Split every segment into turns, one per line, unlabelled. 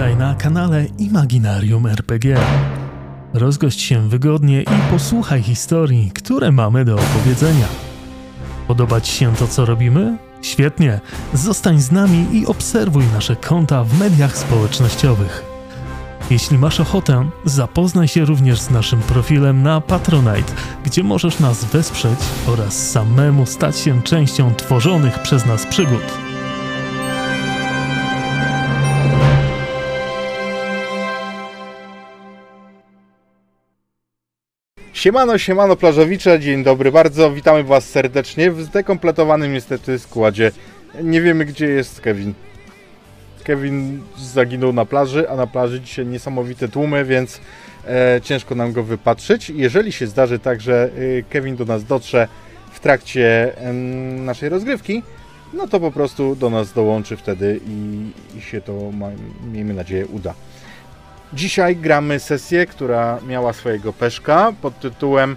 Witaj na kanale Imaginarium RPG. Rozgość się wygodnie i posłuchaj historii, które mamy do opowiedzenia. Podoba Ci się to, co robimy? Świetnie! Zostań z nami i obserwuj nasze konta w mediach społecznościowych. Jeśli masz ochotę, zapoznaj się również z naszym profilem na Patronite, gdzie możesz nas wesprzeć oraz samemu stać się częścią tworzonych przez nas przygód.
Siemano, siemano plażowicze, dzień dobry bardzo, witamy Was serdecznie w zdekompletowanym niestety składzie. Nie wiemy gdzie jest Kevin. Kevin zaginął na plaży, a na plaży dzisiaj niesamowite tłumy, więc e, ciężko nam go wypatrzyć. Jeżeli się zdarzy tak, że e, Kevin do nas dotrze w trakcie e, naszej rozgrywki, no to po prostu do nas dołączy wtedy i, i się to, ma, miejmy nadzieję, uda. Dzisiaj gramy sesję, która miała swojego peszka pod tytułem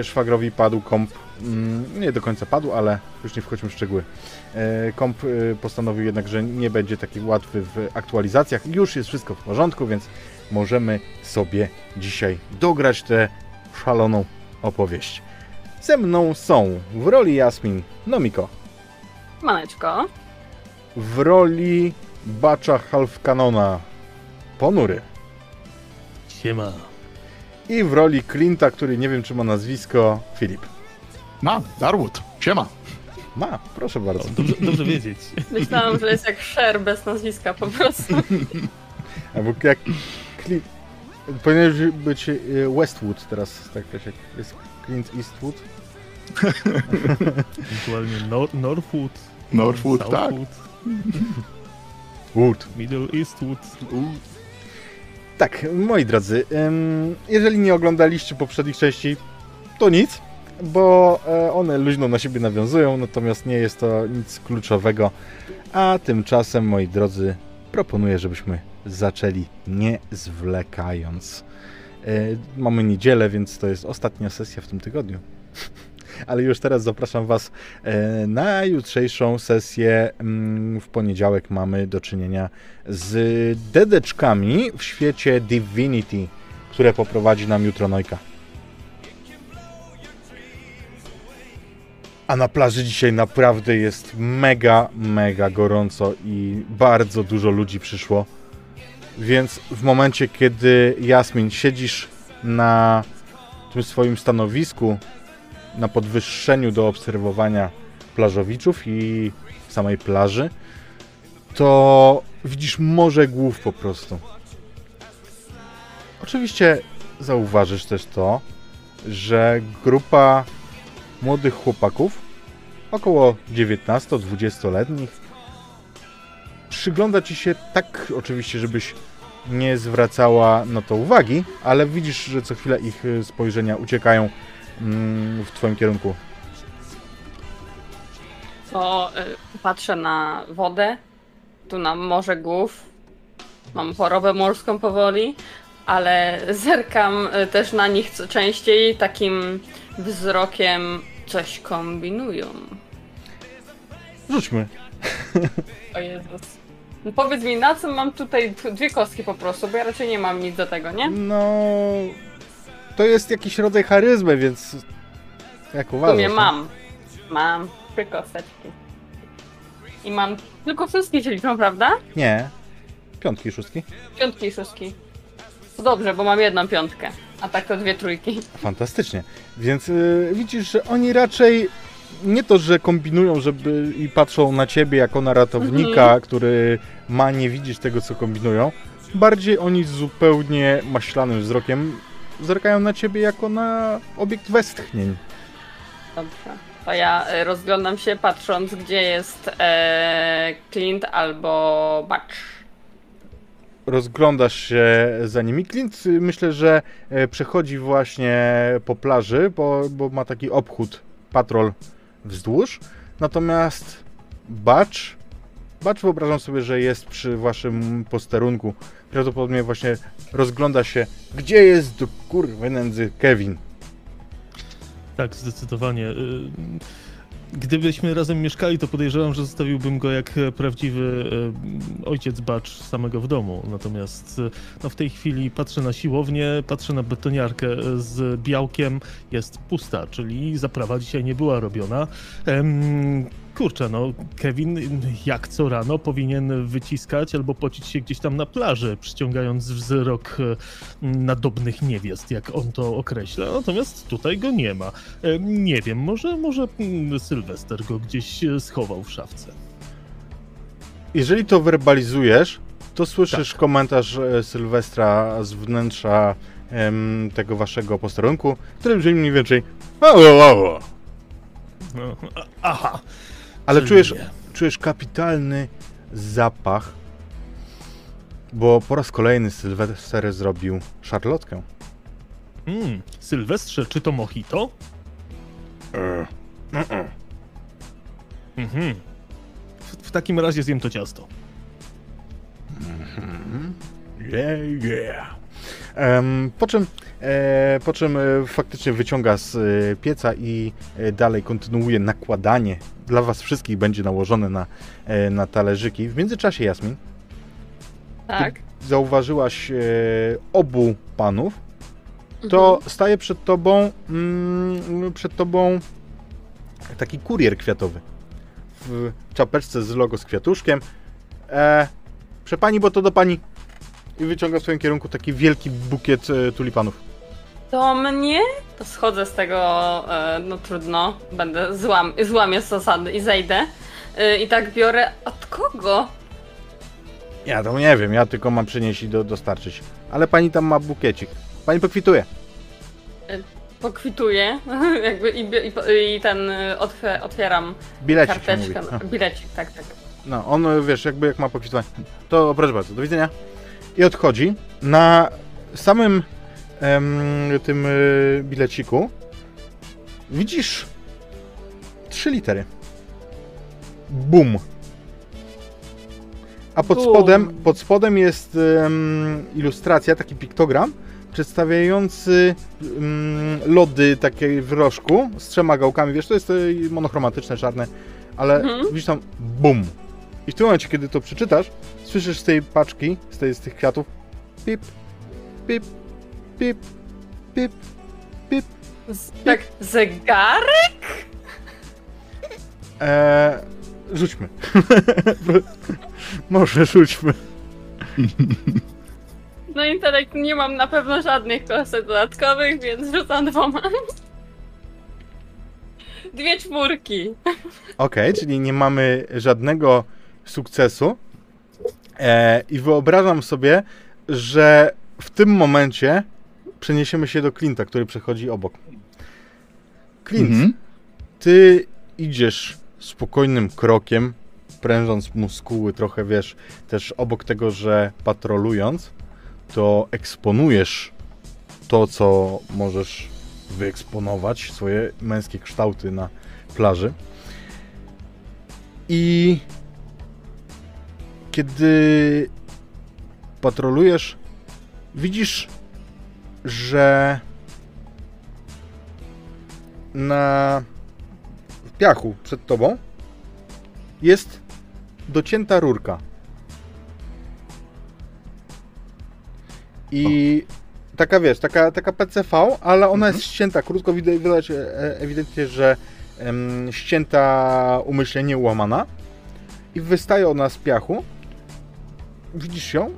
e, Szwagrowi padł komp. Mm, nie do końca padł, ale już nie wchodźmy w szczegóły. E, komp e, postanowił jednak, że nie będzie taki łatwy w aktualizacjach. Już jest wszystko w porządku, więc możemy sobie dzisiaj dograć tę szaloną opowieść. Ze mną są w roli Jasmin Nomiko,
Maneczko.
w roli Bacza Half Canona Ponury.
Siema.
I w roli Clint'a, który nie wiem czy ma nazwisko, Filip.
Ma, Darwood, siema.
Ma, proszę bardzo.
Dobrze, dobrze wiedzieć.
Myślałam, że jest jak Sher bez nazwiska po prostu.
Albo jak Clint... Powinien być e, Westwood teraz, tak jak jest Clint Eastwood.
Ewentualnie Nor Northwood,
Northwood, tak.
Southwood,
Wood.
Middle Eastwood.
Tak, moi drodzy, jeżeli nie oglądaliście poprzednich części, to nic, bo e, one luźno na siebie nawiązują, natomiast nie jest to nic kluczowego. A tymczasem, moi drodzy, proponuję, żebyśmy zaczęli nie zwlekając. E, Mamy niedzielę, więc to jest ostatnia sesja w tym tygodniu. Ale już teraz zapraszam Was e, na jutrzejszą sesję. Mm, W poniedziałek mamy do czynienia z dedeczkami w świecie Divinity, które poprowadzi nam jutro Nojka. A na plaży dzisiaj naprawdę jest mega, mega gorąco i bardzo dużo ludzi przyszło. Więc w momencie, kiedy Jasmin siedzisz na tym swoim stanowisku, na podwyższeniu do obserwowania plażowiczów i samej plaży, to widzisz morze głów po prostu. Oczywiście zauważysz też to, że grupa młodych chłopaków, około 19-20-letnich, przygląda ci się tak oczywiście, żebyś nie zwracała na to uwagi, ale widzisz, że co chwilę ich y, spojrzenia uciekają w twoim kierunku.
To y, patrzę na wodę, tu na morze głów. Mam chorobę morską powoli, ale zerkam y, też na nich co częściej takim wzrokiem coś kombinują.
Rzućmy.
O Jezus. No Powiedz mi, na co mam tutaj dwie kostki po prostu, bo ja raczej nie mam nic do tego, nie?
No, to jest jakiś rodzaj charyzmy, więc jak
W
uważasz?
sumie
no?
mam. Mam trzy kosteczki. I mam tylko wszystkie się liczą, prawda?
Nie. Piątki, szóstki.
Piątki i szóstki. To dobrze, bo mam jedną piątkę. A tak to dwie trójki.
Fantastycznie. Więc y, widzisz, że oni raczej nie to, że kombinują, żeby i patrzą na ciebie jako na ratownika,
Mhm.
który ma nie widzieć tego, co kombinują. Bardziej oni zupełnie maślanym wzrokiem zerkają na ciebie jako na obiekt westchnień.
Dobrze. To ja e, rozglądam się patrząc, gdzie jest e, Clint albo Bacz.
rozglądasz się za nimi. Clint y, myślę, że e, przechodzi właśnie po plaży, bo, bo ma taki obchód, patrol wzdłuż. Natomiast Batch, Batch wyobrażam sobie, że jest przy waszym posterunku. Prawdopodobnie właśnie rozgląda się, gdzie jest do kurwy nędzy Kevin.
Tak, zdecydowanie. Y,
Gdybyśmy razem mieszkali, to podejrzewam, że zostawiłbym go jak prawdziwy e, ojciec bacz samego w domu. Natomiast e, no, w tej chwili patrzę na siłownię, patrzę na betoniarkę z białkiem, jest pusta, czyli zaprawa dzisiaj nie była robiona. Kurczę, no Kevin jak co rano powinien wyciskać albo pocić się gdzieś tam na plaży, przyciągając wzrok e, nadobnych niewiast, jak on to określa. Natomiast tutaj go nie ma. E, Nie wiem, może, może mm, Sylwester go gdzieś e, schował w szafce.
Jeżeli to werbalizujesz, to słyszysz komentarz e, Sylwestra z wnętrza em, tego waszego posterunku, który brzmi mniej więcej.
No, aha.
Ale
czyli
czujesz,
nie.
czujesz kapitalny zapach, bo po raz kolejny Sylwester zrobił szarlotkę.
Mm, Sylwestrze, czy to mojito? Mhm. W, w takim razie zjem to ciasto.
Yeah, yeah. Em, po czym, e, po czym e, faktycznie wyciąga z e, pieca i e, dalej kontynuuje nakładanie. Dla was wszystkich będzie nałożone na, e, na talerzyki. W międzyczasie, Jasmin,
Tak.
zauważyłaś e, obu panów, to staje przed tobą mm, przed tobą taki kurier kwiatowy w czapeczce z logo z kwiatuszkiem. E, prze pani, bo to do pani. I wyciąga w swoim kierunku taki wielki bukiet e, tulipanów.
Do mnie? To schodzę z tego, e, no trudno, będę złam, złamię zasady i zejdę. E, I tak biorę, od kogo?
Ja to nie wiem, ja tylko mam przynieść i do, dostarczyć. Ale pani tam ma bukiecik. Pani pokwituje.
Pokwituję jakby i, i, i ten e, otw- otwieram
Bilecik
karteczkę.
A.
Bilecik, tak, tak.
No, on e, wiesz, jakby jak ma pokwitować. To proszę bardzo, do widzenia. I odchodzi. Na samym tym e, bileciku widzisz trzy litery. Bum. A pod spodem, pod spodem jest em, ilustracja, taki piktogram przedstawiający em, lody takie w rożku z trzema gałkami. Wiesz, to jest e, monochromatyczne, czarne, ale
Mhm.
widzisz tam bum. I w tym momencie, kiedy to przeczytasz, słyszysz z tej paczki, z, tej, z tych kwiatów pip, pip, pip, pip, pip.
Z, tak, zegarek?
Eee, rzućmy. Może rzućmy.
No intelekt nie mam na pewno żadnych kostek dodatkowych, więc rzucam dwoma. Dwie czwórki.
Okej, czyli nie mamy żadnego sukcesu. E, I wyobrażam sobie, że w tym momencie przeniesiemy się do Clint'a, który przechodzi obok. Clint,
Mhm.
ty idziesz spokojnym krokiem, prężąc muskuły trochę, wiesz, też obok tego, że patrolując, to eksponujesz to, co możesz wyeksponować, swoje męskie kształty na plaży. I kiedy patrolujesz, widzisz, że na piachu przed tobą jest docięta rurka. I taka wiesz, taka, taka PCV, ale ona jest ścięta krótko, widać, widać e, ewidentnie, że em, ścięta umyślnie ułamana i wystaje ona z piachu. Widzisz ją?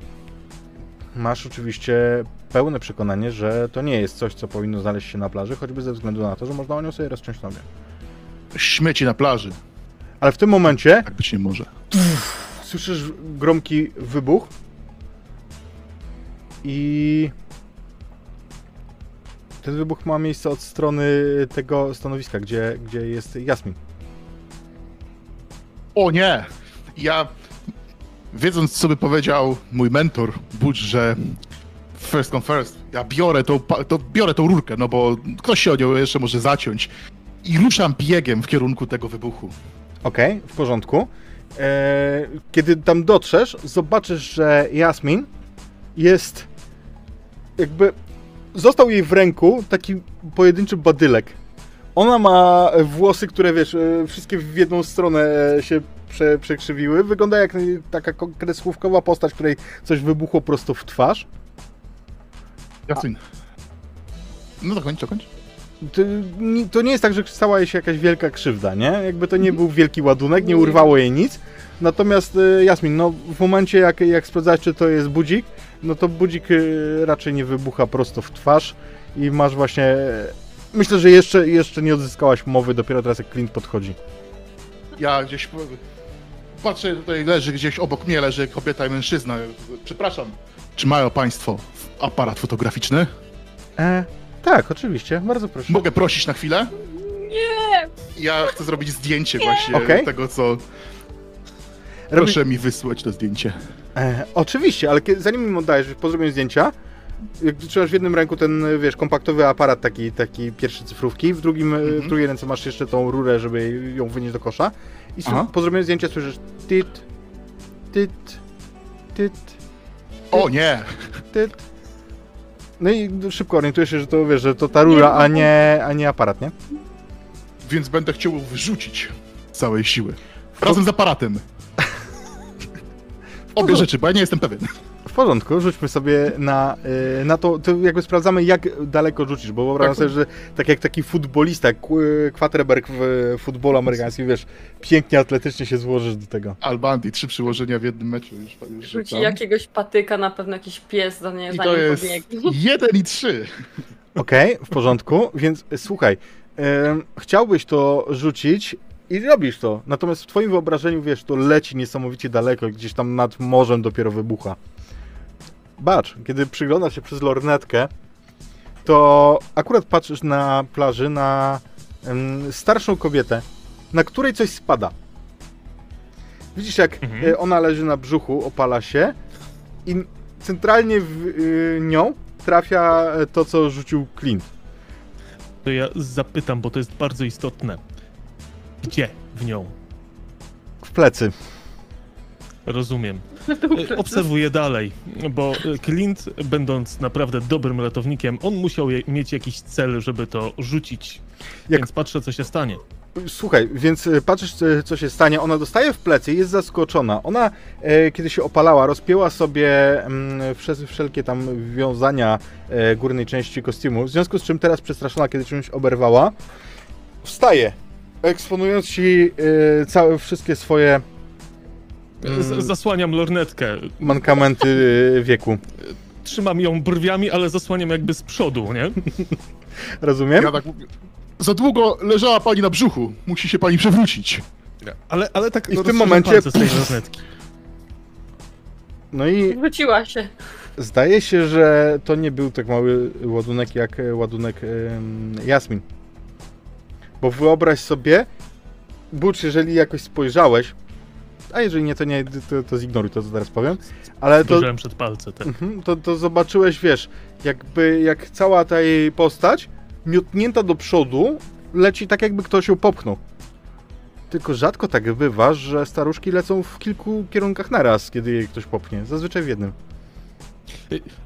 Masz oczywiście pełne przekonanie, że to nie jest coś, co powinno znaleźć się na plaży, choćby ze względu na to, że można o nią sobie rozciąć nogę.
Śmieci na plaży.
Ale w tym momencie
Tak być nie może.
słyszysz gromki wybuch i ten wybuch ma miejsce od strony tego stanowiska, gdzie, gdzie jest Jasmin.
O nie! Ja, wiedząc co by powiedział mój mentor, Butch, że first come first, ja biorę tą, to, biorę tą rurkę, no bo ktoś się o nią jeszcze może zaciąć. I ruszam biegiem w kierunku tego wybuchu.
Okej, w porządku. E, kiedy tam dotrzesz, zobaczysz, że Jasmin jest jakby. Został jej w ręku taki pojedynczy badylek. Ona ma włosy, które wiesz, e, wszystkie w jedną stronę e, się prze, przekrzywiły. Wygląda jak taka ko- kreskówkowa postać, której coś wybuchło prosto w twarz.
Jasyn. No dokończ, dokończ.
To, to nie jest tak, że stała jej się jakaś wielka krzywda, nie? Jakby to nie był wielki ładunek, nie urwało jej nic. Natomiast e, Jasmin, no w momencie jak, jak sprawdzałeś, czy to jest budzik, no to budzik e, raczej nie wybucha prosto w twarz i masz właśnie... e, Myślę, że jeszcze, jeszcze nie odzyskałaś mowy, dopiero teraz jak Clint podchodzi.
Ja gdzieś patrzę, tutaj leży gdzieś obok mnie leży kobieta i mężczyzna. Przepraszam. Czy mają państwo aparat fotograficzny?
E, tak, oczywiście, bardzo proszę.
Mogę prosić na chwilę?
Nie!
Ja chcę zrobić zdjęcie właśnie
Okej.
tego, co...
Robi-
Proszę mi wysłać to zdjęcie.
E, oczywiście, ale kiedy, zanim im oddajesz po zrobieniu zdjęcia, jak trzymasz w jednym ręku ten, wiesz, kompaktowy aparat taki, taki pierwszy cyfrówki, w drugim,
Mhm.
w drugiej ręce masz jeszcze tą rurę, żeby ją wynieść do kosza i
Aha.
po zrobieniu zdjęcia słyszysz tyt, tyt, tyt,
O nie!
tyt. No i szybko orientujesz się, że to, wiesz, że to ta rura, a nie, a nie aparat, nie?
Więc będę chciał wyrzucić z całej siły. Razem z aparatem. Obie rzeczy, bo ja nie jestem pewien.
W porządku, rzućmy sobie na, y, na to, to jakby sprawdzamy jak daleko rzucisz, bo wyobrażam
Tak.
sobie, że tak jak taki futbolista, quarterback w futbolu amerykańskim, wiesz, pięknie atletycznie się złożysz do tego.
Albandi, trzy przyłożenia w jednym meczu już, już
Rzuci
rzucam.
jakiegoś patyka, na pewno jakiś pies do niej
I
za
to jest
pobiegnie.
jeden i trzy.
Okej, w porządku, więc słuchaj, chciałbyś to rzucić i robisz to, natomiast w twoim wyobrażeniu, wiesz, to leci niesamowicie daleko, gdzieś tam nad morzem dopiero wybucha. Bacz, kiedy przyglądasz się przez lornetkę, to akurat patrzysz na plaży na starszą kobietę, na której coś spada. Widzisz, jak
Mhm.
y, ona leży na brzuchu, opala się i centralnie w y, nią trafia e, to, co rzucił Clint.
To ja zapytam, bo to jest bardzo istotne. Gdzie w nią?
W plecy.
Rozumiem. E, Obserwuję dalej, bo e, Clint, będąc naprawdę dobrym ratownikiem, on musiał je, mieć jakiś cel, żeby to rzucić.
Jak-
Więc patrzę, co się stanie.
Słuchaj, więc e, patrzysz, co się stanie. Ona dostaje w plecy i jest zaskoczona. Ona, e, kiedy się opalała, rozpięła sobie mm, wszel- wszelkie tam wiązania e, górnej części kostiumu, w związku z czym teraz przestraszona, kiedy czymś oberwała, wstaje, eksponując ci e, całe, wszystkie swoje
Z,
Mm.
zasłaniam lornetkę.
mankamenty e, wieku.
Trzymam ją brwiami, ale zasłaniam jakby z przodu, nie?
Rozumiem?
Ja tak mówię. Za długo leżała pani na brzuchu. Musi się pani przewrócić.
Ale, ale tak
I w tym momencie-
z tej lornetki.
No i
Wróciła się.
Zdaje się, że to nie był tak mały ładunek jak e, ładunek em, Jasmin. Bo wyobraź sobie, Butch, jeżeli jakoś spojrzałeś, a jeżeli nie, to nie, to, to zignoruj to, co teraz powiem, ale to,
przed palce. Tak.
mhm, to, to zobaczyłeś, wiesz, jakby, jak cała ta jej postać miotnięta do przodu leci tak, jakby ktoś ją popchnął. Tylko rzadko tak bywa, że staruszki lecą w kilku kierunkach naraz, kiedy jej ktoś popchnie. Zazwyczaj w jednym.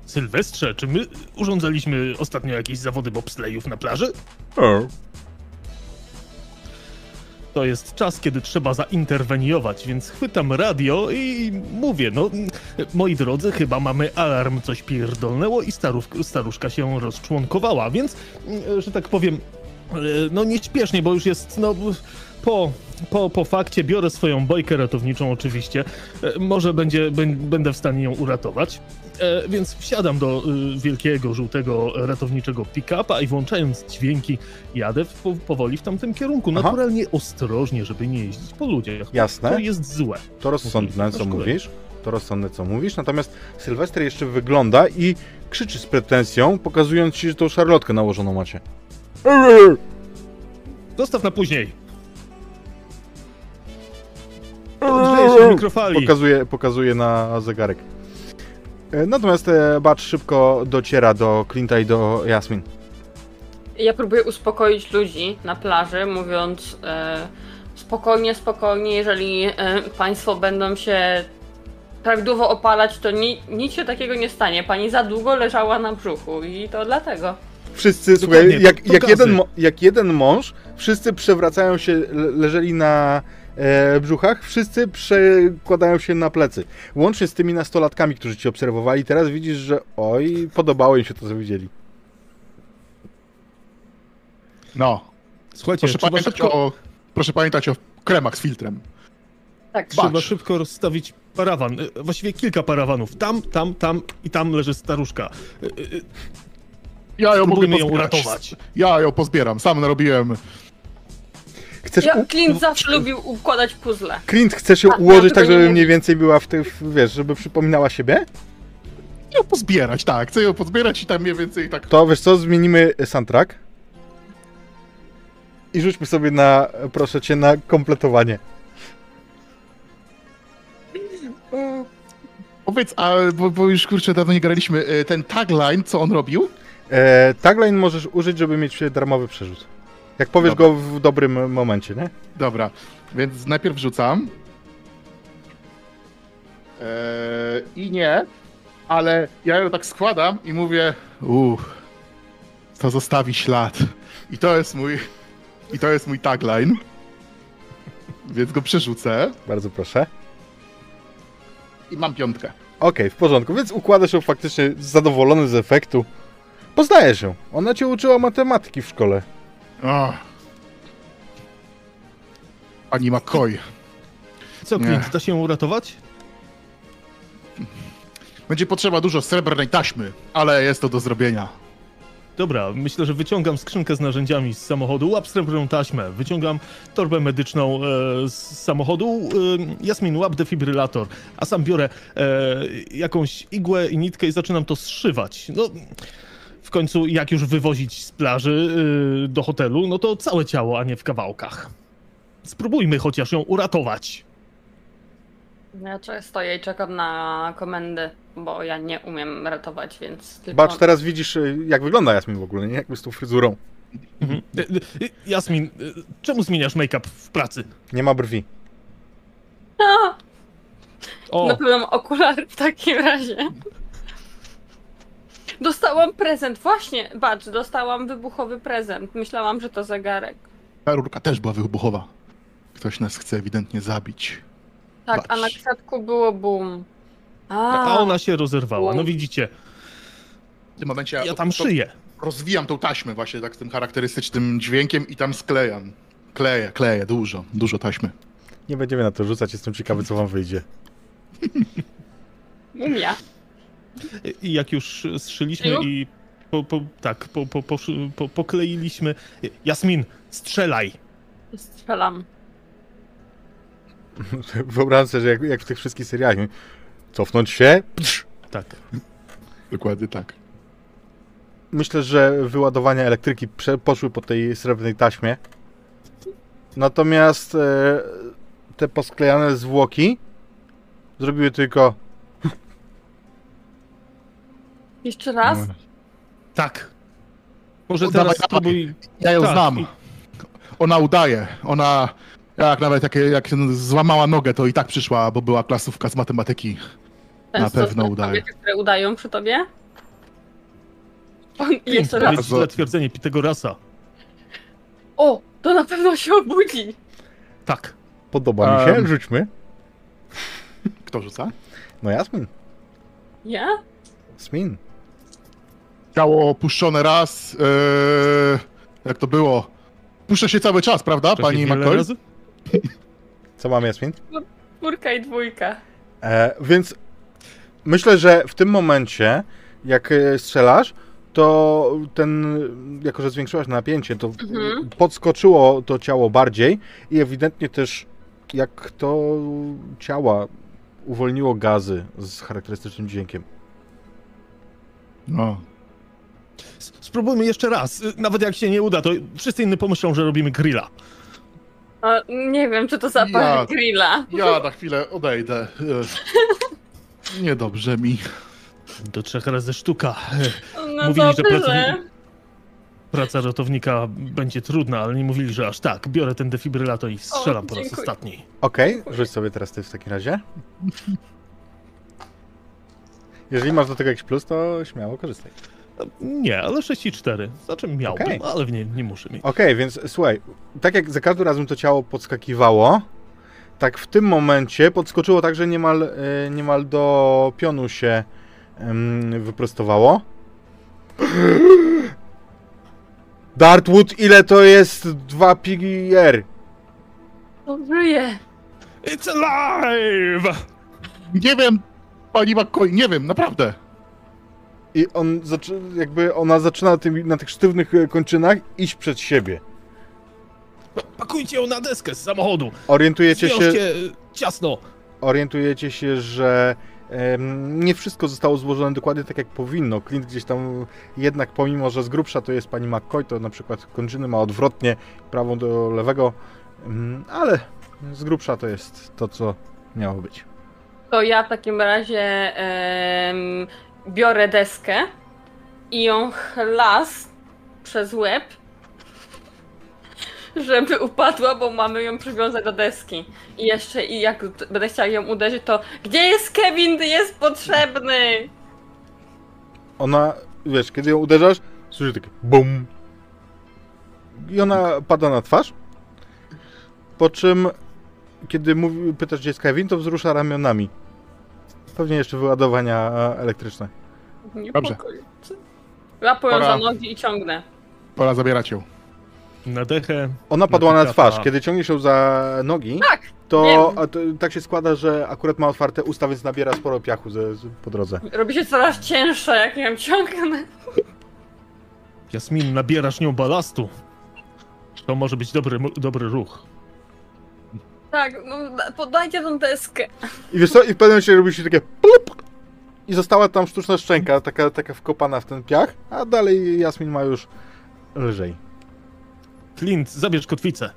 Sylwestrze, czy my urządzaliśmy ostatnio jakieś zawody bobslejów na plaży? To jest czas, kiedy trzeba zainterweniować, więc chwytam radio i mówię, no moi drodzy, chyba mamy alarm, coś pierdolnęło i staruszka się rozczłonkowała, więc, że tak powiem, e, no nieśpiesznie, bo już jest, no po, po, po fakcie biorę swoją bojkę ratowniczą oczywiście, E, może będzie, bę- będę w stanie ją uratować. E, więc wsiadam do y, wielkiego, żółtego, ratowniczego pick-upa i włączając dźwięki jadę w, po, powoli w tamtym kierunku.
Aha.
Naturalnie ostrożnie, żeby nie jeździć po ludziach.
Jasne.
To jest złe.
To rozsądne, co mówisz. To rozsądne, co mówisz. Natomiast Sylwester jeszcze wygląda i krzyczy z pretensją, pokazując ci, że tą szarlotkę nałożoną macie.
Zostaw na później. Grzeje się w mikrofali.
Pokazuje, pokazuje na zegarek. E, Natomiast e, Bacz szybko dociera do Clint'a i do Jasmin.
Ja próbuję uspokoić ludzi na plaży, mówiąc e, spokojnie, spokojnie, jeżeli e, państwo będą się prawidłowo opalać, to ni nic się takiego nie stanie. Pani za długo leżała na brzuchu i to dlatego.
Wszyscy,
Dokładnie,
słuchaj, jak, jak, jeden, jak jeden mąż, wszyscy przewracają się, le- leżeli na e, brzuchach, wszyscy przekładają się na plecy. Łącznie z tymi nastolatkami, którzy cię obserwowali, teraz widzisz, że oj, podobało im się to, co widzieli.
No.
Słuchajcie,
Proszę pamiętać,
szybko,
o, proszę pamiętać o kremach z filtrem.
Tak.
Ba-
trzeba szybko rozstawić parawan. E, Właściwie kilka parawanów. Tam, tam, tam i tam leży staruszka. E,
Ja ją mogę
ją uratować.
Ja ją pozbieram, sam narobiłem.
Chcesz,
Ja,
u-
Clint zawsze lubił układać puzzle.
Clint, chcesz ją
A,
ułożyć tak, żeby mniej więcej była w tych, wiesz, żeby przypominała siebie?
Ją pozbierać, tak. Chcę ją pozbierać i tam mniej więcej tak...
To wiesz co, zmienimy soundtrack i rzućmy sobie na, proszę cię, na kompletowanie.
Powiedz, a bo, bo już kurczę dawno nie graliśmy, e, ten tagline, co on robił?
E, tagline możesz użyć, żeby mieć darmowy przerzut. Jak powiesz
Dobra.
go w dobrym momencie, nie?
Dobra, więc najpierw rzucam. Eee, I nie, ale ja ją tak składam i mówię, uuu, to zostawi ślad. I to jest mój, i to jest mój tagline. Więc go przerzucę
Bardzo proszę.
i mam piątkę.
Okej, w porządku, więc układasz ją faktycznie zadowolony z efektu. Poznajesz ją. Ona cię uczyła matematyki w szkole.
Ach. Pani McCoy.
Co. Clint, da się ją uratować?
Będzie potrzeba dużo srebrnej taśmy, ale jest to do zrobienia.
Dobra, myślę, że wyciągam skrzynkę z narzędziami z samochodu, łap srebrną taśmę, wyciągam torbę medyczną e, z samochodu, e, Jasmin, łap defibrylator, a sam biorę e, jakąś igłę i nitkę i zaczynam to zszywać. No, w końcu jak już wywozić z plaży e, do hotelu, no to całe ciało, a nie w kawałkach. Spróbujmy chociaż ją uratować.
Ja cze- stoję i czekam na komendę, bo ja nie umiem ratować, więc tylko...
Bacz, teraz widzisz, y, jak wygląda Jasmin w ogóle, nie? Jakby z tą fryzurą.
Mhm. E, e, Jasmin, czemu zmieniasz make-up w pracy?
Nie ma brwi.
A,
O,
Na pewno mam okulary w takim razie. Dostałam prezent, właśnie, bacz, dostałam wybuchowy prezent. Myślałam, że to zegarek.
Ta rurka też była wybuchowa. Ktoś nas chce ewidentnie zabić.
Tak, a na kwiatku było boom. A,
a ona się rozerwała. No widzicie,
W tym momencie
ja tam
to-
szyję.
rozwijam tą taśmę właśnie tak z tym charakterystycznym dźwiękiem i tam sklejam. Kleję, kleję, dużo, dużo taśmy.
Nie będziemy na to rzucać, jestem ciekawy, co wam wyjdzie.
mumia.
I jak już
Już?
i po, po, tak, po, po, po, po, pokleiliśmy. Jasmin, strzelaj!
Strzelam.
Wyobrażam sobie, że jak, jak w tych wszystkich serialach. Cofnąć się. Psz.
Tak.
Dokładnie tak.
Myślę, że wyładowania elektryki prze, poszły po tej srebrnej taśmie. Natomiast e, te posklejane zwłoki zrobiły tylko.
Jeszcze raz?
No.
Tak. Może
O,
teraz
dawaj,
spróbuj.
Ja ją
Tak,
znam. Ona udaje. Ona, jak nawet jak, jak się złamała nogę, to i tak przyszła, bo była klasówka z matematyki. Na
Często
pewno
są
udaje.
kobiety, które udają przy tobie? O, jeszcze raz.
źle twierdzenie Pitagorasa.
O, to na pewno się obudzi.
Tak.
Podoba mi się,
Em.
rzućmy.
Kto rzuca?
No Jasmin.
Ja?
Jasmin.
Ciało opuszczone raz. Eee, jak to było? Puszcza się cały czas, prawda, pani McCoy?
Co mam Jasmin?
Czwórka i dwójka.
E, więc myślę, że w tym momencie, jak e, strzelasz, to ten, jako że zwiększyłaś napięcie, to
Mhm.
podskoczyło to ciało bardziej i ewidentnie też jak to ciała uwolniło gazy z charakterystycznym dźwiękiem.
No.
Spróbujmy jeszcze raz. Y, Nawet jak się nie uda, to wszyscy inni pomyślą, że robimy grilla.
A, nie wiem, czy to zapach
Ja-
grilla.
Ja na chwilę odejdę. Eee, Niedobrze mi.
Do trzech razy sztuka.
No
Mówili, że
dobrze.
pracowni- Praca ratownika będzie trudna, ale nie mówili, że aż tak. Biorę ten defibrylator i strzelam po raz ostatni.
Okej, rzuć sobie teraz ty w takim razie. Jeżeli masz do tego jakiś plus, to śmiało korzystaj.
Nie, ale 6 i 4. Znaczy miałbym,
Okej.
ale nie, nie muszę mieć.
Okej, więc słuchaj, tak jak za każdym razem to ciało podskakiwało, tak w tym momencie podskoczyło tak, że niemal, e, niemal do pionu się wyprostowało. Dartwood, ile to jest 2 PGR?
To żyje.
It's alive!
Nie wiem, pani McCoy, nie wiem, naprawdę.
I on jakby ona zaczyna na, tym, na tych sztywnych e, kończynach iść przed siebie.
Pakujcie ją na deskę z samochodu.
Orientujecie się,
Zwiążcie y, ciasno.
orientujecie się, że em, nie wszystko zostało złożone dokładnie tak jak powinno. Clint gdzieś tam jednak pomimo, że z grubsza to jest pani McCoy, to na przykład kończyny ma odwrotnie, prawą do lewego, em, ale z grubsza to jest to, co miało być.
To ja w takim razie em, biorę deskę i ją chlas przez łeb, żeby upadła, bo mamy ją przywiązać do deski. I jeszcze, i jak będę chciała ją uderzyć, to gdzie jest Kevin? Jest potrzebny!
Ona, wiesz, kiedy ją uderzasz, słyszy takie BUM! I ona pada na twarz. Po czym, kiedy mówi, pytasz, gdzie jest Kevin, to wzrusza ramionami. Pewnie jeszcze wyładowania e, elektryczne.
Niepokojące. Łapuję
Pora.
za nogi i ciągnę.
Pora zabierać ją.
Na dechę.
Ona padła na
Natyka
twarz. Kiedy ciągniesz ją za nogi,
Tak,
to, a to tak się składa, że akurat ma otwarte usta, więc nabiera sporo piachu ze, z, po drodze.
Robi się coraz cięższa, jak ją ciągnę.
Jasmin, nabierasz nią balastu. To może być dobry, dobry ruch.
Tak, no da- podajcie tą deskę.
I wiesz co, i w pewnym momencie robi się takie plup i została tam sztuczna szczęka, taka, taka wkopana w ten piach, a dalej Jasmin ma już lżej.
Clint, zabierz kotwicę.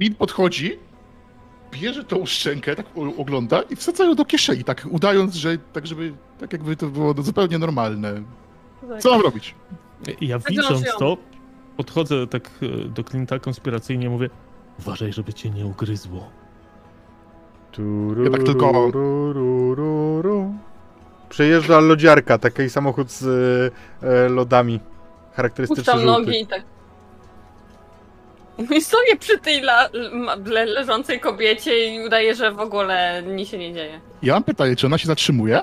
Lin podchodzi, bierze tą szczękę, tak ogląda i wsadza ją do kieszeni, tak udając, że tak żeby, tak jakby to było zupełnie normalne. Co mam robić?
Ja widząc to, podchodzę tak e, do Clint'a konspiracyjnie mówię uważaj, żeby cię nie ugryzło.
Ja tak tylko-.
Przejeżdża lodziarka, taki samochód z e, lodami. Charakterystyczny
Puszczam
żółty.
nogi i tak. I stoję przy tej la, ma- le, leżącej kobiecie i udaję, że w ogóle nic się nie dzieje.
Ja mam pytanie, czy ona się zatrzymuje?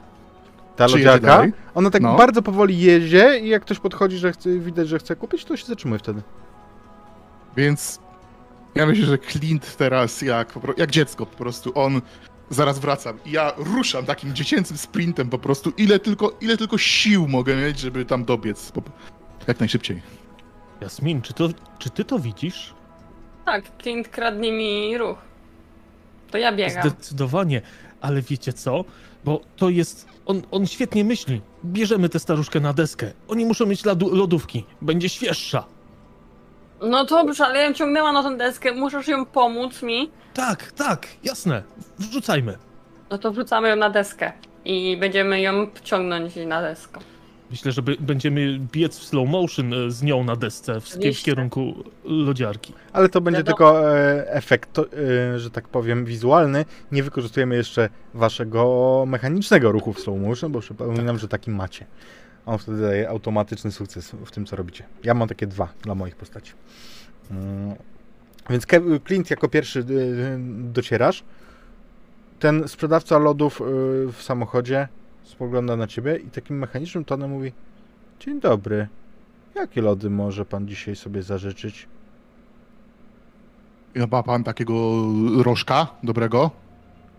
Ta
Czy jedzie
lodziarka,
dalej?
ona tak
No.
bardzo powoli jedzie i jak ktoś podchodzi, że chce, widać, że chce kupić, to się zatrzymuje wtedy.
Więc ja myślę, że Clint teraz jak, jak dziecko po prostu, on zaraz wracam i ja ruszam takim dziecięcym sprintem po prostu, ile tylko, ile tylko sił mogę mieć, żeby tam dobiec jak najszybciej.
Jasmin, czy, to, czy ty to widzisz?
Tak, Clint kradnie mi ruch. To ja biegam.
Zdecydowanie, ale wiecie co? Bo to jest. On, on świetnie myśli. Bierzemy tę staruszkę na deskę. Oni muszą mieć lodówki. Będzie świeższa.
No dobrze, ale ja ją ciągnęła na tę deskę, musisz ją pomóc mi.
Tak, tak, jasne. Wrzucajmy.
No to wrzucamy ją na deskę. I będziemy ją ciągnąć na deskę.
Myślę, że by, będziemy biec w slow motion e, z nią na desce w, w
Oczywiście.
kierunku lodziarki.
Ale to będzie
Wiadomo.
tylko e, efekt, to, e, że tak powiem, wizualny. Nie wykorzystujemy jeszcze waszego mechanicznego ruchu w slow motion, bo przypominam, że taki macie. On wtedy daje automatyczny sukces w tym, co robicie. Ja mam takie dwa dla moich postaci. Mm. Więc Clint jako pierwszy y, y, docierasz. Ten sprzedawca lodów y, w samochodzie spogląda na ciebie i takim mechanicznym tonem mówi Dzień dobry. Jakie lody może pan dzisiaj sobie zażyczyć?
Ja ma pan takiego rożka dobrego?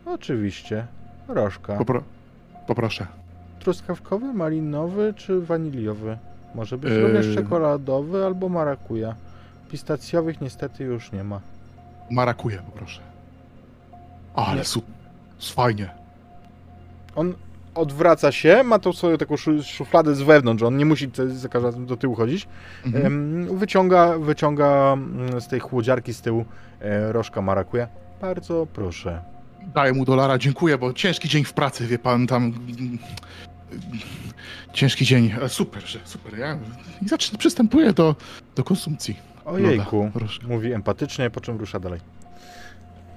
Oczywiście. Rożka.
Popro poproszę.
Truskawkowy, malinowy czy waniliowy? Może być
Yy.
również czekoladowy albo marakuja. Pistacjowych niestety już nie ma.
Marakuję, poproszę. Ale super. Fajnie.
On odwraca się, ma tą swoją taką szu- szufladę z wewnątrz, on nie musi za każdym razem do tyłu chodzić.
Mhm.
Wyciąga, wyciąga mm, z tej chłodziarki z tyłu e, rożka marakuja. Bardzo proszę.
Daję mu dolara, dziękuję, bo ciężki dzień w pracy, wie pan, tam... Ciężki dzień. Super, że super. Ja i zacznę, przystępuję do, do konsumpcji.
Ojejku,
Loda,
mówi empatycznie, po czym rusza dalej.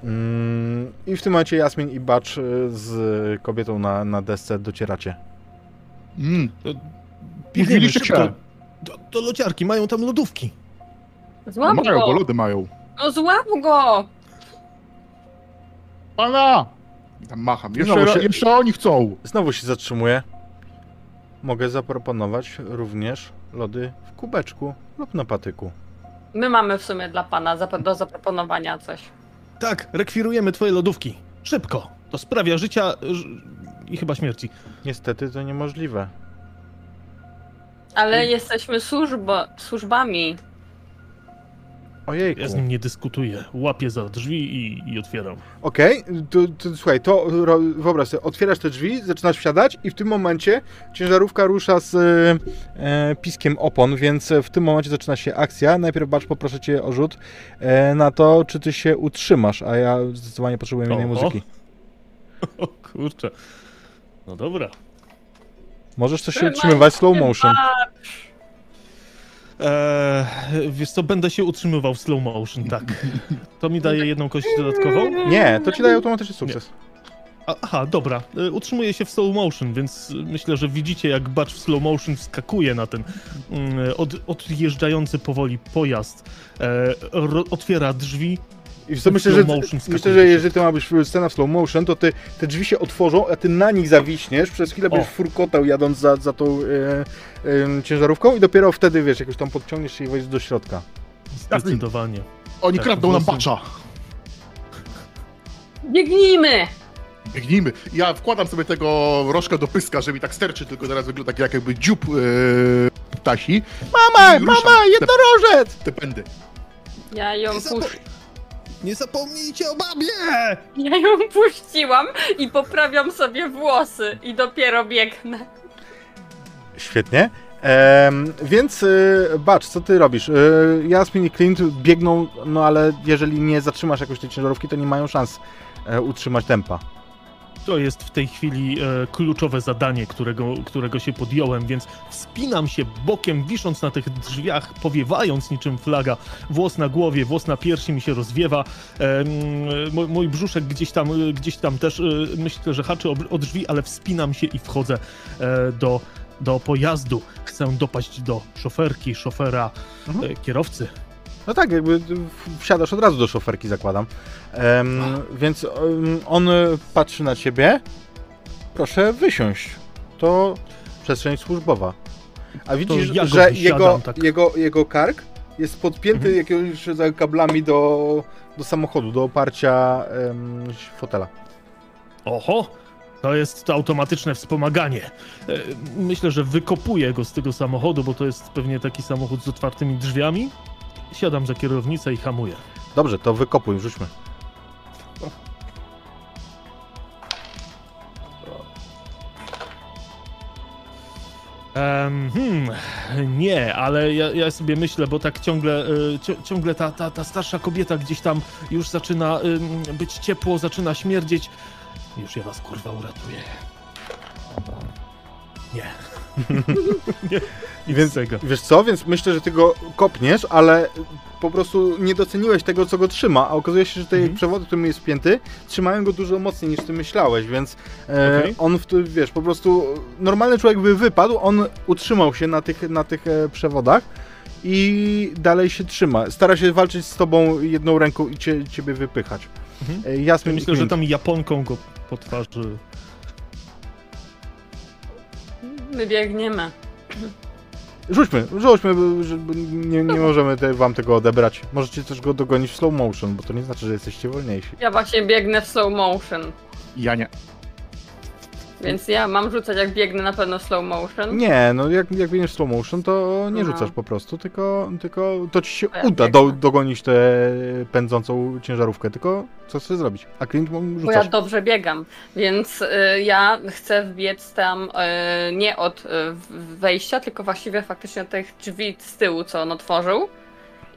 Mm, I w tym momencie Jasmin i Bacz y, z kobietą na, na desce docieracie.
Mm,
Biegniemy
Mówiliście
szybko.
się.
Do, do lodziarki, mają tam lodówki.
Złap
Mają, bo
go!
lody mają.
No złap go!
Pana! Tam macham. Jeszcze,
się-
jeszcze oni chcą.
Znowu się zatrzymuję. Mogę zaproponować również lody w kubeczku lub na patyku.
My mamy w sumie dla pana zap- do zaproponowania coś.
Tak, rekwirujemy twoje lodówki. Szybko. To sprawia życia ż- i chyba śmierci.
Niestety to niemożliwe.
Ale jesteśmy służbo, służbami.
Ojejku.
Ja z nim nie dyskutuję. Łapię za drzwi i, i otwieram.
Okej, to, to słuchaj, to ro, wyobraź sobie, otwierasz te drzwi, zaczynasz wsiadać i w tym momencie ciężarówka rusza z e, e, piskiem opon, więc w tym momencie zaczyna się akcja. Najpierw bacz, poproszę cię o rzut e, na to, czy ty się utrzymasz, a ja zdecydowanie potrzebuję innej muzyki.
O kurczę. No dobra.
Możesz coś się utrzymywać slow motion.
Eee, wiesz co, będę się utrzymywał w slow motion, tak. To mi daje jedną kość dodatkową.
Nie, to ci daje automatyczny sukces.
Aha, dobra. E, Utrzymuję się w slow motion, więc myślę, że widzicie jak Bacz w slow motion wskakuje na ten mm, od, odjeżdżający powoli pojazd. E, ro, otwiera drzwi.
I co, myślę, że, myślę, że jeżeli to ma być scena w slow motion, to ty, te drzwi się otworzą, a ty na nich zawiśniesz, przez chwilę
O.
będziesz furkotał jadąc za, za tą e, e, ciężarówką i dopiero wtedy, wiesz, jakoś tam podciągniesz się i wejdziesz do środka.
Zdecydowanie.
Oni
Tak,
kradną nam
włosy.
bacza.
Biegnijmy!
Biegnijmy. Ja wkładam sobie tego rożka do pyska, że mi tak sterczy, tylko teraz wygląda tak jak jakby dziób yy, ptasi.
Mama, mama, jednorożec!
Te pędy.
Ja ją,
Nie zapo-
pusz...
Nie zapomnijcie o babie!
ja ją puściłam i poprawiam sobie włosy i dopiero biegnę.
Świetnie. Em, więc y, bacz, co ty robisz? Y, Jasmin i Clint biegną, no ale jeżeli nie zatrzymasz jakoś tej ciężarówki, to nie mają szans e, utrzymać tempa.
To jest w tej chwili e, kluczowe zadanie, którego, którego się podjąłem, więc wspinam się bokiem, wisząc na tych drzwiach, powiewając niczym flaga. Włos na głowie, włos na piersi mi się rozwiewa. E, mój, mój brzuszek gdzieś tam, e, gdzieś tam też, e, myślę, że haczy o, o drzwi, ale wspinam się i wchodzę e, do, do pojazdu. Chcę dopaść do szoferki, szofera,
Mhm.
e, kierowcy.
No tak, jakby wsiadasz od razu do szoferki, zakładam. Em, więc em, on patrzy na ciebie. Proszę wysiąść. To przestrzeń służbowa. A widzisz,
ja
że
wysiadam,
jego,
tak.
jego, jego kark jest podpięty
Mhm.
jakimiś kablami do, do samochodu, do oparcia em, fotela.
Oho! To jest to automatyczne wspomaganie. E, Myślę, że wykopuję go z tego samochodu, bo to jest pewnie taki samochód z otwartymi drzwiami. Siadam za kierownicę i hamuję.
Dobrze, to wykopuj, rzućmy.
Em, hmm, nie, ale ja, ja sobie myślę, bo tak ciągle, cio- ciągle ta, ta, ta starsza kobieta gdzieś tam już zaczyna być ciepło, zaczyna śmierdzieć. Już ja was kurwa uratuję. Nie. nie. Nic
Więc-
tego.
Wiesz co, więc myślę, że ty go kopniesz, ale po prostu nie doceniłeś tego, co go trzyma, a okazuje się, że te
Mhm.
przewody, którym jest spięty, trzymają go dużo mocniej niż ty myślałeś, więc e,
Okej.
on, w, wiesz, po prostu normalny człowiek by wypadł, on utrzymał się na tych, na tych e, przewodach i dalej się trzyma. Stara się walczyć z tobą jedną ręką i cię, ciebie wypychać.
Mhm.
E, Jasmin
Myślę, że tam Japonką go po twarzy.
My biegniemy.
Rzućmy, rzućmy, bo- że- bo nie, nie możemy te, wam tego odebrać. Możecie też go dogonić w slow motion, bo to nie znaczy, że jesteście wolniejsi.
Ja właśnie biegnę w slow motion.
Ja nie.
Więc ja mam rzucać jak biegnę na pewno slow motion.
Nie, no jak, jak biegniesz slow motion, to nie
No.
rzucasz po prostu, tylko, tylko to ci się
ja
uda do, dogonić tę pędzącą ciężarówkę, tylko co chcesz zrobić? A Clint mu
Bo ja
rzucasz.
dobrze biegam, więc y, ja chcę wbiec tam y, nie od y, wejścia, tylko właściwie faktycznie od tych drzwi z tyłu, co on otworzył.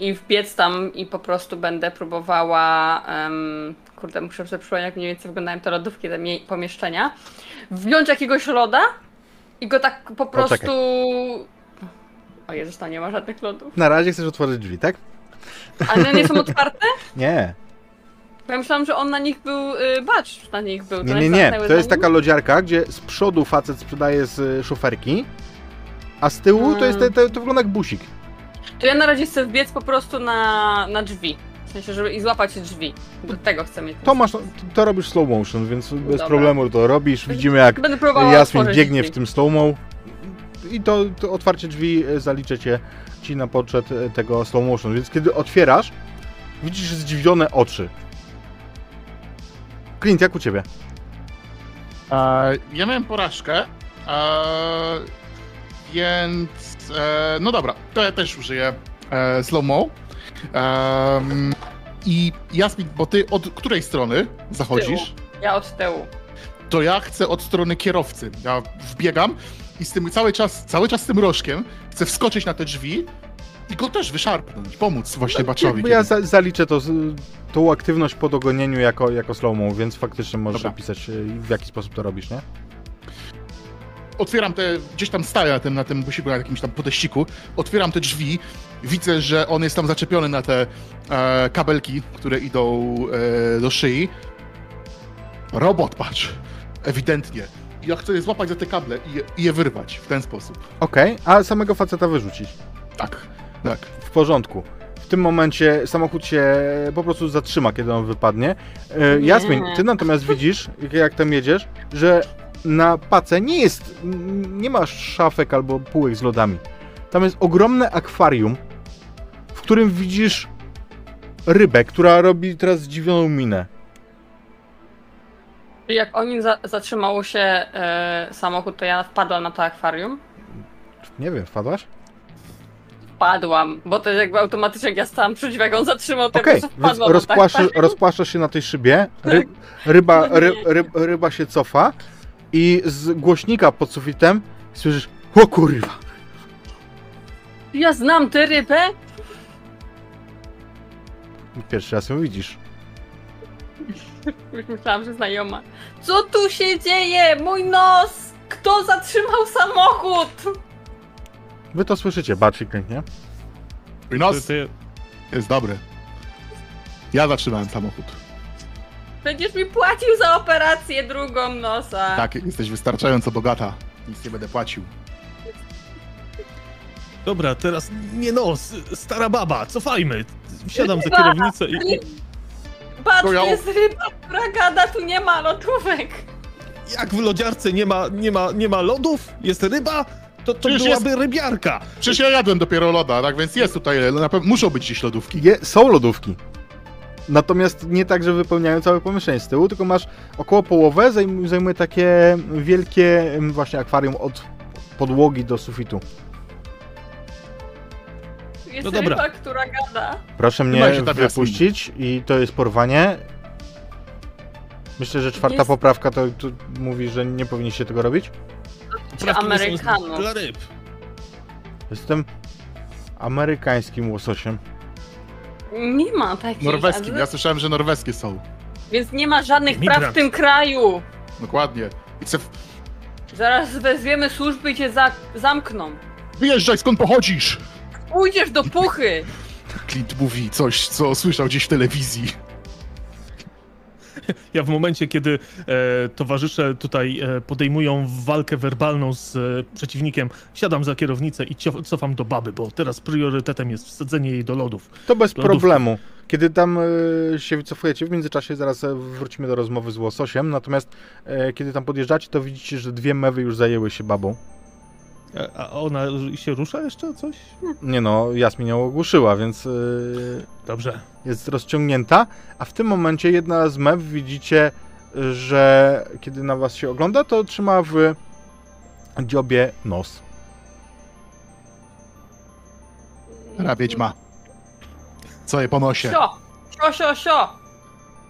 I wbiec tam i po prostu będę próbowała. em, kurde, muszę sobie przypomnieć, jak mniej więcej wyglądają te lodówki, te mie- pomieszczenia. Wziąć jakiegoś loda i go tak po prostu. O Jezus, tam nie ma żadnych lodów.
Na razie chcesz otworzyć drzwi, tak?
Ale one nie są otwarte?
Nie,
Bo ja myślałam, że on na nich był. Y, bacz na nich był. to
nie,
one
nie, nie.
zamknęły
To jest
nim?
taka lodziarka, gdzie z przodu facet sprzedaje z y, szoferki, A z tyłu to jest te,
Mm.
te, to wygląda jak busik.
To ja na razie chcę wbiec po prostu na, na drzwi. W sensie, żeby i złapać drzwi. Do tego chcę mieć.
To masz, to robisz slow motion, więc bez
Dobra.
problemu to robisz. Widzimy jak
Będę próbowała
Jasmin
otworzyć
biegnie w
drzwi.
tym slow-mo i to, to otwarcie drzwi e, zaliczę cię ci na poczet e, tego slow motion, więc kiedy otwierasz, widzisz zdziwione oczy. Clint, jak u ciebie?
E, ja miałem porażkę, e, więc e, no dobra, to ja też użyję e, slow-mo. Em, I Jasmin, bo ty od której strony zachodzisz?
Ja od tyłu.
To ja chcę od strony kierowcy. Ja wbiegam i z tym cały czas, cały czas z tym rożkiem chcę wskoczyć na te drzwi i go też wyszarpnąć, pomóc właśnie Baczowi.
Jakby ja za, zaliczę to, tą aktywność po dogonieniu jako, jako slow-mo, więc faktycznie możesz
Dobra.
opisać e, w jaki sposób to robisz, nie?
otwieram te, gdzieś tam staję na tym, na tym na jakimś tam podeściku, otwieram te drzwi, widzę, że on jest tam zaczepiony na te e, kabelki, które idą e, do szyi. Robot, patrz, ewidentnie. Ja chcę je złapać za te kable i je, i je wyrwać w ten sposób.
Okej, a samego faceta wyrzucić.
Tak, tak.
W porządku. W tym momencie samochód się po prostu zatrzyma, kiedy on wypadnie. E. Jasmin, ty natomiast widzisz, jak- tam jedziesz, że na pace nie jest, nie ma szafek albo półek z lodami. Tam jest ogromne akwarium, w którym widzisz rybę, która robi teraz zdziwioną minę.
Jak o nim za zatrzymało się e, samochód, to ja wpadłam na to akwarium.
Nie wiem, wpadłaś?
Wpadłam, bo to jakby automatycznie jak ja stałam przy drzwiach, on zatrzymał, to
więc
wpadłam akwarium.
rozpłaszczasz się na tej szybie, ry, ryba,
No
ry,
nie.
ry, ryba się cofa i z głośnika pod sufitem słyszysz o kurwa.
Ja znam tę rybę?
Pierwszy raz ją widzisz.
Już myślałam, że znajoma. Co tu się dzieje? Mój nos! Kto zatrzymał samochód?
Wy to słyszycie, Baczy nie?
Mój nos
Ty,
jest dobry. Ja zatrzymałem samochód.
Będziesz mi płacił za operację drugą nosa.
Tak, jesteś wystarczająco bogata. Nic nie będę płacił.
dobra, teraz nie nos, stara baba, cofajmy. Wsiadam za kierownicę i...
Patrz,
To
jest ryba, która gada, tu nie ma lotówek.
Jak w lodziarce nie ma, nie ma, nie ma lodów, jest ryba, to, to
Przecież
byłaby rybiarka.
Przecież ja jadłem dopiero loda, tak więc jest tutaj, na pewno muszą być gdzieś lodówki.
Je, są lodówki. Natomiast nie tak, że wypełniają całe pomieszczenie z tyłu, tylko masz około połowę, zajm, zajmuje takie wielkie em, właśnie akwarium od podłogi do sufitu.
Jest
No dobra.
ryba, która gada.
Proszę mnie
się
wypuścić i to jest porwanie. Myślę, że czwarta
Jest-
poprawka to, to mówi, że nie powinniście tego robić.
Poprawki nie są
Amerykanów.
Dla ryb.
Jestem amerykańskim łososiem.
Nie ma takich.
Norweskim, ja słyszałem, że norweskie są.
Więc nie ma żadnych praw w tym kraju.
Dokładnie. I chcę...
Zaraz wezwiemy służby i cię za zamkną.
Wyjeżdżaj, skąd pochodzisz?
Pójdziesz do puchy.
Clint mówi coś, co słyszał gdzieś w telewizji.
Ja w momencie, kiedy e, towarzysze tutaj e, podejmują walkę werbalną z e, przeciwnikiem, siadam za kierownicę i cio- cofam do baby, bo teraz priorytetem jest wsadzenie jej do lodów.
To bez
Lodówki.
problemu. Kiedy tam e, się wycofujecie, w międzyczasie zaraz e, wrócimy do rozmowy z łososiem, natomiast e, kiedy tam podjeżdżacie, to widzicie, że dwie mewy już zajęły się babą.
A, ona się rusza jeszcze coś?
Nie no, Jasmin ją ogłuszyła, więc e,
Dobrze.
jest rozciągnięta, a w tym momencie jedna z mew widzicie, że kiedy na was się ogląda, to trzyma w dziobie nos.
Ra wiedźma. Co je po nosie?
Sio, sio, sio, sio.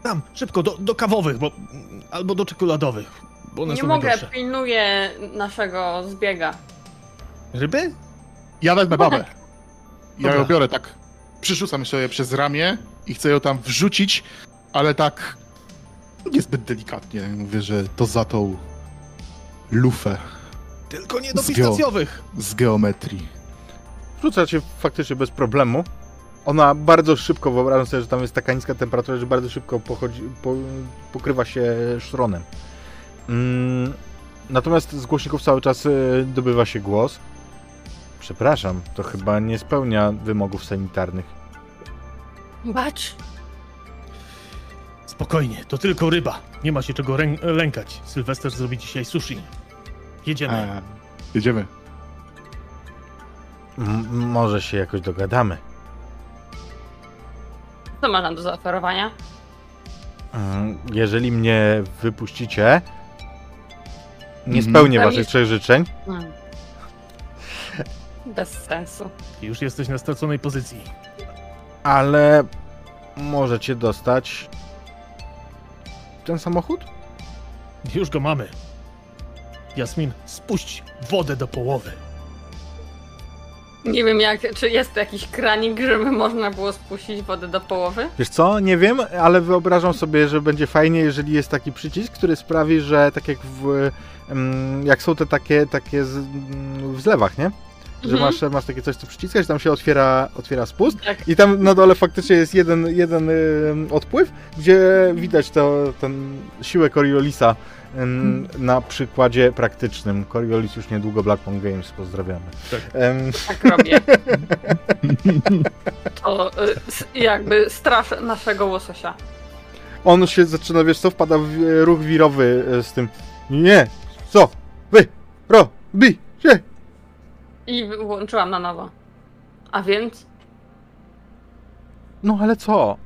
Tam, szybko, do, do kawowych, bo albo do czekoladowych, bo one
Nie
są
mogę,
najgorsze.
pilnuję naszego zbiega.
Ryby?
Ja wezmę babę. Ja ją biorę tak, przyrzucam sobie przez ramię i chcę ją tam wrzucić, ale tak niezbyt delikatnie. Mówię, że to za tą lufę
Tylko nie do pistacjowych.
z geometrii.
Wrzuca cię faktycznie bez problemu. Ona bardzo szybko, wyobrażam sobie, że tam jest taka niska temperatura, że bardzo szybko pochodzi, po, pokrywa się szronem. Mm, natomiast z głośników cały czas y, dobywa się głos. Przepraszam, to chyba nie spełnia wymogów sanitarnych.
Bacz,
Spokojnie, to tylko ryba. Nie ma się czego rę- lękać. Sylwester zrobi dzisiaj sushi. Jedziemy.
E, jedziemy.
M- może się jakoś dogadamy.
co masz nam do zaoferowania?
Mm, Jeżeli mnie wypuścicie, nie
Mhm.
spełnię
Tam
waszych
jest-
trzech życzeń.
Hmm. Bez sensu.
Już jesteś na straconej pozycji.
ale możecie dostać ten samochód?
Już go mamy. Jasmin, spuść wodę do połowy.
Nie wiem jak, czy jest jakiś kranik, żeby można było spuścić wodę do połowy?
Wiesz co, nie wiem, ale wyobrażam sobie, że będzie fajnie, jeżeli jest taki przycisk, który sprawi, że tak jak w, jak są te takie, takie w zlewach, nie? Że
Mhm.
masz, masz takie coś, co przyciskasz, tam się otwiera, otwiera spust
Tak.
i tam na dole faktycznie jest jeden, jeden odpływ, gdzie widać to, ten siłę Coriolisa ym, na przykładzie praktycznym. Coriolis już niedługo Blackpon Games, pozdrawiamy.
Tak.
Tak robię. To y, jakby strasz naszego łososia.
on się zaczyna, wiesz co, wpada w e, ruch wirowy e, z tym nie, co, wy, ro, bi, się.
I włączyłam na nowo. A więc?
No ale co?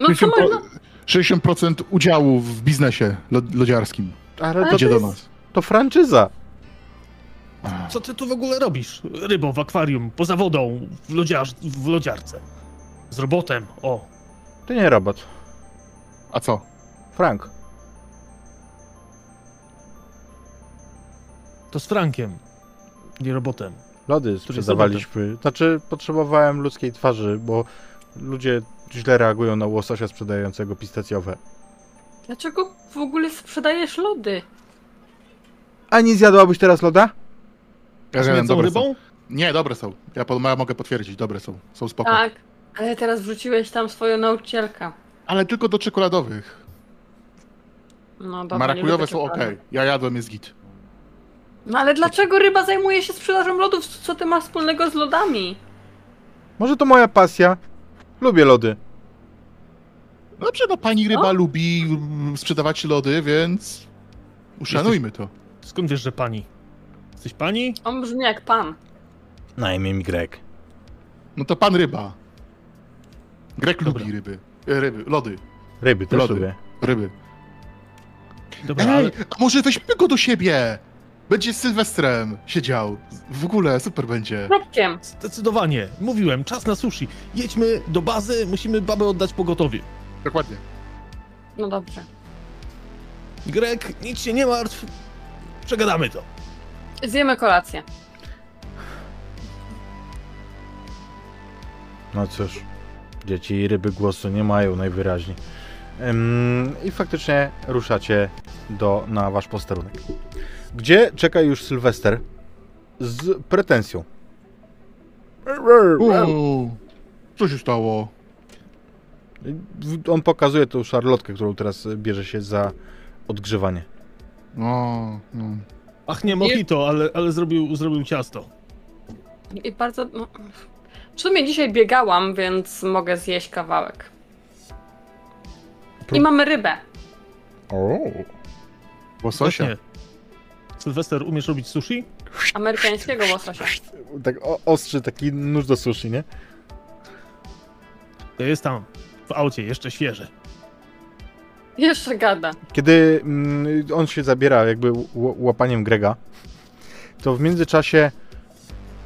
No co
60%,
można?
60% udziału w biznesie lo- lodziarskim
Ale to,
idzie do
jest-
nas.
to franczyza.
Co ty tu w ogóle robisz? Rybą w akwarium, poza wodą, w, lodziarz, w lodziarce. Z robotem, o.
To nie robot.
A co?
Frank.
To z Frankiem. Nie robotem.
Lody sprzedawaliśmy. Znaczy, potrzebowałem ludzkiej twarzy, bo ludzie źle reagują na łososia sprzedającego pistacjowe.
Dlaczego w ogóle sprzedajesz lody?
A nie zjadłabyś teraz loda?
Ja
Z
wiem, dobre są.
rybą?
Nie, dobre są. Ja, po, ja mogę potwierdzić, dobre są. Są spoko.
Tak, ale teraz wrzuciłeś tam swoją nauczycielkę.
Ale tylko do czekoladowych.
No dobra,
Marakujowe są ok. Ja jadłem, jest git.
No ale dlaczego ryba zajmuje się sprzedażą lodów? Co ty masz wspólnego z lodami?
Może to moja pasja? Lubię lody.
Dobrze, no pani ryba
No.
lubi mm, sprzedawać lody, więc uszanujmy to.
Skąd wiesz, że pani? Jesteś pani?
On brzmi jak pan.
Na imię mi Greg.
No to pan ryba. Grek
Dobra.
lubi ryby. E, ryby, lody,
Ryby też
Lody.
lubię.
ryby.
Dobra, ale
Ej, a może weźmy go do siebie? Będzie Sylwestrem siedział. W ogóle super będzie.
Kropkiem.
zdecydowanie. Mówiłem, czas na sushi. Jedźmy do bazy, musimy babę oddać pogotowie.
Dokładnie.
No dobrze.
Greg, nic się nie martw. Przegadamy to.
Zjemy kolację.
No cóż, dzieci i ryby głosu nie mają najwyraźniej. Ym, I faktycznie ruszacie do, na wasz posterunek. Gdzie czeka już Sylwester z pretensją.
Uuu, co się stało?
On pokazuje tą szarlotkę, którą teraz bierze się za odgrzewanie.
O, no.
Ach, nie mojito, ale, ale zrobił, zrobił ciasto.
I bardzo. No, w sumie dzisiaj biegałam, więc mogę zjeść kawałek. I mamy rybę.
O.
Łososia.
Sylwester, umiesz robić sushi?
Amerykańskiego łososia.
Tak o, ostrzy taki nóż do sushi, nie?
To jest tam, w aucie, jeszcze świeże.
Jeszcze gada.
Kiedy mm, on się zabiera jakby łapaniem Grega, to w międzyczasie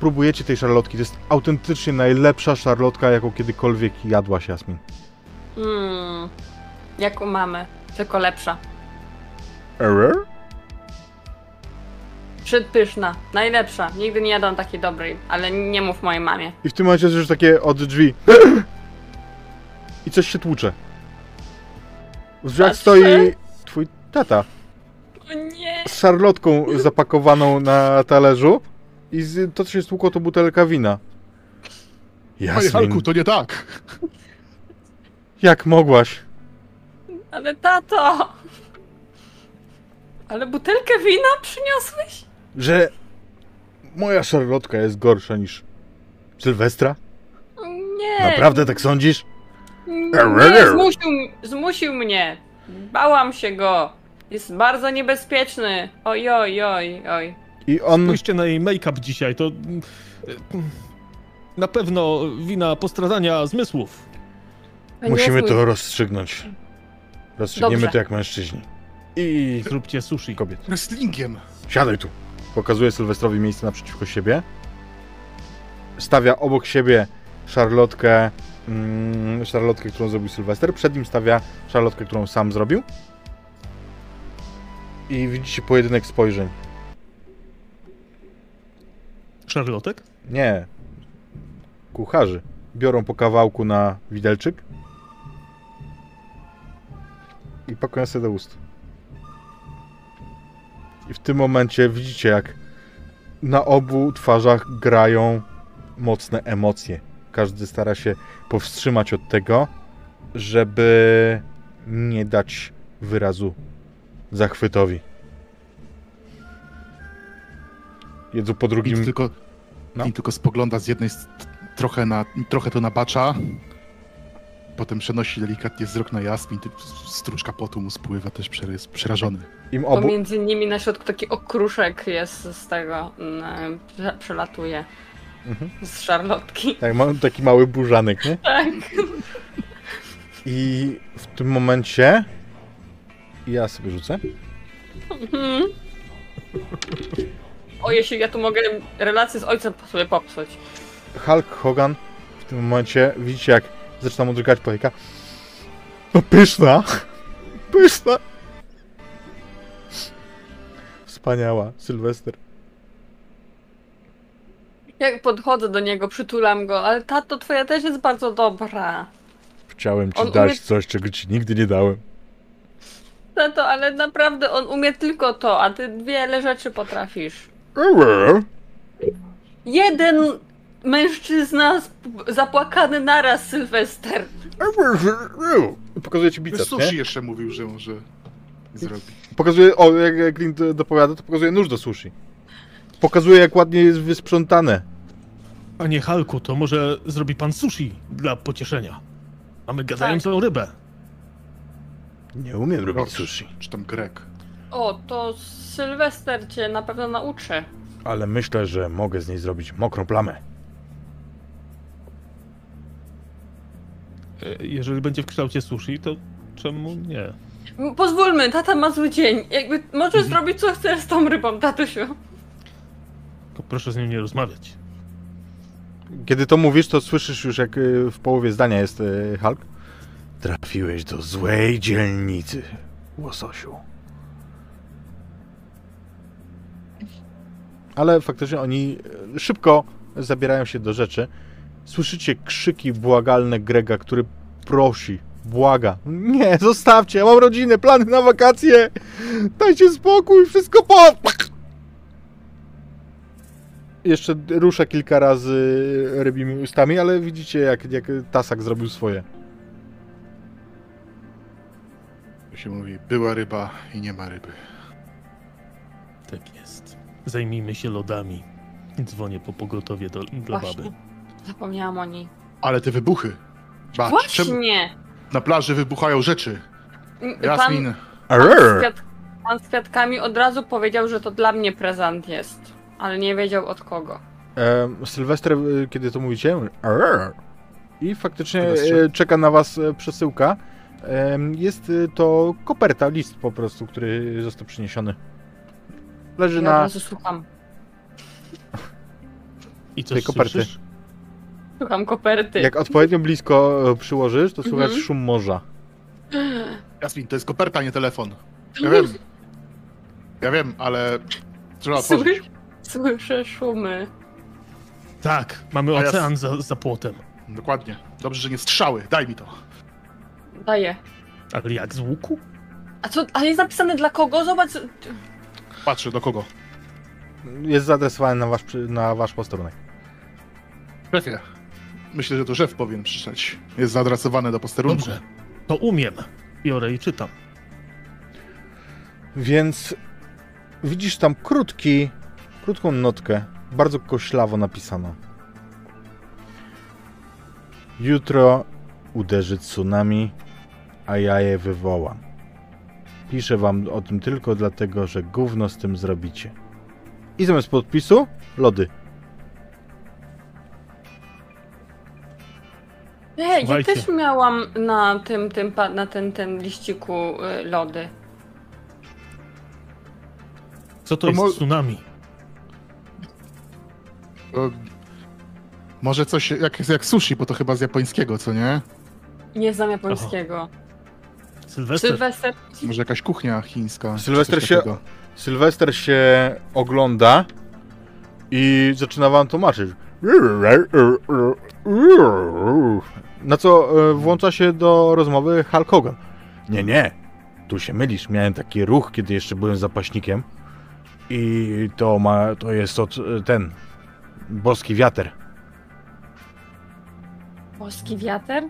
próbujecie tej szarlotki. To jest autentycznie najlepsza szarlotka, jaką kiedykolwiek jadłaś, Jasmin.
Mmm. Jak u mamy, tylko lepsza.
Error?
Przedpyszna, najlepsza. Nigdy nie jadłam takiej dobrej, ale nie mów mojej mamie.
I w tym momencie już takie od drzwi. I coś się tłucze. W drzwiach
Patrzę.
stoi twój tata
O nie!
z szarlotką zapakowaną na talerzu i z, to, co się stłukło, to butelka wina.
Panie
Jasmin,
Halku, to nie tak.
jak mogłaś?
Ale tato! Ale butelkę wina przyniosłeś?
Że moja szarlotka jest gorsza niż Sylwestra?
Nie.
Naprawdę tak sądzisz?
Nie, zmusił, zmusił mnie. Bałam się go. Jest bardzo niebezpieczny. Oj, oj, oj, oj.
I on...
Spójrzcie na jej make-up dzisiaj, to mm, na pewno wina postradania zmysłów.
Musimy to rozstrzygnąć. Rozstrzygniemy
Dobrze.
to jak mężczyźni. I
Zróbcie sushi.
kobiet.
Wrestlingiem.
Siadaj tu. Pokazuje Sylwestrowi miejsce naprzeciwko siebie. Stawia obok siebie szarlotkę, mm, szarlotkę, którą zrobił Sylwester. Przed nim stawia szarlotkę, którą sam zrobił. I widzicie pojedynek spojrzeń.
Szarlotek?
Nie. Kucharzy. Biorą po kawałku na widelczyk. I pakują sobie do ust. I w tym momencie widzicie, jak na obu twarzach grają mocne emocje. Każdy stara się powstrzymać od tego, żeby nie dać wyrazu zachwytowi. Jedzą po
I
drugim.
tylko,
No.
I tylko spogląda z jednej trochę, na, trochę to nabacza, potem przenosi delikatnie wzrok na Jasmin, ty- stróżka potu mu spływa, też jest przerażony.
Im obu,
Pomiędzy nimi na środku taki okruszek jest z tego. mm, prze- Przelatuje.
Mhm.
Z szarlotki.
Tak, mam taki mały burzanek, nie?
Tak.
I w tym momencie ja sobie rzucę.
Mhm. O, jeśli ja tu mogę relację z ojcem sobie popsuć.
Hulk Hogan w tym momencie widzicie jak zaczyna mu drgać pojeka. No pyszna! Pyszna! Wspaniała, Sylwester.
Jak podchodzę do niego, przytulam go, ale tato, twoja też jest bardzo dobra.
Chciałem ci
On
dać
umie-
coś, czego ci nigdy nie dałem.
Tato, ale naprawdę on umie tylko to, a ty wiele rzeczy potrafisz. Jeden mężczyzna zapłakany naraz, Sylwester.
Pokazuje ci biceps,
Sushi
nie?
jeszcze mówił, że może zrobi.
Pokazuje, o, jak, Clint dopowiada, to pokazuje nóż do sushi. Pokazuje, jak ładnie jest wysprzątane.
Panie Halku, to może zrobi pan sushi dla pocieszenia. Mamy gadającą rybę.
Nie umiem robić sushi.
Czy tam Grek.
O, to Sylwester cię na pewno nauczy.
Ale myślę, że mogę z niej zrobić mokrą plamę.
Jeżeli będzie w kształcie sushi, to czemu nie?
Pozwólmy, tata ma zły dzień. Jakby możesz zrobić co chcesz z tą rybą, tatusiu.
Tylko proszę z nim nie rozmawiać.
Kiedy to mówisz, to słyszysz już, jak y, w połowie zdania jest y, Hulk. Trafiłeś do złej dzielnicy, łososiu. Ale faktycznie oni y, szybko zabierają się do rzeczy. Słyszycie krzyki błagalne Grega, który prosi, błaga. Nie, zostawcie, ja mam rodzinę, plany na wakacje. Dajcie spokój, wszystko po... Jeszcze rusza kilka razy rybimi ustami, ale widzicie, jak, jak Tasak zrobił swoje.
To się mówi, była ryba i nie ma ryby.
Tak jest. Zajmijmy się lodami. Dzwonię po pogotowie do, dla
Właśnie.
baby.
Zapomniałam o niej.
Ale te wybuchy. Czemu
Właśnie!
na plaży wybuchają rzeczy. Jasmin,
Pan, pan, z
Arr!
kwiat, pan z kwiatkami od razu powiedział, że to dla mnie prezent jest. Ale nie wiedział od kogo.
Em, Sylwester, y, kiedy to mówicie, mówi, "Arr!" i faktycznie e, czeka na was e, przesyłka. Em, Jest y, to koperta, list po prostu, który został przyniesiony. Leży
Ja
na...
razu słucham.
I co
Tej koperty.
słyszysz?
Słucham koperty.
Jak odpowiednio blisko e, przyłożysz, to słychać
Mhm.
szum morza.
Jasmin, to jest koperta, nie telefon. Ja wiem. Ja wiem, ale trzeba
Słysz?
otworzyć.
Słyszę szumy.
Tak, mamy
A ja-
ocean za, za płotem.
Dokładnie. Dobrze, że nie strzały. Daj mi to.
Daję.
Ale jak z łuku?
A co, a jest napisane dla kogo? Zobacz.
Patrzę do kogo.
Jest zaadresowany na wasz, przy- na wasz posterunek.
Szefie. Myślę, że to szef powinien przyszedć. Jest zaadresowany do posterunku.
Dobrze. To umiem. Biorę i czytam.
Więc widzisz tam krótki, krótką notkę bardzo koślawo napisana. Jutro uderzy tsunami, a ja je wywołam. Piszę wam o tym tylko dlatego, że gówno z tym zrobicie. I zamiast podpisu, lody.
Ej, ja
Słuchajcie.
też miałam na tym, tym, pa- na ten, tym liściku y, lody.
Co to
To
jest tsunami?
To... Może coś jak, jak sushi, bo to chyba z japońskiego, co nie?
Nie znam japońskiego.
Sylwester?
Sylwester.
Może jakaś kuchnia chińska. czy
Sylwester
coś
się-
takiego.
Sylwester się ogląda i zaczyna wam tłumaczyć. Na co e, włącza się do rozmowy Hulk Hogan. Nie, nie, tu się mylisz. Miałem taki ruch, kiedy jeszcze byłem zapaśnikiem i to ma, to jest od e, ten boski wiater.
Polski wiater?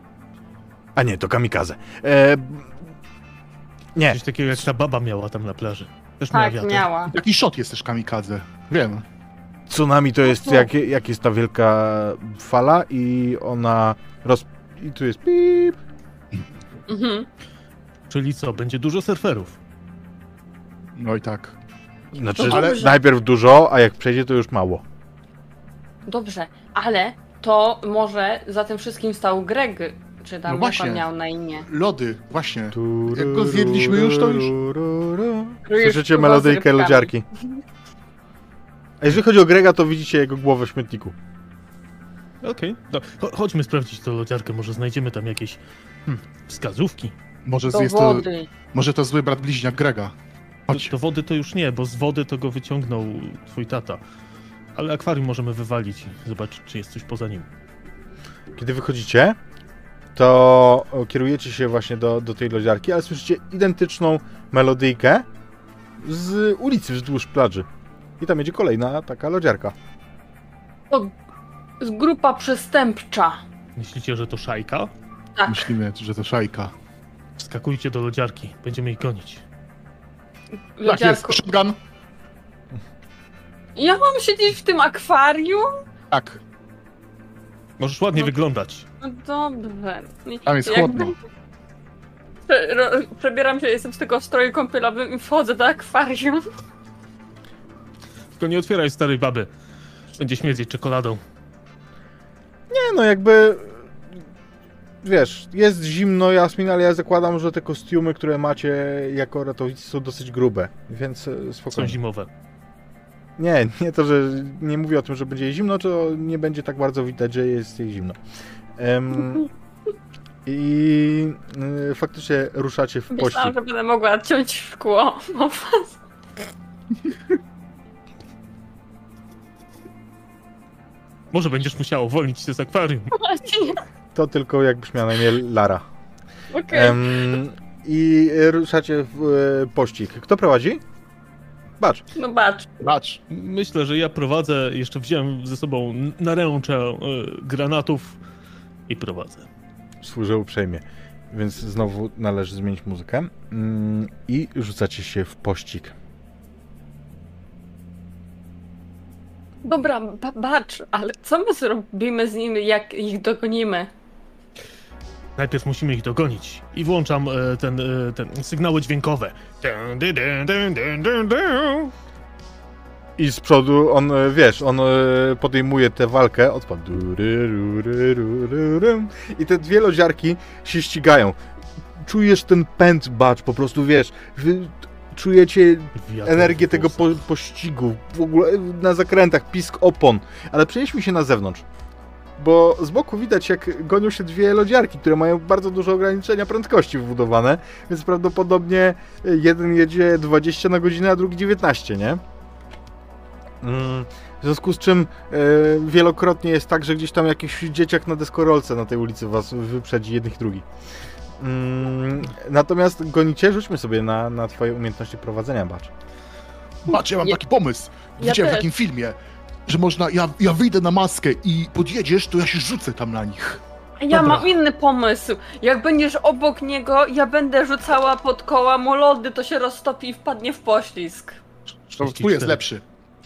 A nie, to kamikaze. E, nie,
Coś takiego jak ta baba miała tam na plaży. Też miała
Tak,
wiatr.
miała.
Taki shot jest też kamikadze. Wiem.
Tsunami to jest jak, jak jest ta wielka fala i ona roz... i tu jest pip.
Mhm.
Czyli co, będzie dużo surferów.
No i tak.
Znaczy,
No
ale najpierw dużo, a jak przejdzie, to już mało.
Dobrze, ale to może za tym wszystkim stał Greg, czy tam
No właśnie.
on miał na imię.
Lody, właśnie. Jak go zjedliśmy już, to już-
Słyszycie melodyjkę lodziarki. A jeżeli chodzi o Grega, to widzicie jego głowę w śmietniku.
Okej, cho- chodźmy sprawdzić tę lodziarkę, może znajdziemy tam jakieś hmm, wskazówki.
Może
Do
jest to, może to zły brat bliźniak Grega.
Do,
Chodź.
do wody to już nie, bo z wody to go wyciągnął twój tata. Ale akwarium możemy wywalić i zobaczyć, czy jest coś poza nim.
Kiedy wychodzicie, to kierujecie się właśnie do, do tej lodziarki, ale słyszycie identyczną melodyjkę z ulicy wzdłuż plaży. I tam jedzie kolejna taka lodziarka.
To z- grupa przestępcza.
Myślicie, że to szajka?
Tak.
Myślimy, że to szajka.
Wskakujcie do lodziarki, będziemy ich gonić.
Tak jest,
Lodziarko.
shotgun.
Ja mam siedzieć w tym akwarium?
Tak,
Możesz ładnie
No.
wyglądać.
No dobrze.
tam jest
Jakby-
chłodno.
Prze- ro- Przebieram się, jestem z tego stroju kąpielowym i wchodzę do akwarium.
Tylko nie otwieraj starej baby. Będzie śmierdzieć czekoladą.
Nie no, jakby... Wiesz, jest zimno, Jasmin, ale ja zakładam, że te kostiumy, które macie jako ratownicy są dosyć grube, więc e,
Są
spokojnie.
zimowe.
Nie, nie to, że nie mówię o tym, że będzie jej zimno, to nie będzie tak bardzo widać, że jest jej zimno. Em, I y, faktycznie ruszacie w pościg.
Myślałam, że będę mogła szkło. No,
Może będziesz musiała uwolnić się z akwarium.
To tylko jakbyś miała na imię Lara.
Okej.
Em, I ruszacie w e, pościg. Kto prowadzi? Bacz.
No bacz.
Bacz.
Myślę, że ja prowadzę, jeszcze wziąłem ze sobą naręcze e, granatów i prowadzę.
Służę uprzejmie. Więc znowu należy zmienić muzykę. Mm, I rzucacie się w pościg.
Dobra, ba bacz, ale co my zrobimy z nimi, jak ich dogonimy?
Najpierw musimy ich dogonić. I włączam e, ten, e, ten sygnały dźwiękowe.
I z przodu on, e, wiesz, on e, podejmuje tę walkę, odpad. I te dwie lodziarki się ścigają. Czujesz ten pęd, bacz, po prostu wiesz. Czujecie
Wiatr
energię tego po, pościgu, w ogóle na zakrętach, pisk opon. Ale przenieśmy się na zewnątrz. Bo z boku widać, jak gonią się dwie lodziarki, które mają bardzo duże ograniczenia prędkości wbudowane, więc prawdopodobnie jeden jedzie 20 na godzinę, a drugi 19, nie? Mm, W związku z czym e, wielokrotnie jest tak, że gdzieś tam jakiś dzieciak na deskorolce na tej ulicy was wyprzedzi jednych i drugich. Mm, natomiast gonicie, rzućmy sobie na, na twoje umiejętności prowadzenia, bacz.
Bacz, ja mam
Ja-
taki pomysł.
ja
Widziałem w
też.
takim filmie, że można, ja, ja wyjdę na maskę i podjedziesz, to ja się rzucę tam na nich.
Ja
Dobra.
mam inny pomysł. Jak będziesz obok niego, ja będę rzucała pod koła mu lody, to się roztopi i wpadnie w poślizg.
To twój jest
34.
lepszy.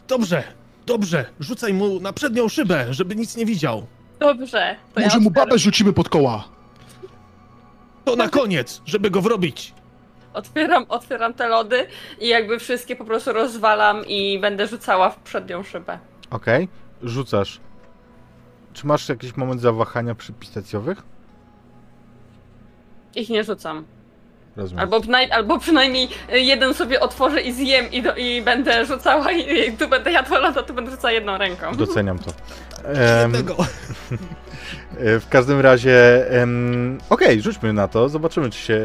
Dobrze. Dobrze, rzucaj mu na przednią szybę, żeby nic nie widział.
Dobrze. To
Może
ja
mu babę rzucimy pod koła.
To na koniec, żeby go wrobić.
otwieram, otwieram te lody i jakby wszystkie po prostu rozwalam i będę rzucała w przednią szybę.
Okej, rzucasz. Czy masz jakiś moment zawahania przy pistacjowych?
Ich nie rzucam.
Rozumiem.
Albo, przynaj- albo przynajmniej jeden sobie otworzę i zjem i, do, i będę rzucała i, i tu będę jadła loda, tu będę rzucała jedną ręką.
Doceniam to. Em,
Tego.
e, w każdym razie, okej, rzućmy na to, zobaczymy czy się,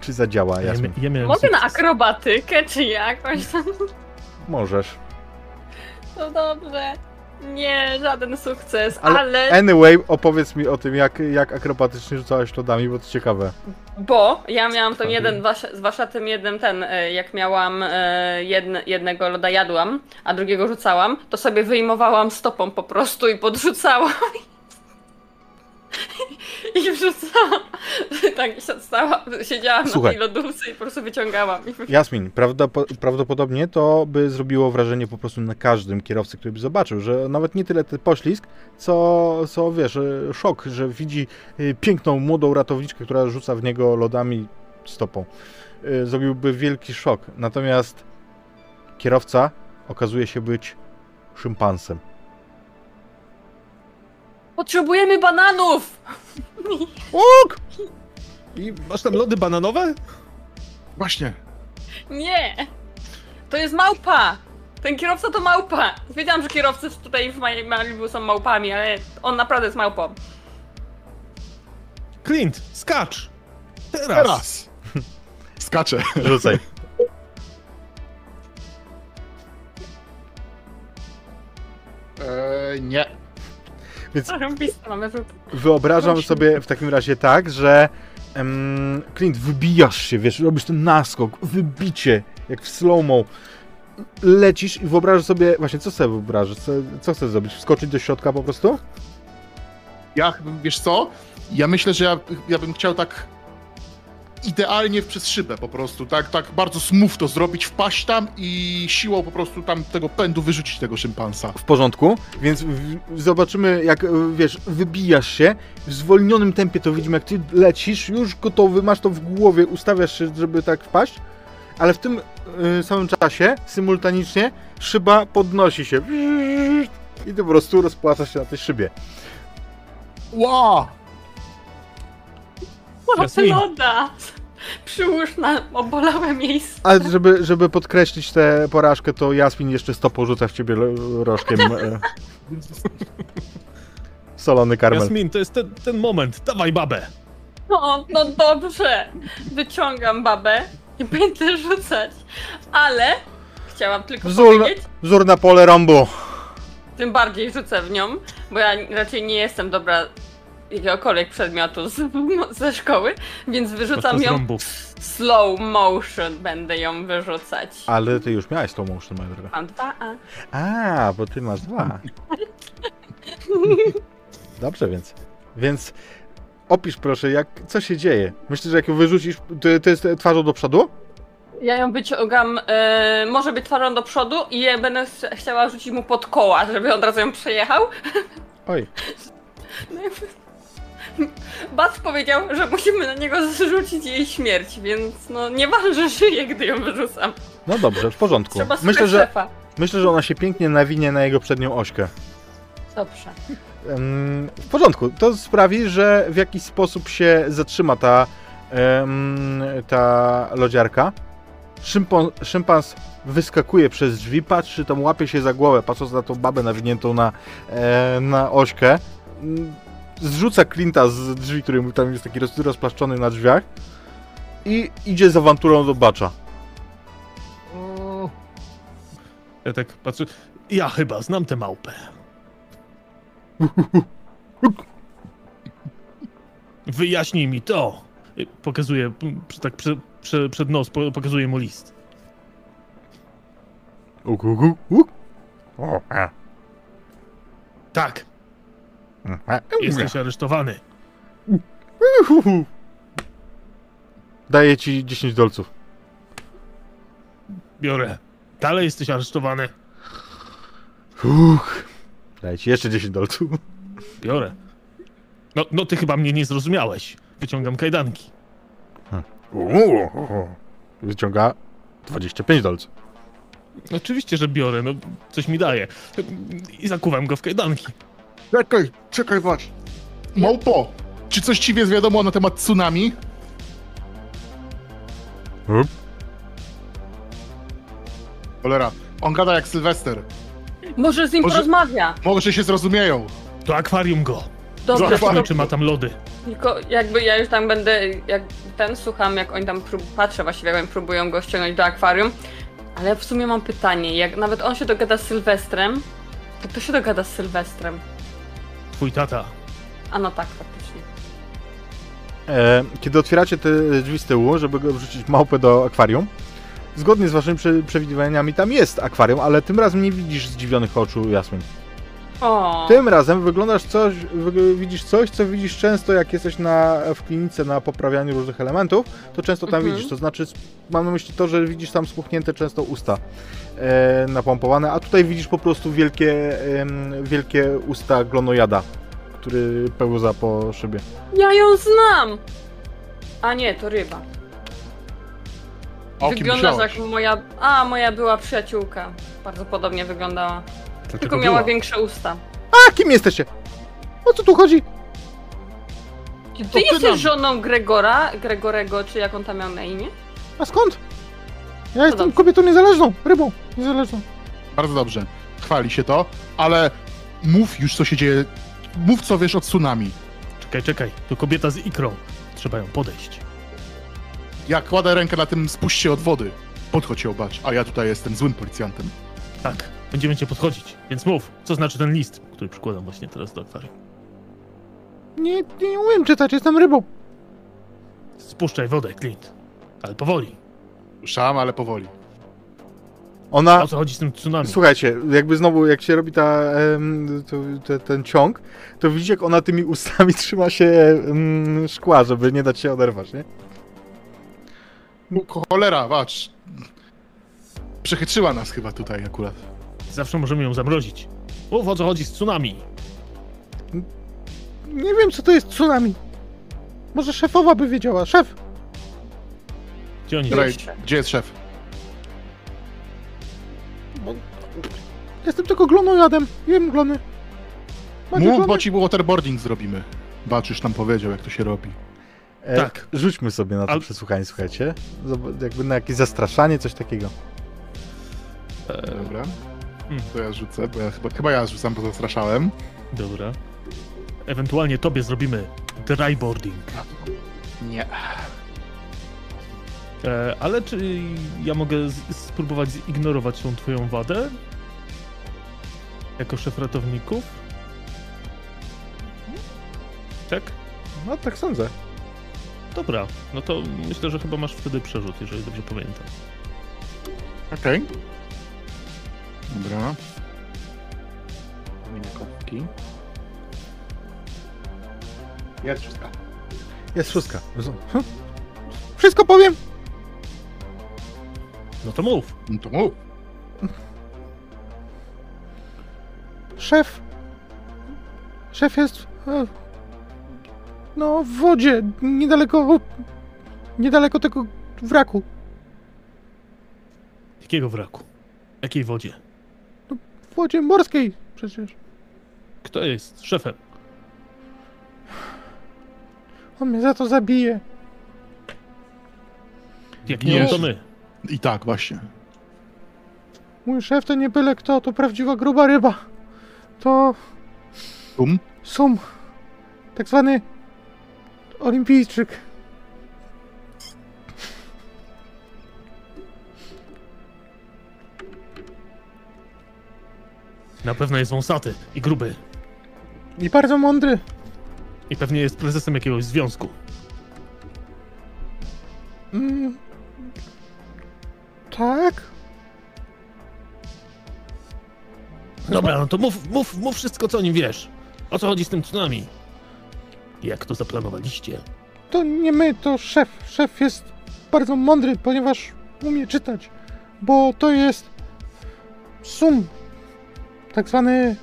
czy zadziała,
Ja, ja
Mogę na
sukces.
akrobatykę czy jakoś tam?
Możesz.
To dobrze. Nie, żaden sukces,
Ale-
ale,
Anyway, opowiedz mi o tym, jak, jak akrobatycznie rzucałaś lodami, bo to ciekawe.
bo ja miałam ten
Okej.
jeden, wasz- z waszatem jeden ten, e, jak miałam e, jedne, jednego loda jadłam, a drugiego rzucałam, to sobie wyjmowałam stopą po prostu i podrzucałam. I wrzucałam. Tak stała, siedziałam
Słuchaj.
na tej lodówce i po prostu wyciągałam.
Jasmin, prawdopo- prawdopodobnie to by zrobiło wrażenie po prostu na każdym kierowcy, który by zobaczył, że nawet nie tyle ten poślizg, co, co wiesz, e, szok, że widzi e, piękną, młodą ratowniczkę, która rzuca w niego lodami stopą. E, Zrobiłby wielki szok. Natomiast kierowca okazuje się być szympansem.
Potrzebujemy bananów!
Łuk! I
Masz tam lody bananowe?
Właśnie.
Nie! To jest małpa! Ten kierowca to małpa! Wiedziałam, że kierowcy tutaj w Ma- Malibu są małpami, ale on naprawdę jest małpą.
Clint, skacz! Teraz!
Teraz. Skaczę.
rzucaj.
Eee, nie.
Więc. Wyobrażam sobie w takim razie tak, że em, Clint, wybijasz się, wiesz, robisz ten naskok, wybicie, jak w slow-mo. Lecisz i wyobrażasz sobie, właśnie co sobie wyobrażasz, co, co chcesz zrobić? Wskoczyć do środka po prostu?
Ja, wiesz co? Ja myślę, że ja, ja bym chciał tak idealnie przez szybę po prostu, tak, tak bardzo smooth to zrobić, wpaść tam i siłą po prostu tam tego pędu wyrzucić tego szympansa.
W porządku, więc zobaczymy jak, e, wiesz, wybijasz się, w zwolnionym tempie to widzimy jak ty lecisz, już gotowy, masz to w głowie, ustawiasz się, żeby tak wpaść, ale w tym e, samym czasie, symultanicznie, szyba podnosi się i ty po prostu rozpłacasz się na tej szybie.
Wow!
Jasmin.
Loda! Przyłóż na obolałe miejsce.
Ale żeby, żeby podkreślić tę porażkę, to Jasmin jeszcze stopą rzuca w ciebie rożkiem e, solony karmel.
Jasmin, to jest ten, ten moment. Dawaj babę!
No, no dobrze. Wyciągam babę i będę rzucać. Ale chciałam tylko
Wzór,
powiedzieć,
wzór na pole Rambo.
tym bardziej rzucę w nią, bo ja raczej nie jestem dobra jakiegokolwiek przedmiotu z, ze szkoły, więc wyrzucam ją slow motion, będę ją wyrzucać.
Ale ty już miałeś slow motion, moja droga.
Mam dwa A.
A, bo ty masz dwa. Dobrze więc. Więc opisz proszę, jak, co się dzieje. Myślę, że jak ją wyrzucisz, to, to jest twarzą do przodu?
Ja ją wyciągam, e, może być twarzą do przodu i ja będę ch- chciała rzucić mu pod koła, żeby od razu ją przejechał.
Oj,
No i- Bat powiedział, że musimy na niego zrzucić jej śmierć, więc no nieważne, że żyje, gdy ją wyrzucam.
no dobrze, w porządku.
Trzeba
Myślę, że,
szefa.
myślę, że ona się pięknie nawinie na jego przednią ośkę.
Dobrze.
Em, W porządku. To sprawi, że w jakiś sposób się zatrzyma ta, em, ta lodziarka. Szympon, szympans wyskakuje przez drzwi, patrzy, tam łapie się za głowę, patrząc na tą babę nawiniętą na, e, na ośkę. Zrzuca Clint'a z drzwi, który tam jest taki roz, rozplaszczony na drzwiach i idzie z awanturą do bacza.
Ja tak patrzę. Ja chyba znam tę małpę. Wyjaśnij mi to. Pokazuję, tak prze, prze, przed nos, po- pokazuję mu list.
Uk, uk, uk, uk. O, a,
Tak, jesteś aresztowany.
Daję ci 10 dolców.
Biorę. Dalej jesteś aresztowany.
Uch. Dajcie jeszcze 10 dolców.
Biorę. No, no ty chyba mnie nie zrozumiałeś. Wyciągam kajdanki.
Uuu. Wyciąga 25 dolców.
Oczywiście, że biorę, no coś mi daje. I zakuwam go w kajdanki.
Czekaj, czekaj, patrz. Małpo, czy coś ci jest wiadomo na temat tsunami?
Up.
Cholera, on gada jak Sylwester.
Może z nim
Może-
porozmawia.
Może się zrozumieją.
To akwarium go.
Dobrze,
Zobaczmy,
czy ma tam lody.
tylko jakby ja już tam będę, jak ten słucham, jak oni tam prób, patrzę właściwie, jak oni próbują go ściągnąć do akwarium. Ale w sumie mam pytanie, jak nawet on się dogada z Sylwestrem, to kto się dogada z Sylwestrem?
Twój tata.
A no tak, faktycznie.
E, kiedy otwieracie te drzwi z tyłu, żeby go wrzucić małpę do akwarium, zgodnie z waszymi prze, przewidywaniami tam jest akwarium, ale tym razem nie widzisz zdziwionych oczu Jasmin.
O,
Tym razem wyglądasz coś, widzisz coś, co widzisz często jak jesteś na, w klinice na poprawianiu różnych elementów, to często tam
Mhm.
widzisz, to znaczy mam na myśli to, że widzisz tam spuchnięte często usta e, napompowane, a tutaj widzisz po prostu wielkie, em, wielkie usta glonojada, który pełza po szybie.
ja ją znam! A nie, to ryba.
O
Wyglądasz jak moja, a moja była przyjaciółka. Bardzo podobnie wyglądała.
Dlaczego
Tylko miała
była?
większe usta.
A, kim jesteście? O co tu chodzi?
Czy ty
ty
jesteś żoną Gregora, Gregorego, czy jak on tam miał na imię?
A skąd? Ja jestem
dobrze.
kobietą niezależną, rybą niezależną.
Bardzo dobrze. Chwali się to, ale mów już co się dzieje. Mów co wiesz o tsunami.
Czekaj, czekaj. To kobieta z ikrą. Trzeba ją podejść.
Ja kładę rękę na tym spuść się od wody. Podchodź się obacz, a ja tutaj jestem złym policjantem.
Tak, będziemy cię podchodzić. Więc mów, co znaczy ten list, który przykładam właśnie teraz do akwarium.
Nie, nie, umiem czytać, jestem rybą.
Spuszczaj wodę, Clint. Ale powoli.
Ruszam, ale powoli.
Ona,
O co chodzi z tym tsunami?
słuchajcie, jakby znowu, jak się robi ta, em, to, te, ten ciąg, to widzicie, jak ona tymi ustami trzyma się em, szkła, żeby nie dać się oderwać, nie?
Cholera, patrz. Przechytrzyła nas chyba tutaj akurat.
Zawsze możemy ją zamrozić. Mów, o co chodzi z tsunami.
Nie wiem, co to jest tsunami. Może szefowa by wiedziała. Szef!
Gdzie oni?
Jeszcze.
gdzie jest szef?
Jestem tylko glonojadem. Jem glony. Macie
Mów,
glony?
bo ci waterboarding zrobimy. Bacz już nam powiedział, jak to się robi.
E,
Tak.
Rzućmy sobie na to
Al-
przesłuchanie, słuchajcie. Zob- jakby na jakieś zastraszanie, coś takiego.
E,
Dobra.
Hmm.
To ja rzucę, bo ja chyba, chyba ja rzucam, bo zastraszałem.
dobra. Ewentualnie tobie zrobimy dryboarding.
Nie.
E, ale czy ja mogę z- spróbować zignorować tą twoją wadę? Jako szef ratowników? Tak?
No tak sądzę.
Dobra, no to myślę, że chyba masz wtedy przerzut, jeżeli dobrze pamiętam.
Okej. Dobra. Pominę kostki. Jest wszystko.
Jest szóstka. Hm. Wszystko powiem!
No to mów.
No to mów.
Szef. Szef jest. e, No, w wodzie. Niedaleko. Niedaleko tego wraku.
Jakiego wraku? Jakiej wodzie?
W morskiej przecież.
Kto jest szefem?
On mnie za to zabije.
Jak nie, to my.
I tak, właśnie.
Mój szef to nie byle kto, to prawdziwa gruba ryba. To
Um?
sum. Tak zwany olimpijczyk.
Na pewno jest wąsaty i gruby.
I bardzo mądry.
I pewnie jest prezesem jakiegoś związku.
Mm. Tak?
Dobra, no to mów, mów, mów wszystko, co o nim wiesz. O co chodzi z tym tsunami? Jak to zaplanowaliście?
To nie my, to szef. Szef jest bardzo mądry, ponieważ umie czytać. Bo to jest sum. Tak zwany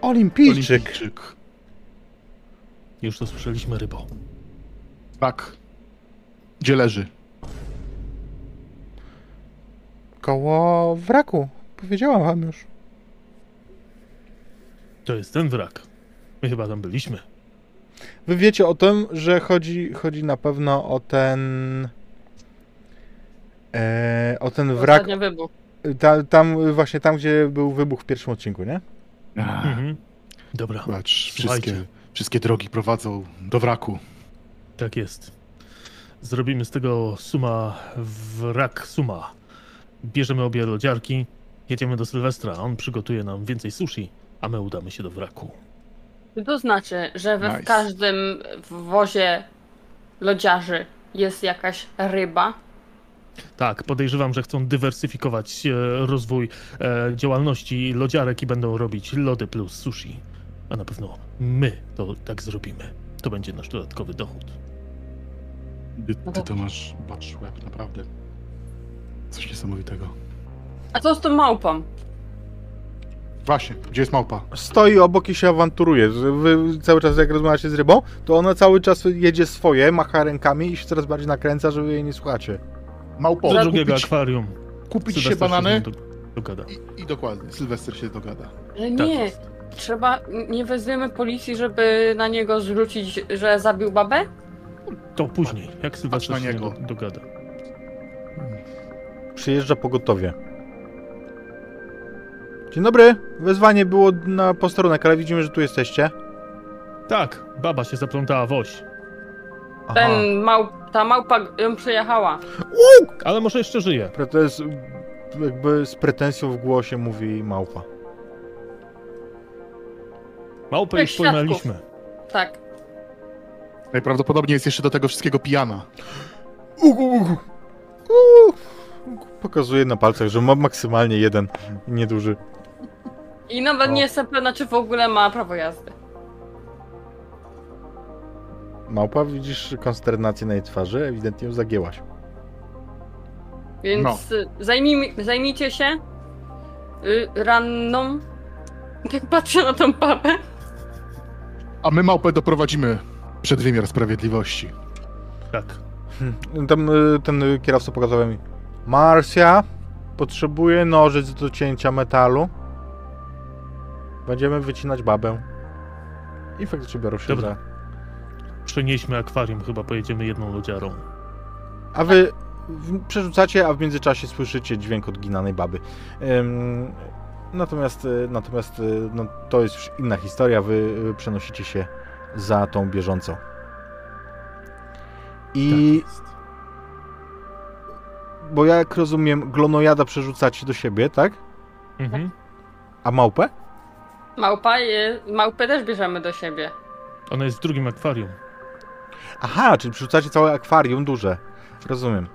olimpijczyk.
Olimpijczyk.
Już to słyszeliśmy, rybo.
Tak. Gdzie leży?
Koło wraku. Powiedziałam wam już.
To jest ten wrak. My chyba tam byliśmy.
Wy wiecie o tym, że chodzi, chodzi na pewno o ten... E, o ten wrak,
Ostatnio wybuch.
Ta, tam właśnie tam, gdzie był wybuch w pierwszym odcinku, nie?
Mhm. Dobra,
Patrz, wszystkie, wszystkie drogi prowadzą do wraku.
tak jest. Zrobimy z tego suma wrak suma. Bierzemy obie lodziarki, jedziemy do Sylwestra, on przygotuje nam więcej sushi, a my udamy się do wraku.
To znaczy, że we
Nice.
w każdym wozie lodziarzy jest jakaś ryba.
Tak, podejrzewam, że chcą dywersyfikować e, rozwój e, działalności lodziarek i będą robić lody plus sushi. A na pewno my to tak zrobimy. To będzie nasz dodatkowy dochód.
Ty, ty to masz, patrz, łeb, naprawdę. Coś niesamowitego.
A co z tą małpą?
Właśnie, gdzie jest małpa?
Stoi obok i się awanturuje. Wy cały czas jak rozmawiacie z rybą, to ona cały czas jedzie swoje, macha rękami i się coraz bardziej nakręca, że wy jej nie słuchacie.
Małpo,
Do drugiego
kupić,
akwarium.
kupić się
Sylwester
banany
się nią do- dogada.
i, i dokładnie, Sylwester się dogada.
Ale
Tak
nie,
jest.
trzeba, nie wezwiemy policji, żeby na niego zwrócić, że zabił babę?
To później, jak Sylwester
na
się
niego.
niego dogada.
Przyjeżdża pogotowie. Dzień dobry. Wezwanie było na posterunek, ale widzimy, że tu jesteście.
Tak, baba się zaplątała w oś.
Ten małp, ta małpa ją przejechała.
Ale może jeszcze żyje.
To jest jakby z pretensją w głosie mówi małpa.
Małpę już poznaliśmy.
Tak.
Najprawdopodobniej jest jeszcze do tego wszystkiego pijana.
Ugu. Ugu. Pokazuje na palcach, że ma maksymalnie jeden, nieduży.
I nawet
O.
nie jestem pewna, czy w ogóle ma prawo jazdy.
Małpa, widzisz konsternację na jej twarzy, ewidentnie ją zagięłaś.
Więc
No.
y, zajmij, zajmijcie się y, ranną. Tak patrzę na tą babę.
A my małpę doprowadzimy przed wymiar sprawiedliwości.
Tak.
Tam y, ten kierowca pokazał mi. Marsja potrzebuje nożyc do cięcia metalu. Będziemy wycinać babę. I faktycznie biorą się
Dobra. Przenieśmy akwarium, chyba pojedziemy jedną lodziarą.
A wy przerzucacie, a w międzyczasie słyszycie dźwięk odginanej baby. Ym, natomiast y, natomiast y, no, to jest już inna historia. Wy y, przenosicie się za tą bieżącą. I
Tak
bo jak rozumiem, glonojada przerzucacie do siebie, tak?
Mhm.
A małpę?
Małpa je, małpę też bierzemy do siebie.
Ona jest w drugim akwarium.
Aha, czyli przerzucacie całe akwarium duże. Rozumiem.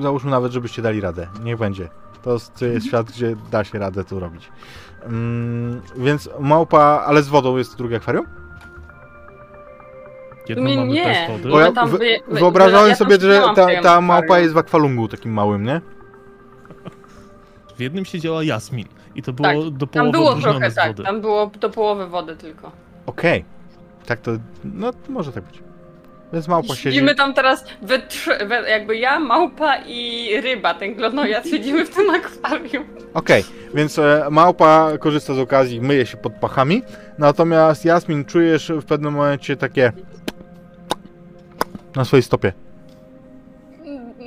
Załóżmy nawet, żebyście dali radę. Niech będzie. To jest- to jest świat, gdzie da się radę to robić. Mm, więc małpa, ale z wodą jest drugie akwarium?
Jedno
Nie,
mamy
nie.
bez wody.
Bo ja
tam
wy,
wy- wy-
wyobrażałem
ja tam
sobie, że
siedziałam w
ta,
tym
ta małpa
akwarium.
jest w akwalungu takim małym, nie?
W jednym siedziała Jasmin i to
Tak,
było do
Tam
połowy
było trochę
z
tak,
wody.
tam było do połowy wody tylko.
Okej. Tak to, no może tak być. Więc małpa
I
siedzi...
siedzimy tam teraz we trzy, we, jakby ja, małpa i ryba, ten glonojad, siedzimy w tym akwarium.
Okej, więc e, małpa korzysta z okazji, myje się pod pachami, natomiast Jasmin czujesz w pewnym momencie takie na swojej stopie.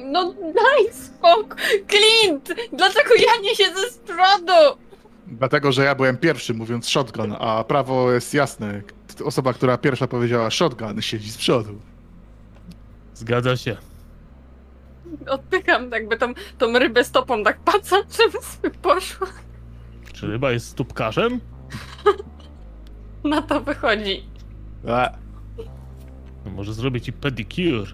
No daj spokój! Clint! Dlaczego ja nie siedzę z przodu?
Dlatego, że ja byłem pierwszy mówiąc shotgun, a prawo jest jasne. Osoba, która pierwsza powiedziała shotgun, siedzi z przodu.
Zgadza się.
Odpycham jakby tą, tą rybę stopą, tak patrzę, żeby sobie poszła.
Czy ryba jest stópkarzem?
Na to wychodzi.
No może zrobić ci pedicure.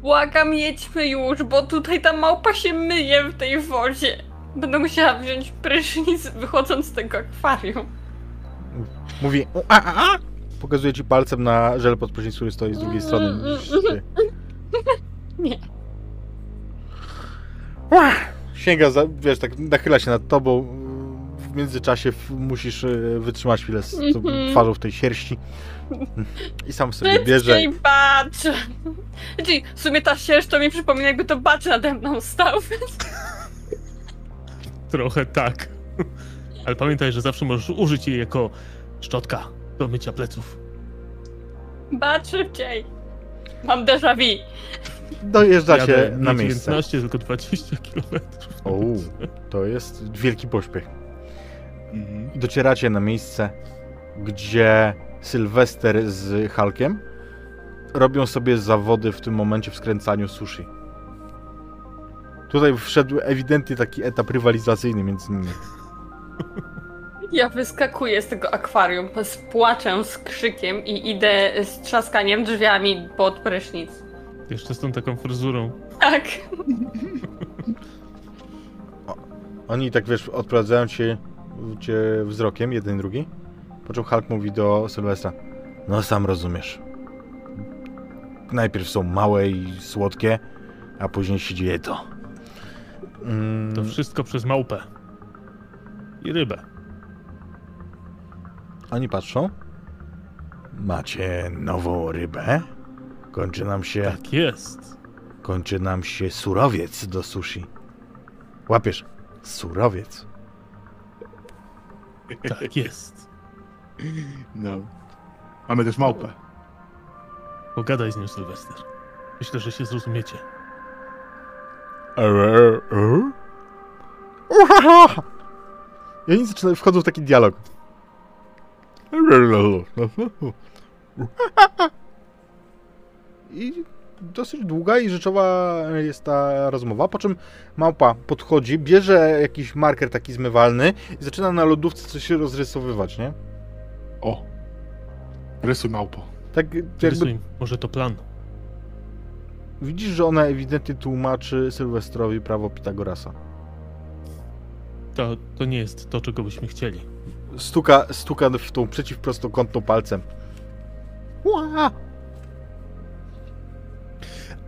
Błagam, jedźmy już, bo tutaj ta małpa się myje w tej wodzie. Będę musiała wziąć prysznic wychodząc z tego akwarium.
Mówi "U, a, a, a. Pokazuje ci palcem na żel pod prysznic, który stoi z drugiej strony niż ty.
Nie.
Ła! Sięga, za, wiesz, tak nachyla się nad tobą, w międzyczasie musisz e, wytrzymać chwilę z tą
Mhm.
twarzą w tej sierści. I sam sobie bierze.
Szybciej bacz! Znaczy, w sumie ta sierść to mi przypomina, jakby to bacz nade mną stał.
Trochę tak. Ale pamiętaj, że zawsze możesz użyć jej jako szczotka do mycia pleców.
Bacz szybciej! Mam déjà vu.
Dojeżdżacie
Jadę
na
nie
miejsce.
19, tylko 20 km.
O, to jest wielki pośpiech.
Mhm.
Docieracie na miejsce, gdzie Sylwester z Hulkiem robią sobie zawody w tym momencie w skręcaniu sushi. Tutaj wszedł ewidentnie taki etap rywalizacyjny między nimi.
Ja wyskakuję z tego akwarium z płaczem, z krzykiem i idę z trzaskaniem drzwiami pod prysznic.
Jeszcze z tą taką fryzurą.
Tak.
Oni tak wiesz, odprowadzają cię, cię wzrokiem, jeden i drugi. Po czym Hulk mówi do Sylwestra. No sam rozumiesz. Najpierw są małe i słodkie, a później się dzieje to. Mm,
To wszystko przez małpę. I rybę.
Oni patrzą. Macie nową rybę? Kończy nam się,
Tak jest.
kończy nam się surowiec do sushi. Łapiesz? Surowiec.
Tak jest.
No. Mamy też małpę.
Pogadaj z nią, Sylwester. Myślę, że się zrozumiecie.
I oni zaczynają, wchodzą w taki dialog. I dosyć długa i rzeczowa jest ta rozmowa, po czym małpa podchodzi, bierze jakiś marker taki zmywalny i zaczyna na lodówce coś się rozrysowywać, nie?
O. Rysuj małpo.
Tak jakby
Rysuj, może to plan.
widzisz, że ona ewidentnie tłumaczy Sylwestrowi prawo Pitagorasa.
To, to nie jest to, czego byśmy chcieli.
Stuka, stuka w tą przeciwprostokątną palcem. Ła!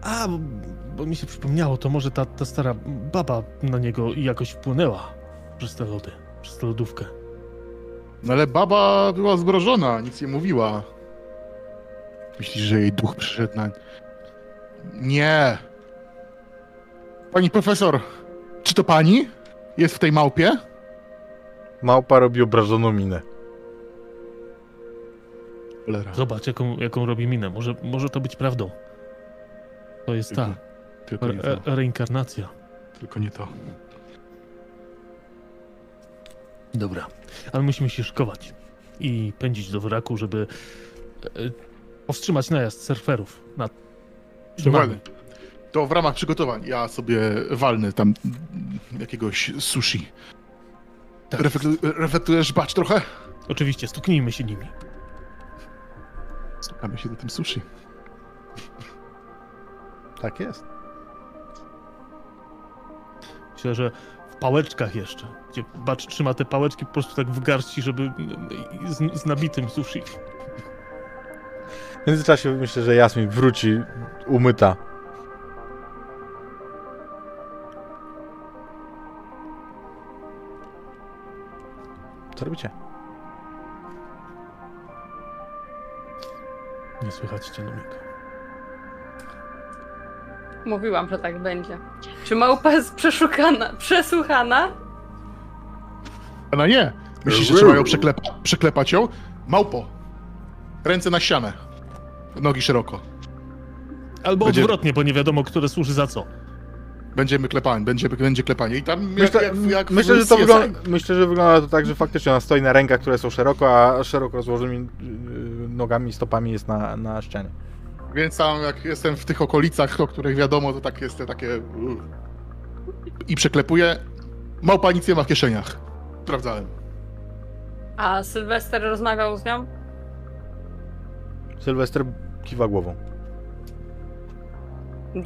A, bo, bo mi się przypomniało, to może ta, ta stara baba na niego jakoś wpłynęła przez te lody, przez tę lodówkę.
No ale baba była zgrożona, nic nie mówiła. Myślisz, że jej duch przyszedł na... Nie. Pani profesor, czy to pani jest w tej małpie?
Małpa robi obrażoną minę.
Cholera.
Zobacz, jaką, jaką robi minę. Może, może to być prawdą. To jest ta
Tylko nie
re, reinkarnacja.
Tylko nie to.
Dobra, ale musimy się szykować i pędzić do wraku, żeby e, powstrzymać najazd surferów na
Dokładnie. To w ramach przygotowań ja sobie walnę tam jakiegoś sushi.
Tak.
Reflektu- reflektujesz bacz trochę?
Oczywiście, stuknijmy się nimi.
Stukamy się do tym sushi.
Tak jest.
Myślę, że w pałeczkach jeszcze, gdzie bacz trzyma te pałeczki po prostu tak w garści, żeby z, z nabitym sushi.
W międzyczasie myślę, że Jasmin wróci umyta. Co robicie?
Nie słychać cię, Nomiko.
Mówiłam, że tak będzie. Czy małpa jest przeszukana, przesłuchana?
Ona nie. Myślisz, że trzeba ją przeklepa przeklepać ją? Małpo. Ręce na ścianę. Nogi szeroko.
Albo
Będzie-
odwrotnie, bo nie wiadomo, które służy za co.
Będziemy klepani, będzie, będzie klepanie. I tam
Myślę,
jak, jak, jak
myślę, że to wygląda, myślę, że wygląda to tak, że faktycznie ona stoi na rękach, które są szeroko, a szeroko rozłożonymi yy, nogami i stopami jest na, na ścianie.
Więc tam jak jestem w tych okolicach, o których wiadomo, to tak jest te takie... I przeklepuję. Małpa nic nie ma w kieszeniach. Sprawdzałem.
A Sylwester rozmawiał z nią?
Sylwester kiwa głową.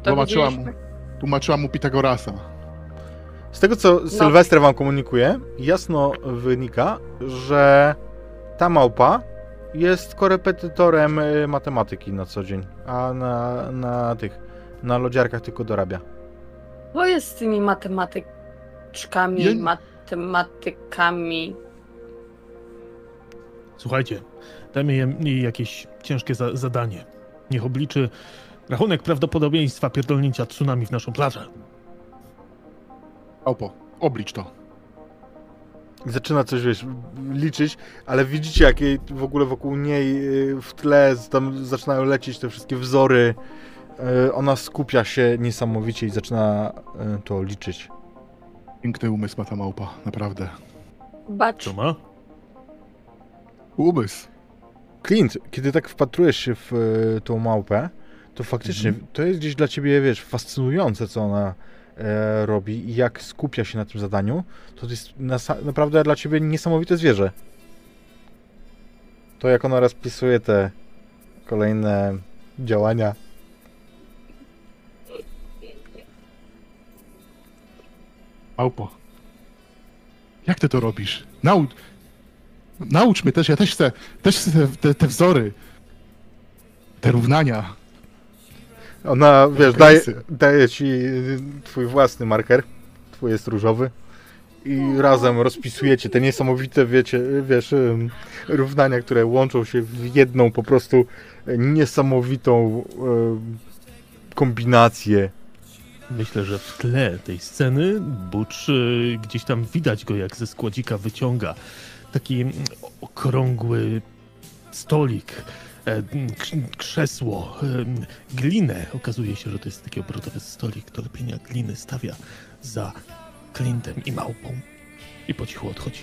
Tłumaczyłam mu,
Dowiedzieliśmy-
tłumaczyłam mu Pitagorasa.
Z tego, co Sylwester wam komunikuje, jasno wynika, że ta małpa jest korepetytorem y, matematyki na co dzień, a na, na tych, na lodziarkach tylko dorabia.
Co jest z tymi matematyczkami?
Ja-
matematykami.
Słuchajcie, dajmy jej- jej jakieś ciężkie za zadanie. Niech obliczy rachunek prawdopodobieństwa pierdolnięcia tsunami w naszą plażę.
Małpo, oblicz to.
Zaczyna coś, wiesz, liczyć, ale widzicie, jak jej w ogóle wokół niej y, w tle z- tam zaczynają lecieć te wszystkie wzory. Y, Ona skupia się niesamowicie i zaczyna y, to liczyć.
Piękny umysł ma ta małpa, naprawdę.
Bacz,
Co ma?
Umysł.
Clint, kiedy tak wpatrujesz się w tą małpę, to faktycznie to jest gdzieś dla ciebie, wiesz, fascynujące, co ona e, robi i jak skupia się na tym zadaniu, to jest nasa- naprawdę dla ciebie niesamowite zwierzę. To jak ona rozpisuje te kolejne działania.
Małpo. Jak ty to robisz? Nau... Naucz mnie też, ja też chcę, też chcę te, te, te wzory. Te równania.
Ona, wiesz, daje, daje ci y, twój własny marker, twój jest różowy i razem rozpisujecie te niesamowite, wiecie, wiesz, równania, które łączą się w jedną po prostu niesamowitą kombinację.
Myślę, że w tle tej sceny Butch y, gdzieś tam widać go, jak ze składzika wyciąga taki mm, okrągły stolik, krzesło, em, glinę. Okazuje się, że to jest taki obrotowy stolik do lepienia gliny. Stawia za Clintem i małpą i po cichu odchodzi.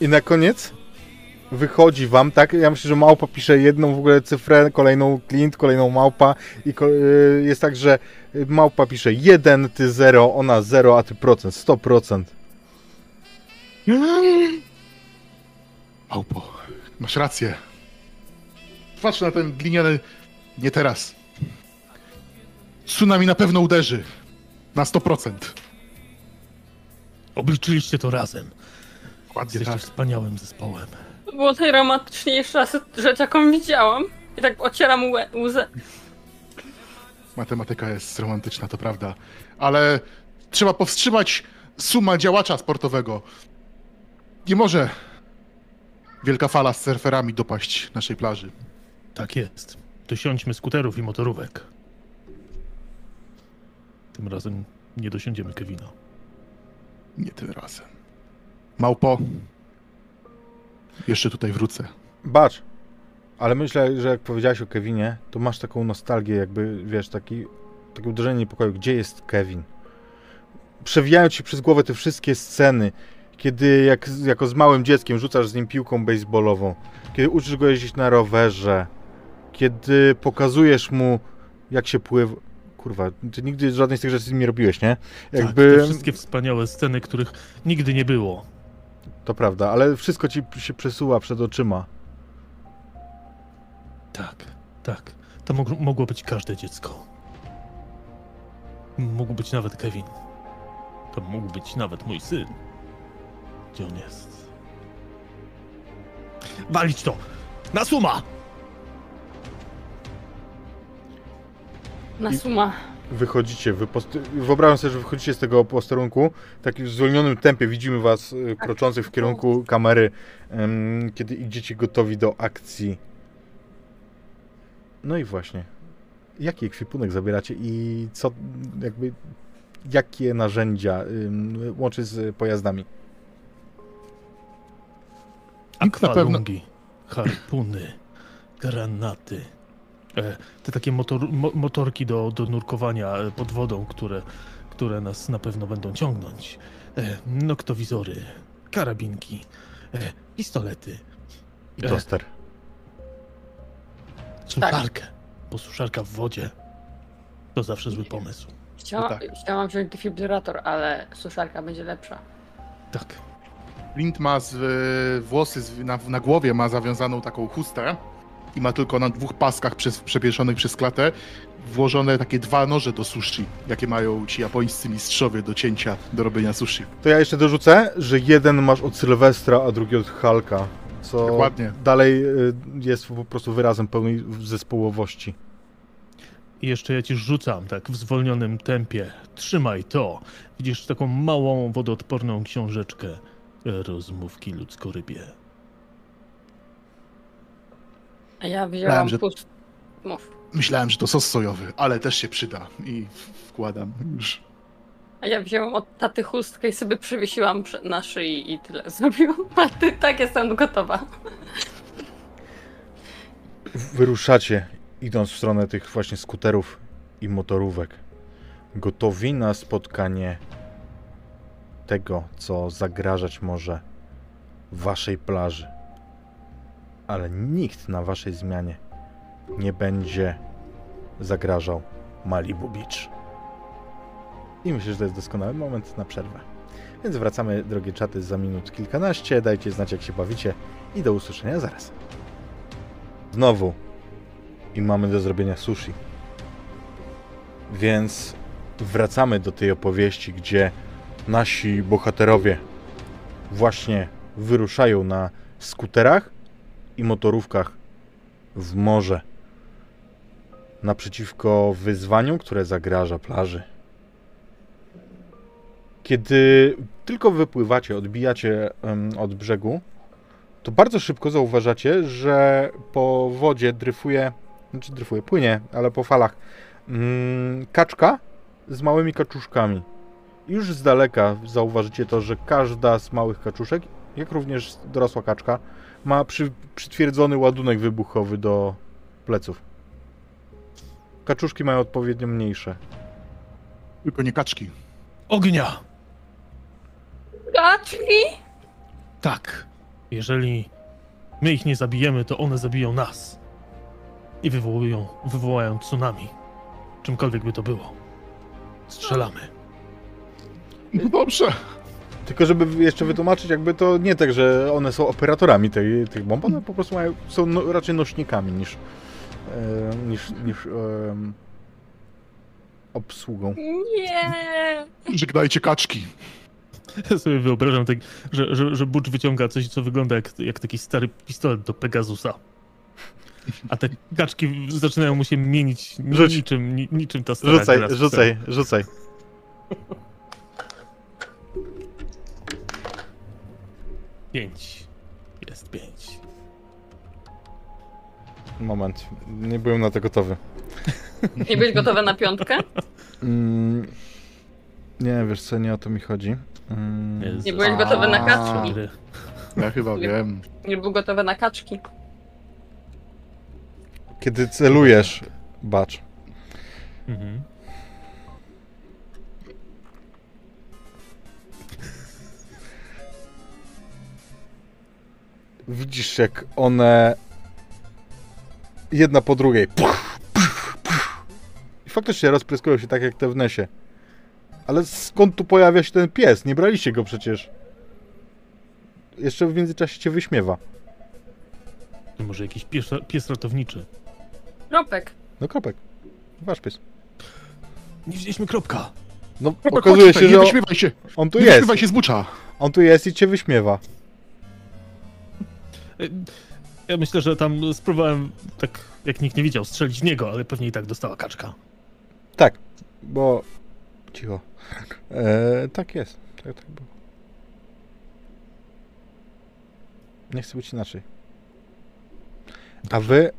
I na koniec wychodzi wam, tak? Ja myślę, że małpa pisze jedną w ogóle cyfrę, kolejną Clint, kolejną małpa i ko- y, jest tak, że małpa pisze 1, ty 0, ona 0, a ty procent, 100%.
Małpo, masz rację. Patrz na ten gliniany... Nie teraz. Tsunami na pewno uderzy. Na 100%.
Obliczyliście to razem.
Dokładnie
Jesteście
tak.
wspaniałym zespołem.
to było najromantyczniejsza rzecz, jaką widziałam. I tak ocieram łe- łzę.
Matematyka jest romantyczna, to prawda. Ale trzeba powstrzymać suma działacza sportowego. Nie może wielka fala z surferami dopaść naszej plaży.
Tak jest. Dosiądźmy skuterów i motorówek. Tym razem nie dosiądziemy Kevina.
Nie tym razem. Małpo, jeszcze tutaj wrócę.
Bacz, ale myślę, że jak powiedziałeś o Kevinie, to masz taką nostalgię, jakby, wiesz, taki, takie uderzenie niepokoju. Gdzie jest Kevin? Przewijają ci przez głowę te wszystkie sceny, kiedy jak, jako z małym dzieckiem rzucasz z nim piłką baseballową, kiedy uczysz go jeździć na rowerze, kiedy pokazujesz mu, jak się pływa. Kurwa, ty nigdy żadnej z tych rzeczy nie robiłeś, nie?
Jakby... Tak, te wszystkie wspaniałe sceny, których nigdy nie było.
To prawda, ale wszystko ci się przesuwa przed oczyma.
Tak, tak. To mog- mogło być każde dziecko. Mógł być nawet Kevin. To mógł być nawet mój syn. Gdzie on jest? Walić to! Na suma!
Na suma.
Wychodzicie, wy post... wyobrażam sobie, że wychodzicie z tego posterunku, tak w zwolnionym tempie widzimy was y, kroczących w kierunku kamery, em, kiedy idziecie gotowi do akcji. No i właśnie, jaki ekwipunek zabieracie i co, jakby, jakie narzędzia ym, łączy z pojazdami?
Nikt na pewno-
Akwalungi, harpuny, granaty. E, te takie motor, mo, motorki do, do nurkowania e, pod wodą, które, które nas na pewno będą ciągnąć. E, noktowizory, karabinki, e, pistolety,
I
E.
toster.
suszarkę. Bo suszarka w wodzie to zawsze zły pomysł.
Chciała,
No tak.
Chciałam wziąć defibrylator, ale suszarka będzie lepsza.
Tak.
Clint ma z, y, włosy z, na, na głowie, ma zawiązaną taką chustę i ma tylko na dwóch paskach przez, przewieszonych przez klatę włożone takie dwa noże do sushi, jakie mają ci japońscy mistrzowie do cięcia, do robienia sushi.
To ja jeszcze dorzucę, że jeden masz od Sylwestra, a drugi od Halka, co
Dokładnie.
dalej y, jest po prostu wyrazem pełnej zespołowości.
I jeszcze ja ci rzucam tak w zwolnionym tempie. Trzymaj to. Widzisz taką małą, wodoodporną książeczkę. Rozmówki ludzko-rybie.
A ja
Myślałem,
wzięłam
że-
pust... Mów.
Myślałem, że to sos sojowy, ale też się przyda. I wkładam już.
A ja wzięłam od taty chustkę i sobie przywiesiłam przy- na szyi i tyle zrobiłam. A ty tak jestem gotowa.
Wyruszacie, idąc w stronę tych właśnie skuterów i motorówek. Gotowi na spotkanie tego, co zagrażać może waszej plaży. Ale nikt na waszej zmianie nie będzie zagrażał Malibu Beach. I myślę, że to jest doskonały moment na przerwę. Więc wracamy, drogie czaty, za minut kilkanaście. Dajcie znać, jak się bawicie i do usłyszenia zaraz. Znowu. I mamy do zrobienia sushi. Więc wracamy do tej opowieści, gdzie nasi bohaterowie właśnie wyruszają na skuterach i motorówkach w morze naprzeciwko wyzwaniu, które zagraża plaży. Kiedy tylko wypływacie, odbijacie od brzegu, to bardzo szybko zauważacie, że po wodzie dryfuje, znaczy dryfuje, płynie, ale po falach mm, kaczka z małymi kaczuszkami. Już z daleka zauważycie to, że każda z małych kaczuszek, jak również dorosła kaczka, ma przy, przytwierdzony ładunek wybuchowy do pleców. Kaczuszki mają odpowiednio mniejsze.
Tylko nie kaczki.
Ognia!
Kaczki?
Tak. Jeżeli my ich nie zabijemy, to one zabiją nas. I wywołują, wywołają tsunami. Czymkolwiek by to było. Strzelamy.
No dobrze.
Tylko żeby jeszcze wytłumaczyć, jakby to nie tak, że one są operatorami tej, tych bomb, one po prostu mają, są no, raczej nośnikami niż, e, niż, niż em, obsługą.
Nie.
Żegnajcie kaczki.
Ja sobie wyobrażam, tak, że, że, że Butch wyciąga coś, co wygląda jak, jak taki stary pistolet do Pegasusa. A te kaczki zaczynają mu się mienić
Rzuć.
niczym, ni, niczym ta stara
Rzucaj, rzucaj, rzucaj.
Pięć. Jest pięć.
Moment, nie byłem na to gotowy.
Nie byłeś gotowa na piątkę?
Mm, nie, wiesz co, nie o to mi chodzi. Mm.
Nie byłeś gotowy na kaczki?
Ja chyba wiem.
Nie był gotowy na kaczki.
kiedy celujesz, bacz,
Mhm.
Widzisz jak one jedna po drugiej i faktycznie rozpryskują się tak jak te w Nesie. Ale skąd tu pojawia się ten pies? Nie braliście go przecież. Jeszcze w międzyczasie cię wyśmiewa.
To może jakiś pies, pies ratowniczy.
Kropek.
No kropek. Wasz pies.
Nie widzieliśmy kropka.
No okazuje się, że
Nie
on,
wyśmiewaj się.
on tu
Nie
jest.
wyśmiewaj się z bucza.
On tu jest i cię wyśmiewa.
Ja myślę, że tam spróbowałem, tak jak nikt nie widział, strzelić w niego, ale pewnie i tak dostała kaczka.
Tak, bo... Cicho. E, tak jest. Tak, tak było. Nie chcę być inaczej. A wy...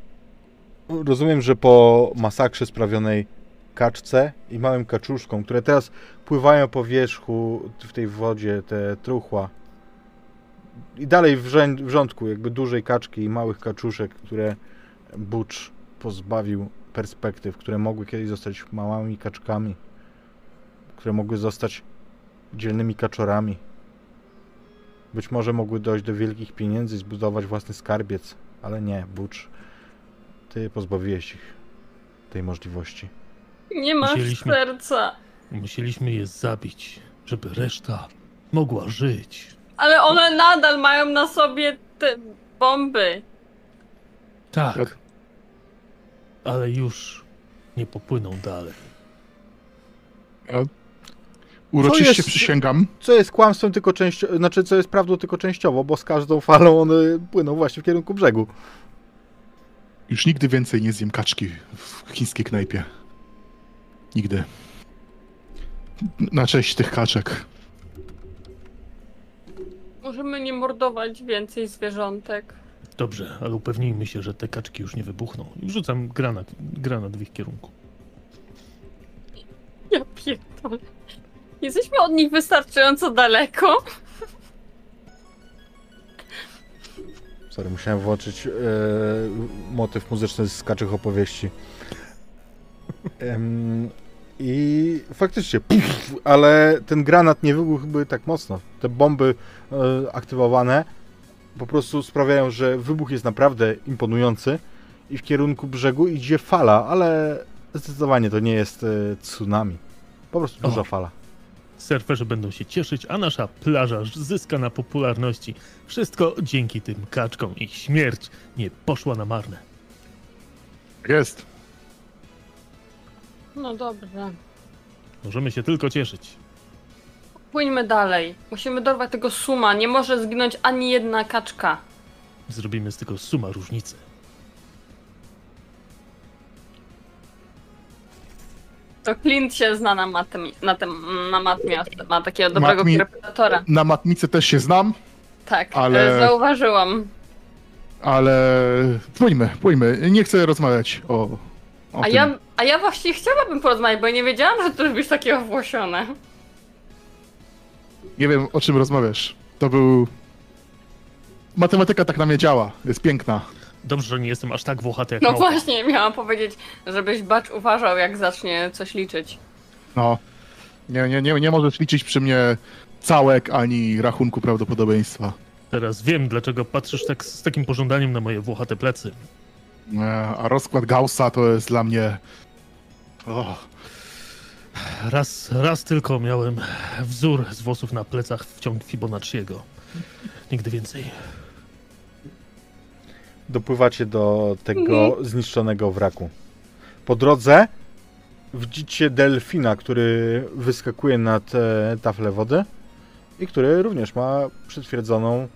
Rozumiem, że po masakrze sprawionej kaczce i małym kaczuszkom, które teraz pływają po wierzchu w tej wodzie, te truchła. I dalej w, rzęd, w rządku jakby dużej kaczki i małych kaczuszek, które Butch pozbawił perspektyw, które mogły kiedyś zostać małymi kaczkami, które mogły zostać dzielnymi kaczorami. Być może mogły dojść do wielkich pieniędzy i zbudować własny skarbiec, ale nie, Butch, ty pozbawiłeś ich tej możliwości.
Nie masz
Musieliśmy-
serca.
Musieliśmy je zabić, żeby reszta mogła żyć.
Ale one nadal mają na sobie te bomby.
Tak.
Jak-
Ale już nie popłyną dalej.
Uroczyście
jest-
przysięgam.
Co jest kłamstwem tylko częściowo, znaczy co jest prawdą tylko częściowo, bo z każdą falą one płyną właśnie w kierunku brzegu.
Już nigdy więcej nie zjem kaczki w chińskiej knajpie. Nigdy. Na cześć tych kaczek.
Możemy nie mordować więcej zwierzątek.
Dobrze, ale upewnijmy się, że te kaczki już nie wybuchną. I wrzucam granat, granat w ich kierunku.
Ja pierdolę. Jesteśmy od nich wystarczająco daleko.
Sorry, musiałem włączyć e, motyw muzyczny z kaczych opowieści. Em, I faktycznie, puf, ale ten granat nie wybuchłby tak mocno. Te bomby e, aktywowane po prostu sprawiają, że wybuch jest naprawdę imponujący i w kierunku brzegu idzie fala, ale zdecydowanie to nie jest e, tsunami. Po prostu duża
O.
fala.
Surferzy będą się cieszyć, a nasza plaża zyska na popularności. Wszystko dzięki tym kaczkom. Ich śmierć nie poszła na marne.
Jest.
No dobrze.
Możemy się tylko cieszyć.
Płyńmy dalej. Musimy dorwać tego suma. Nie może zginąć ani jedna kaczka.
Zrobimy z tego suma różnicy.
To Clint się zna na, matem, na, tym, na matmie. Ma takiego dobrego
Matmi-
interpretatora.
Na matnicy też się znam,
Tak,
ale-
ale... zauważyłam.
ale pójdźmy, pójdźmy. Nie chcę rozmawiać o, o
A
tym.
ja, a ja właśnie chciałabym porozmawiać, bo ja nie wiedziałam, że ty lubisz takie owłosione.
Nie wiem, o czym rozmawiasz. To był... Matematyka tak na mnie działa. Jest piękna.
Dobrze, że nie jestem aż tak włochaty jak
No
małpa.
właśnie, miałam powiedzieć, żebyś bacz uważał, jak zacznie coś liczyć.
No. Nie, nie, nie, nie możesz liczyć przy mnie całek ani rachunku prawdopodobieństwa.
Teraz wiem, dlaczego patrzysz tak z takim pożądaniem na moje włochate plecy.
E, A rozkład Gaussa to jest dla mnie... O,
Raz, raz tylko miałem wzór z włosów na plecach w ciąg Fibonacciego. Nigdy więcej.
dopływacie do tego zniszczonego wraku. Po drodze widzicie delfina, który wyskakuje nad e, taflę wody i który również ma przytwierdzoną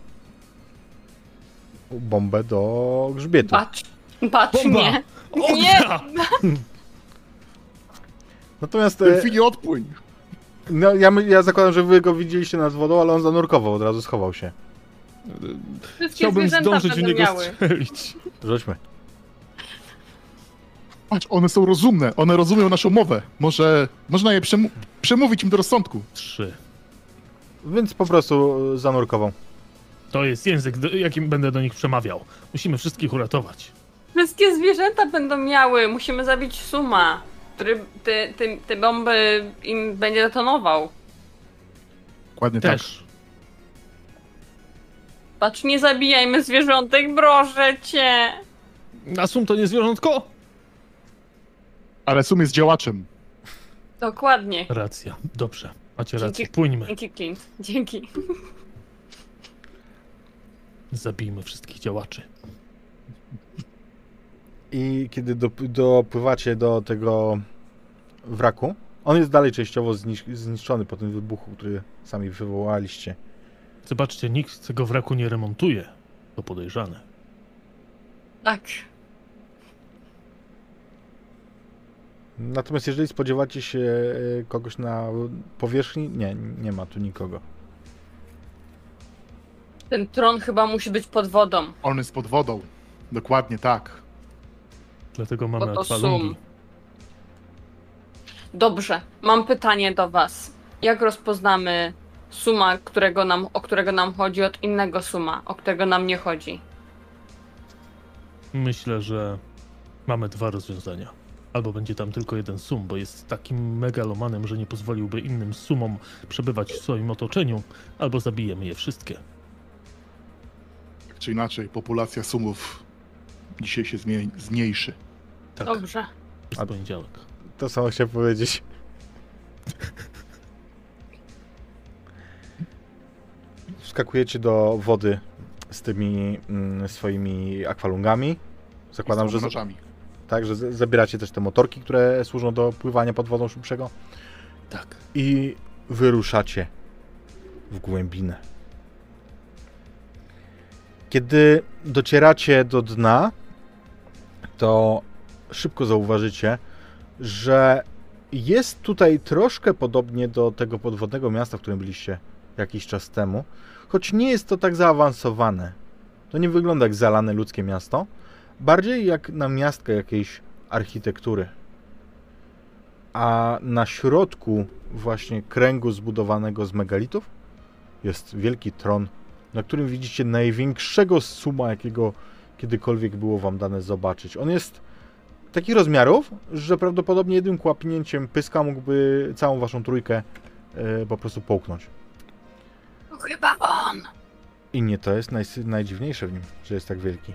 bombę do grzbietu.
Patrz, patrz
Bomba!
nie. Nie!
Ognia!
Natomiast e,
Delfinie odpłyń!
no, ja, my- ja zakładam, że wy go widzieliście nad wodą, ale on zanurkował, od razu schował się.
Wszystkie
Chciałbym
zwierzęta
zdążyć w
będą
niego
miały.
strzelić.
Rzućmy.
Patrz, one są rozumne, one rozumieją naszą mowę. Może można je przemu- przemówić im do rozsądku.
Trzy.
Więc po prostu e, zanurkował.
To jest język, do- jakim będę do nich przemawiał. Musimy wszystkich uratować.
Wszystkie zwierzęta będą miały. Musimy zabić Suma, który te, te, te bomby im będzie detonował.
Dokładnie tak.
Też.
Patrz, nie zabijajmy zwierzątek, proszę cię.
Nasum to nie zwierzątko?
Ale Sum jest działaczem.
Dokładnie.
Racja. Dobrze. Macie rację.
Dzięki.
Płyńmy.
Dzięki, Clint. Dzięki.
Zabijmy wszystkich działaczy.
I kiedy dop- dopływacie do tego wraku, on jest dalej częściowo znisz- zniszczony po tym wybuchu, który sami wywołaliście.
Zobaczcie, nikt tego wraku nie remontuje. To podejrzane.
Tak.
Natomiast jeżeli spodziewacie się e, kogoś na powierzchni, nie, nie ma tu nikogo.
Ten tron chyba musi być pod wodą.
On jest pod wodą. Dokładnie tak.
Dlatego mamy
Oto
akwalungi.
sum. Dobrze, mam pytanie do was. Jak rozpoznamy suma, którego nam, o którego nam chodzi, od innego suma, o którego nam nie chodzi?
Myślę, że mamy dwa rozwiązania. Albo będzie tam tylko jeden sum, bo jest takim megalomanem, że nie pozwoliłby innym sumom przebywać w swoim otoczeniu, albo zabijemy je wszystkie.
Tak czy inaczej, populacja Sumów dzisiaj się zmie- zmniejszy.
Tak,
Dobrze.
A-
poniedziałek.
To samo chciałem powiedzieć. Wskakujecie do wody z tymi mm, swoimi akwalungami. Zakładam,
Z
że,
nożami.
tak, że z- zabieracie też te motorki, które służą do pływania pod wodą szybszego.
Tak.
i wyruszacie w głębinę. Kiedy docieracie do dna, to szybko zauważycie, że Jest tutaj troszkę podobnie do tego podwodnego miasta, w którym byliście jakiś czas temu, choć nie jest to tak zaawansowane. To nie wygląda jak zalane ludzkie miasto, bardziej jak na miastkę jakiejś architektury. A na środku właśnie kręgu zbudowanego z megalitów jest wielki tron, na którym widzicie największego suma, jakiego kiedykolwiek było wam dane zobaczyć. On jest takich rozmiarów, że prawdopodobnie jednym kłapnięciem pyska mógłby całą waszą trójkę e, po prostu połknąć.
To chyba on.
I nie to jest najs- najdziwniejsze w nim, że jest tak wielki.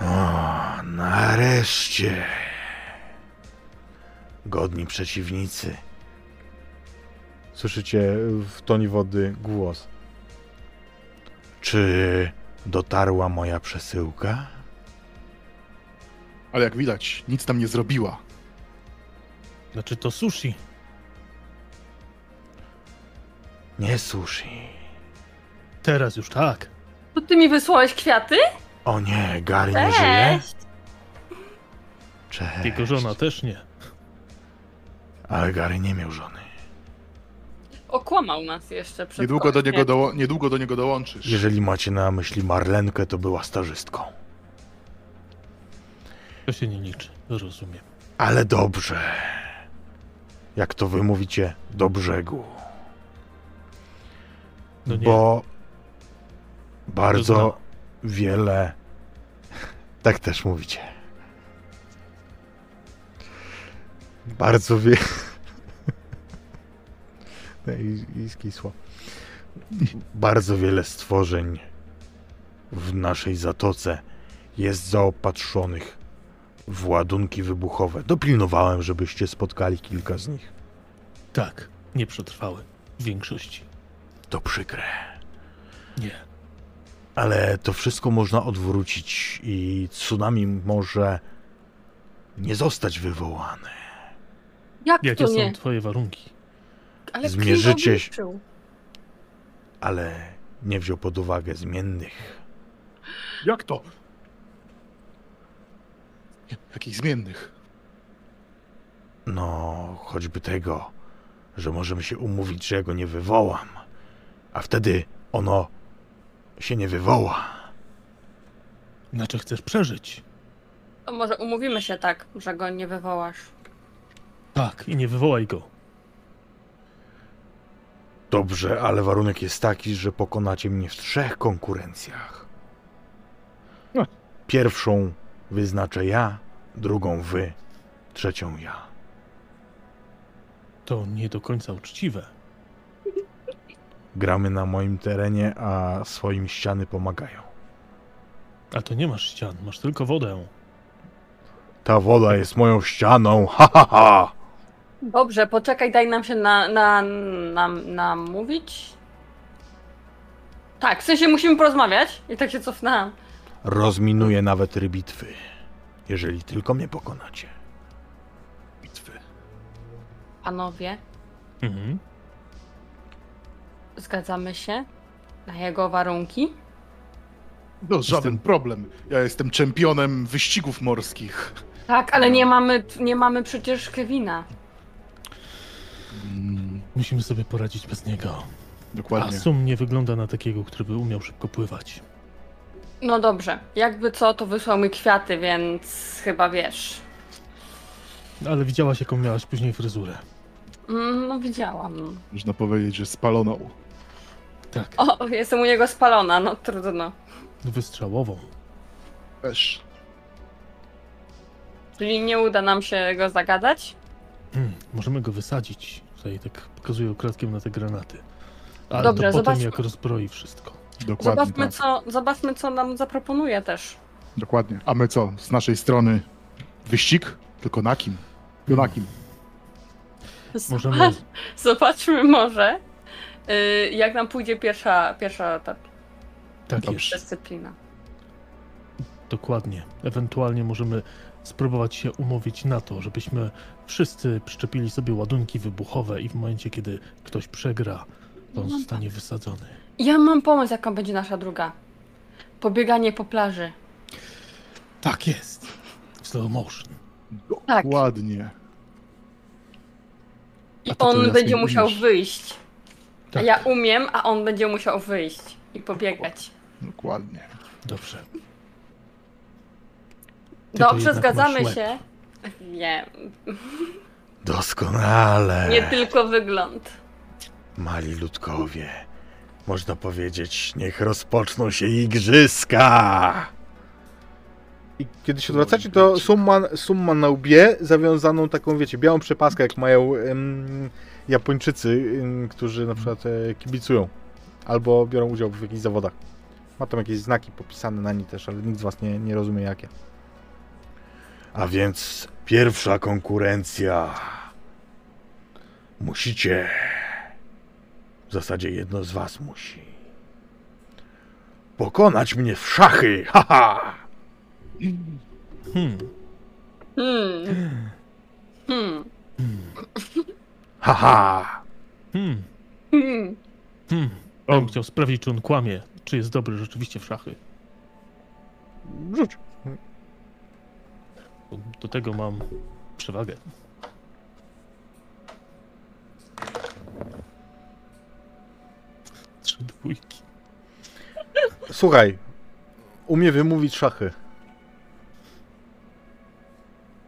O, nareszcie. Godni przeciwnicy. Słyszycie w tonie wody głos. Czy dotarła moja przesyłka?
Ale jak widać, nic tam nie zrobiła.
Znaczy to sushi.
Nie sushi.
Teraz już tak.
To ty mi wysłałeś kwiaty?
O nie, Gary nie żyje?
Cześć!
Cześć.
Jego żona też nie.
Ale Gary nie miał żony.
Okłamał nas jeszcze przed
Niedługo do, niego doło- niedługo do niego dołączysz.
Jeżeli macie na myśli Marlenkę, to była starzystką.
To się nie liczy. Rozumiem.
Ale dobrze. Jak to wy mówicie, do brzegu.
No nie.
Bo bardzo
Rozumiem.
wiele. Tak też mówicie. Bardzo wiele. I, i skisło. Bardzo wiele stworzeń w naszej zatoce jest zaopatrzonych w ładunki wybuchowe. Dopilnowałem, żebyście spotkali kilka z nich.
Tak, nie przetrwały. W większości.
To przykre.
Nie.
Ale to wszystko można odwrócić i tsunami może nie zostać wywołane.
Jak
Jakie
to
są
nie?
twoje warunki?
Ale
Zmierzycie się. Ale nie wziął pod uwagę zmiennych.
Jak to? Jakich zmiennych?
No, choćby tego, że możemy się umówić, że ja go nie wywołam. A wtedy ono się nie wywoła.
Znaczy chcesz przeżyć?
To może umówimy się tak, że go nie wywołasz.
Tak, i nie wywołaj go.
Dobrze, ale warunek jest taki, że pokonacie mnie w trzech konkurencjach.
No.
Pierwszą wyznaczę ja, drugą wy, trzecią ja.
To nie do końca uczciwe.
Gramy na moim terenie, a swoim ściany pomagają.
A to nie masz ścian, masz tylko wodę.
Ta woda jest moją ścianą, ha ha ha!
Dobrze, poczekaj, daj nam się na, na, na, namówić. Tak, w sensie musimy porozmawiać. I tak się cofnęłam.
Rozminuję nawet rybitwy, jeżeli tylko mnie pokonacie.
Bitwy.
Panowie,
Mhm.
zgadzamy się na jego warunki.
No, żaden problem. Ja jestem czempionem wyścigów morskich.
Tak, ale nie mamy, nie mamy przecież Kevina.
Mm,
Musimy sobie poradzić bez niego. A
dokładnie.
Sum nie wygląda na takiego, który by umiał szybko pływać.
No dobrze, jakby co, to wysłał mi kwiaty, więc chyba wiesz.
Ale widziałaś, jaką miałaś później fryzurę.
Mm, No widziałam.
Można powiedzieć, że spaloną.
Tak,
O, jestem u niego spalona, no trudno.
wystrzałową.
Też.
Czyli nie uda nam się go zagadać?
Hmm, możemy go wysadzić. Tutaj tak pokazuję ukradkiem na te granaty. Ale
Dobrze,
to potem
zobaczmy.
jak rozbroi wszystko.
Dokładnie
Zobaczmy
tak.
co, zobaczmy, co nam zaproponuje też.
Dokładnie. A my co? Z naszej strony wyścig? Tylko na kim? Tylko na kim?
Możemy...
Zobacz, zobaczmy może, y, jak nam pójdzie pierwsza, pierwsza ta
Tak
Dobrze.
jest,
dyscyplina.
dokładnie. Ewentualnie możemy spróbować się umówić na to, żebyśmy wszyscy przyczepili sobie ładunki wybuchowe i w momencie, kiedy ktoś przegra, to on
No
zostanie wysadzony.
Ja mam pomysł, jaka będzie nasza druga. Pobieganie po plaży.
Tak jest. W slow motion.
Tak.
Ładnie.
I
A
on
teraz
będzie musiał
mówisz.
wyjść. A
Tak.
ja umiem, a on będzie musiał wyjść i pobiegać.
Dokładnie.
Dobrze. Ty
Dobrze, zgadzamy się. Nie,
Doskonale.
nie tylko wygląd.
Mali ludkowie. Można powiedzieć, niech rozpoczną się igrzyska. I kiedy się odwracacie, to Summan, Summan na łbie, zawiązaną taką, wiecie, białą przepaskę, jak mają em, Japończycy, em, którzy na przykład e, kibicują. Albo biorą udział w jakichś zawodach. Ma tam jakieś znaki popisane na niej też, ale nikt z was nie, nie rozumie jakie. A więc pierwsza konkurencja. Musicie. W zasadzie jedno z was musi. Pokonać mnie w szachy! Haha!
Hmm.
Hmm. Hmm.
Haha!
Hmm.
Hmm.
Hmm. Bym chciał sprawdzić, czy on kłamie, czy jest dobry rzeczywiście w szachy.
Rzuć.
Bo Do tego mam przewagę. Trzy dwójki.
Słuchaj. Umie wymówić szachy.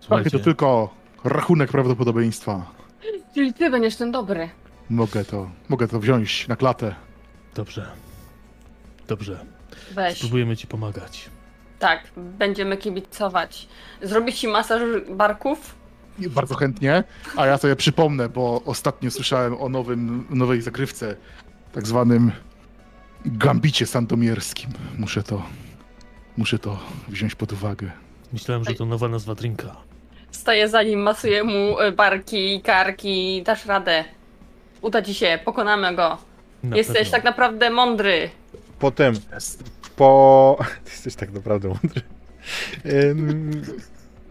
Słuchajcie,
to tylko rachunek prawdopodobieństwa.
Czyli ty będziesz ten dobry.
Mogę to, mogę to wziąć na klatę.
Dobrze. Dobrze.
Weź.
Spróbujemy ci pomagać.
Tak, będziemy kibicować. Zrobić ci masaż barków?
Bardzo chętnie. A ja sobie przypomnę, bo ostatnio słyszałem o nowym, nowej zagrywce, tak zwanym gambicie sandomierskim. Muszę to, muszę to wziąć pod uwagę.
Myślałem, że to nowa nazwa drinka.
Wstaję za nim, masuję mu y, barki, karki, dasz radę. Uda ci się, pokonamy go.
Na
Jesteś
pewno.
tak naprawdę mądry.
Potem po... Ty jesteś tak naprawdę mądry.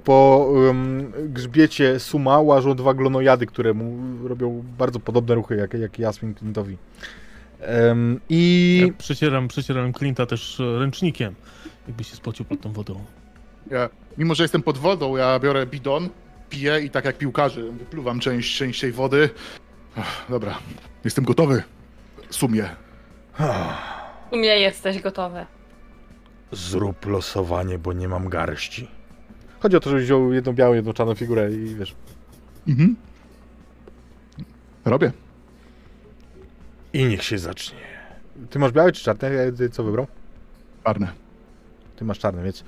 Po um, grzbiecie Suma łażą dwa glonojady, które mu robią bardzo podobne ruchy jak, jak Jasmin Clintowi. I
Ja przecieram, przecieram Clint'a też ręcznikiem, jakby się spocił pod tą wodą.
Ja, mimo, że jestem pod wodą, ja biorę bidon, piję i tak jak piłkarze, wypluwam część, część tej wody. Ach, dobra, jestem gotowy. W sumie.
W sumie jesteś gotowy.
Zrób losowanie, bo nie mam garści. Chodzi o to, żebyś wziął jedną białą, jedną czarną figurę i wiesz.
Mhm. Robię.
I niech się zacznie. Ty masz białe czy czarne? Co wybrał?
Czarne.
Ty masz czarny, więc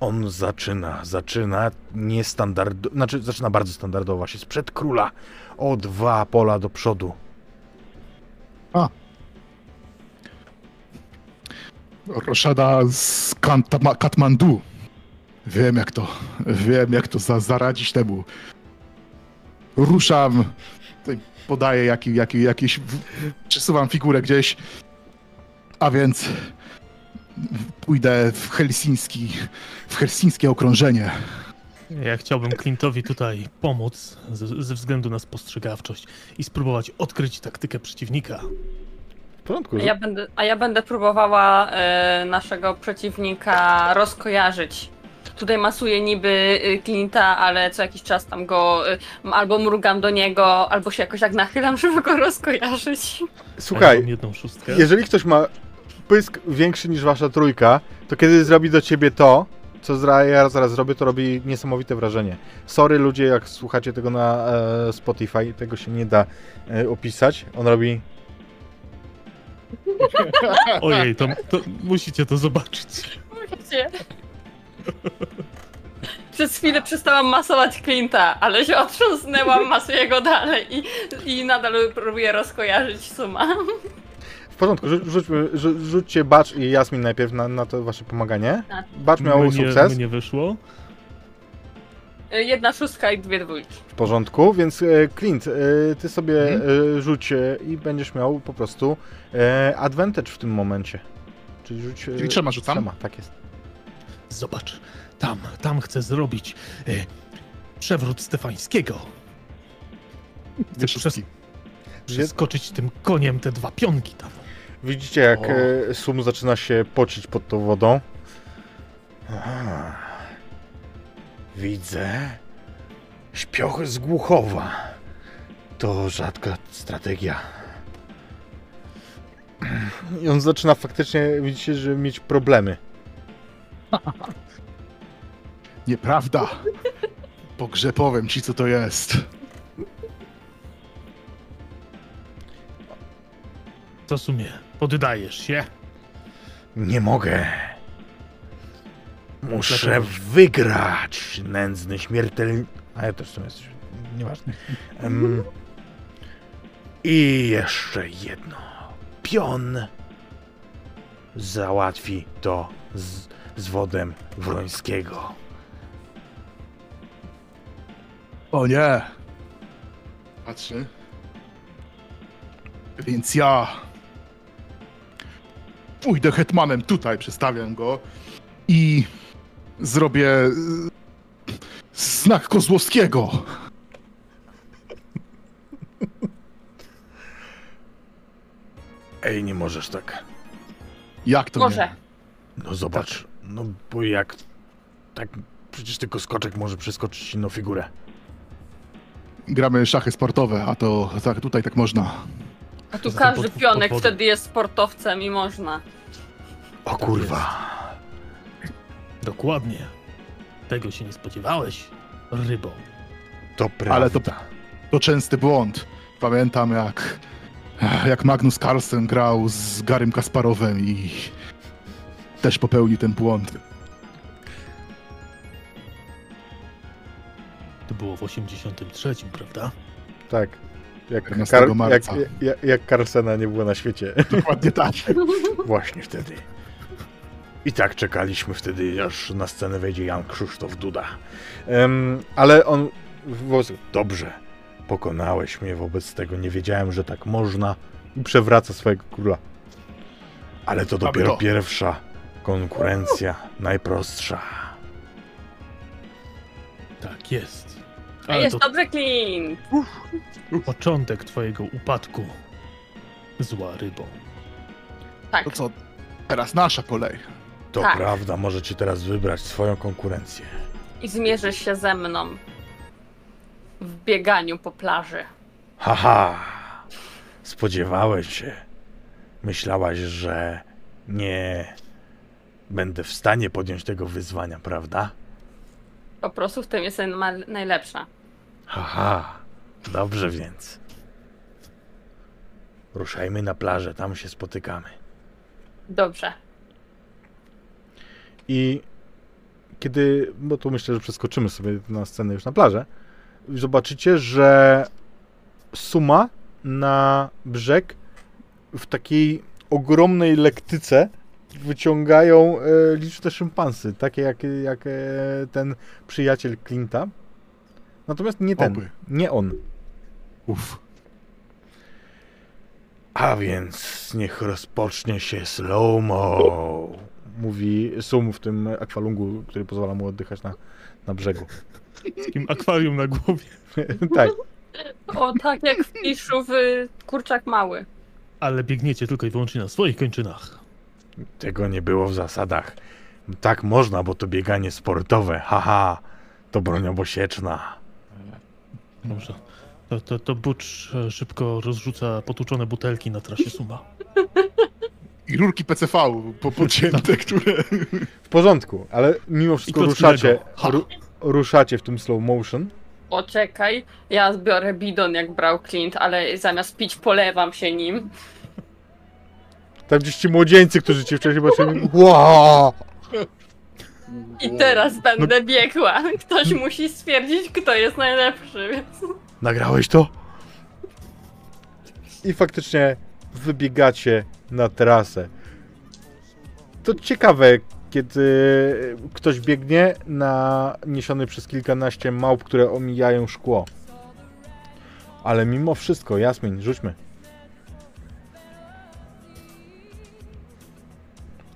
on zaczyna, zaczyna niestandardowo, znaczy zaczyna bardzo standardowo, właśnie sprzed króla, o dwa pola do przodu.
Roszada z Katmandu. Wiem jak to, wiem jak to za, zaradzić temu. Ruszam, podaję jaki, jaki, jakiś, przesuwam figurę gdzieś, a więc pójdę w helsiński, w helsińskie okrążenie.
Ja chciałbym Clint'owi tutaj pomóc ze, ze względu na spostrzegawczość i spróbować odkryć taktykę przeciwnika.
W porządku.
A ja będę, a ja będę próbowała e, naszego przeciwnika rozkojarzyć. Tutaj masuję niby y, Clint'a, ale co jakiś czas tam go y, albo mrugam do niego, albo się jakoś tak nachylam, żeby go rozkojarzyć.
Słuchaj,
jedną szóstkę.
jeżeli ktoś ma pysk większy niż wasza trójka, to kiedy zrobi do ciebie to, co zra- ja zaraz zrobię, to robi niesamowite wrażenie. Sorry ludzie, jak słuchacie tego na e, Spotify, tego się nie da e, opisać. On robi...
Ojej, to, to musicie to zobaczyć.
Wiecie? Przez chwilę przestałam masować Clint'a, ale się otrząsnęłam, masuję go dalej i, i nadal próbuję rozkojarzyć suma.
W porządku, rzu- rzućmy, rzu- rzućcie Bacz i Jasmin najpierw na, na to wasze pomaganie.
Tak.
Bacz miał
mnie,
sukces.
mnie wyszło.
Y, Jedna szóstka i dwie dwójki.
W porządku, więc e, Clint, e, ty sobie
Mhm.
e, rzuć e, i będziesz miał po prostu e, advantage w tym momencie. Czyli rzuć... e,
Czyli trzema rzucam?
Trzema, tak jest.
Zobacz, tam, tam chcę zrobić e, przewrót Stefańskiego. Chcę przez, przeskoczyć tym koniem te dwa pionki tam.
Widzicie, jak
O.
e, Sum zaczyna się pocić pod tą wodą. Aha. Widzę, Śpiochy z Głuchowa. To rzadka strategia. I on zaczyna faktycznie, widzicie, że mieć problemy.
Nieprawda. Pogrze powiem ci, co to jest.
Co w sumie? Poddajesz się?
Nie mogę. Muszę wygrać, nędzny śmiertelny... A ja też w sumie jest... Nieważne. Em, I jeszcze jedno. Pion załatwi to z, z wodem Wrońskiego.
O nie. Patrzy. Więc ja pójdę hetmanem tutaj, przestawiam go i zrobię y, znak Kozłowskiego.
Ej, nie możesz tak.
Jak to
Może.
nie?
No zobacz, no bo jak... Tak, przecież tylko skoczek może przeskoczyć inną figurę.
Gramy szachy sportowe, a to tak, tutaj tak można.
A tu każdy
pod-
pionek
pod wodą.
wtedy jest sportowcem i można.
O kurwa.
Dokładnie. Tego się nie spodziewałeś, rybo.
To prawda.
Ale to- To częsty błąd. Pamiętam jak, jak Magnus Carlsen grał z Garym Kasparowem i też popełnił ten błąd.
To było w 83, prawda?
Tak. Jak,
14
Kar- jak,
marca.
jak, jak Carlsena nie było na świecie.
Dokładnie tak.
Właśnie wtedy. I tak czekaliśmy wtedy, aż na scenę wejdzie Jan Krzysztof Duda. Em, ale on... w- Dobrze. Pokonałeś mnie wobec tego. Nie wiedziałem, że tak można. I przewraca swojego króla. Ale to dopiero pierwsza konkurencja. Najprostsza.
Tak jest.
A
Ale
jest
to
dobrze, Clint!
początek twojego upadku. Zła rybo.
Tak.
To co? Teraz nasza kolej.
To
Tak.
prawda, możecie teraz wybrać swoją konkurencję.
I zmierzysz się ze mną. W bieganiu po plaży.
Haha! Spodziewałeś się. Myślałaś, że nie będę w stanie podjąć tego wyzwania, prawda?
Po prostu w tym jestem najlepsza.
Haha, dobrze więc. Ruszajmy na plażę, tam się spotykamy.
Dobrze.
I kiedy, bo tu myślę, że przeskoczymy sobie na scenę już na plażę, zobaczycie, że suma na brzeg w takiej ogromnej lektyce wyciągają e, liczne szympansy, takie jak, jak e, ten przyjaciel Clint'a. Natomiast nie ten,
Oby.
nie on.
Uff.
A więc niech rozpocznie się slow-mo. Mówi Sum w tym akwalungu, który pozwala mu oddychać na, na brzegu.
Z takim akwarium na głowie.
tak.
O, tak jak w piszu w Kurczak Mały.
Ale biegniecie tylko i wyłącznie na swoich kończynach.
Tego nie było w zasadach. Tak można, bo to bieganie sportowe. Haha, to broń obosieczna.
Dobrze. To, to, to Butch e, szybko rozrzuca potłuczone butelki na trasie Suma.
I rurki PCV po pocięte, które...
W porządku, ale mimo wszystko ruszacie, ru, ruszacie w tym slow motion.
Poczekaj, ja zbiorę bidon jak brał Clint, ale zamiast pić polewam się nim.
Tam gdzieś ci młodzieńcy, którzy cię wcześniej zobaczyli. Wow!
I teraz będę biegła. Ktoś musi stwierdzić, kto jest najlepszy, więc...
Nagrałeś to? I faktycznie wybiegacie na trasę. To ciekawe, kiedy ktoś biegnie na niesiony przez kilkanaście małp, które omijają szkło. Ale mimo wszystko, Jasmin, rzućmy.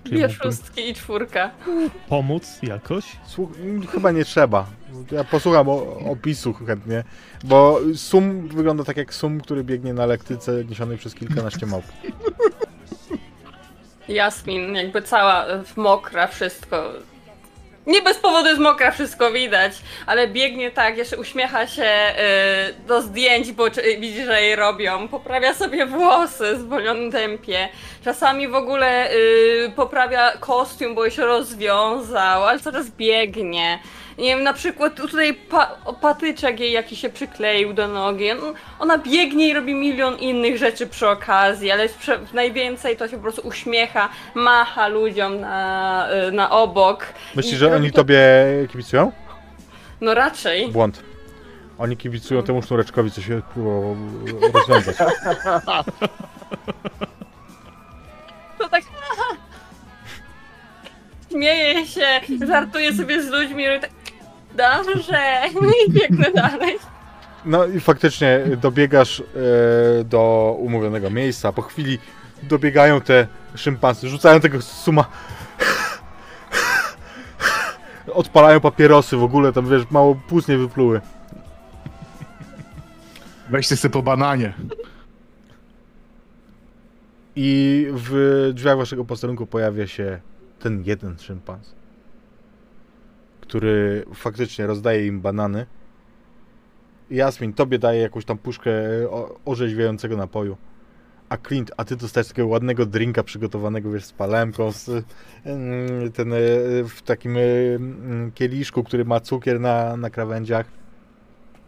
Dwie
mógłbym
szóstki i czwórka.
pomóc jakoś?
Słuch- chyba nie trzeba. Ja posłucham o, opisu chętnie, bo sum wygląda tak jak sum, który biegnie na lektyce niesionej przez kilkanaście małp.
Jasmin, jakby cała mokra, wszystko. Nie bez powodu jest mokra, wszystko widać, ale biegnie tak, jeszcze uśmiecha się y, do zdjęć, bo czy, widzi, że jej robią. Poprawia sobie włosy w zwolnionym tempie. Czasami w ogóle y, poprawia kostium, bo się rozwiązał, ale coraz biegnie. Nie wiem, na przykład tutaj pa, patyczek jej jakiś się przykleił do nogi. On- Ona biegnie i robi milion innych rzeczy przy okazji, ale najwięcej to się po prostu uśmiecha, macha ludziom na, y, na obok.
Myślisz, że oni
to-
tobie kibicują?
No raczej.
Błąd. Oni kibicują temu sznureczkowi, co się próbował rozwiązać.
To tak. Śmieje się, żartuje sobie z ludźmi, i tak. Dobrze, i biegnę dalej.
No i faktycznie dobiegasz e, do umówionego miejsca. Po chwili dobiegają te szympansy, rzucają tego suma. Odpalają papierosy w ogóle, tam wiesz, mało płuc nie wypluły.
Weźcie sobie po bananie.
I w drzwiach waszego posterunku pojawia się ten jeden szympans, który faktycznie rozdaje im banany. Jasmin, tobie daje jakąś tam puszkę o- orzeźwiającego napoju. A Clint, a ty dostajesz takiego ładnego drinka przygotowanego, wiesz, z palemką, z, mm, ten, e, w takim e, mm, kieliszku, który ma cukier na, na krawędziach.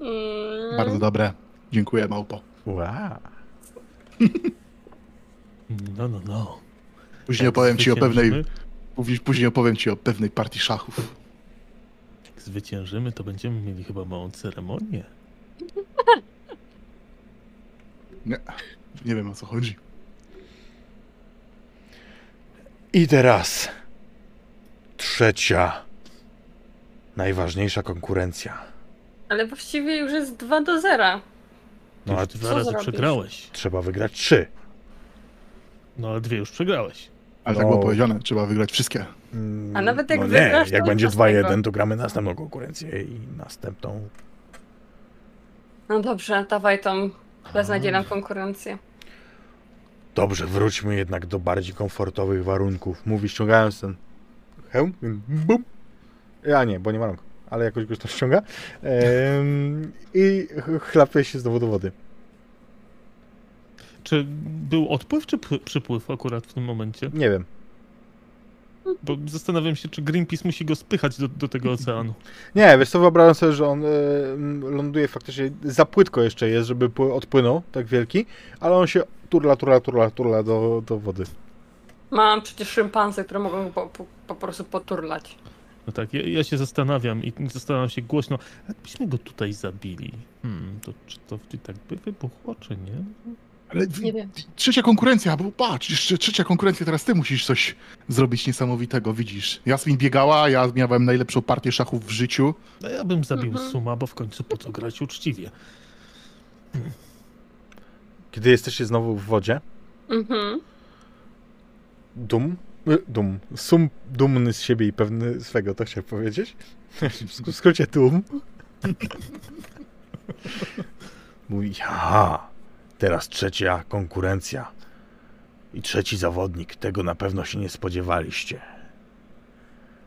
Mm,
Bardzo dobre. Dziękuję, małpo.
Wow.
No, no, no.
Później
Jak
opowiem ci o pewnej... Później opowiem ci o pewnej partii szachów.
Zwyciężymy, to będziemy mieli chyba małą ceremonię.
Nie, nie wiem o co chodzi.
I teraz trzecia, najważniejsza konkurencja.
Ale właściwie już jest 2 do 0.
Ty
No a
dwa
co
razy
zrobisz?
przegrałeś.
trzeba wygrać trzy.
No ale dwie już przegrałeś.
Ale tak
No.
było powiedziane, trzeba wygrać wszystkie.
A nawet jak
no nie,
wygrasz,
jak będzie
nic
2-1, to gramy następną konkurencję i następną.
No dobrze, dawaj tą beznadziejną konkurencję.
Dobrze, wróćmy jednak do bardziej komfortowych warunków. Mówi ściągając ten hełm. Bum. Ja nie, bo nie ma rąk, ale jakoś go to ściąga. Ehm, I ch- chlapie się znowu do wody.
Czy był odpływ, czy pły- przypływ akurat w tym momencie?
Nie wiem.
Bo zastanawiam się, czy Greenpeace musi go spychać do, do tego oceanu.
Nie, wiesz co, wyobrażam sobie, że on m, ląduje faktycznie, za płytko jeszcze jest, żeby pły- odpłynął, tak wielki, ale on się turla, turla, turla, turla do, do wody.
Mam przecież szympansy, które mogą go po, po, po prostu poturlać.
No tak, ja, ja się zastanawiam i zastanawiam się głośno, jakbyśmy go tutaj zabili, hmm, to czy to tak by wybuchło, czy nie?
Ale
Nie wiem.
trzecia konkurencja, bo patrz, jeszcze trzecia konkurencja, teraz ty musisz coś zrobić niesamowitego, widzisz. Jasmin biegała, ja miałem najlepszą partię szachów w życiu.
No ja bym zabił
Mhm.
Suma, bo w końcu po co grać uczciwie.
Kiedy jesteście znowu w wodzie,
Mhm.
dum, y, dum, sum dumny z siebie i pewny swego, to chciałem powiedzieć. W skrócie dum. Mówi, aha, teraz trzecia konkurencja. I trzeci zawodnik, tego na pewno się nie spodziewaliście.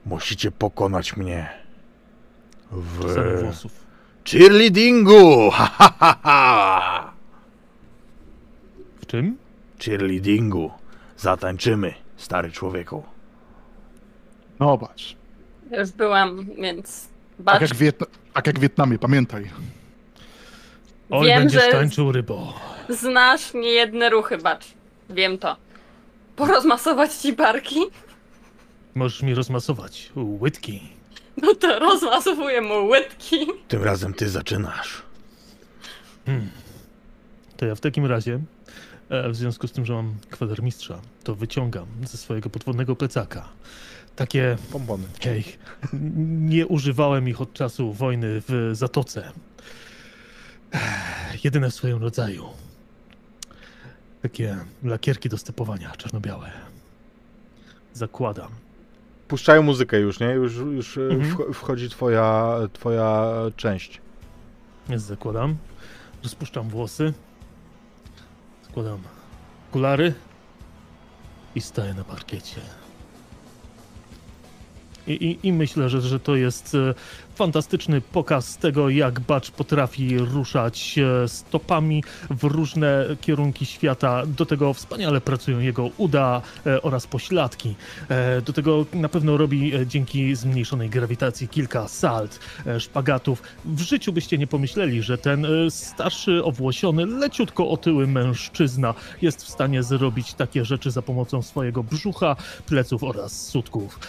Musicie pokonać mnie w cheerleadingu! Ha, ha, ha, ha.
W czym?
Cheerleadingu. Zatańczymy, stary człowieku.
No patrz,
Ja Już byłam, więc
tak
bacz.
jak, w Wietna- tak jak w Wietnamie, pamiętaj.
Oj,
Wiem,
będziesz
że-
tańczył rybo.
Znasz niejedne ruchy, bacz. Wiem to. Porozmasować ci barki?
Możesz mi rozmasować. Łydki.
No to rozmasowuję mu łydki.
Tym razem ty zaczynasz.
To ja w takim razie, e, w związku z tym, że mam kwatermistrza, to wyciągam ze swojego podwodnego plecaka takie
Pompony.
Hej, nie używałem ich od czasu wojny w Zatoce. Jedyne w swoim rodzaju. Takie lakierki do stepowania, czarno-białe. Zakładam.
Puszczają muzykę już, nie? Już, już e,
Mhm.
wch- wchodzi twoja, twoja część.
Jest zakładam. Rozpuszczam włosy. Składam okulary. I staję na parkiecie. I, i, I myślę, że, że to jest e, fantastyczny pokaz tego, jak Bacz potrafi ruszać stopami w różne kierunki świata. Do tego wspaniale pracują jego uda e, oraz pośladki. E, Do tego na pewno robi e, dzięki zmniejszonej grawitacji kilka salt, szpagatów. W życiu byście nie pomyśleli, że ten starszy, owłosiony, leciutko otyły mężczyzna jest w stanie zrobić takie rzeczy za pomocą swojego brzucha, pleców oraz sutków.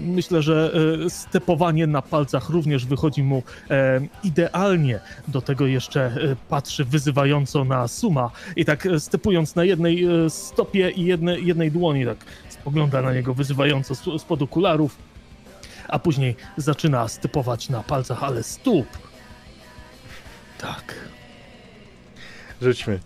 Myślę, że stepowanie na palcach również wychodzi mu em, idealnie. Do tego jeszcze e, patrzy wyzywająco na Suma i tak e, stepując na jednej e, stopie i jedne, jednej dłoni, tak spogląda na niego wyzywająco spod okularów, a później zaczyna stepować na palcach, ale stóp. Tak.
Rzućmy.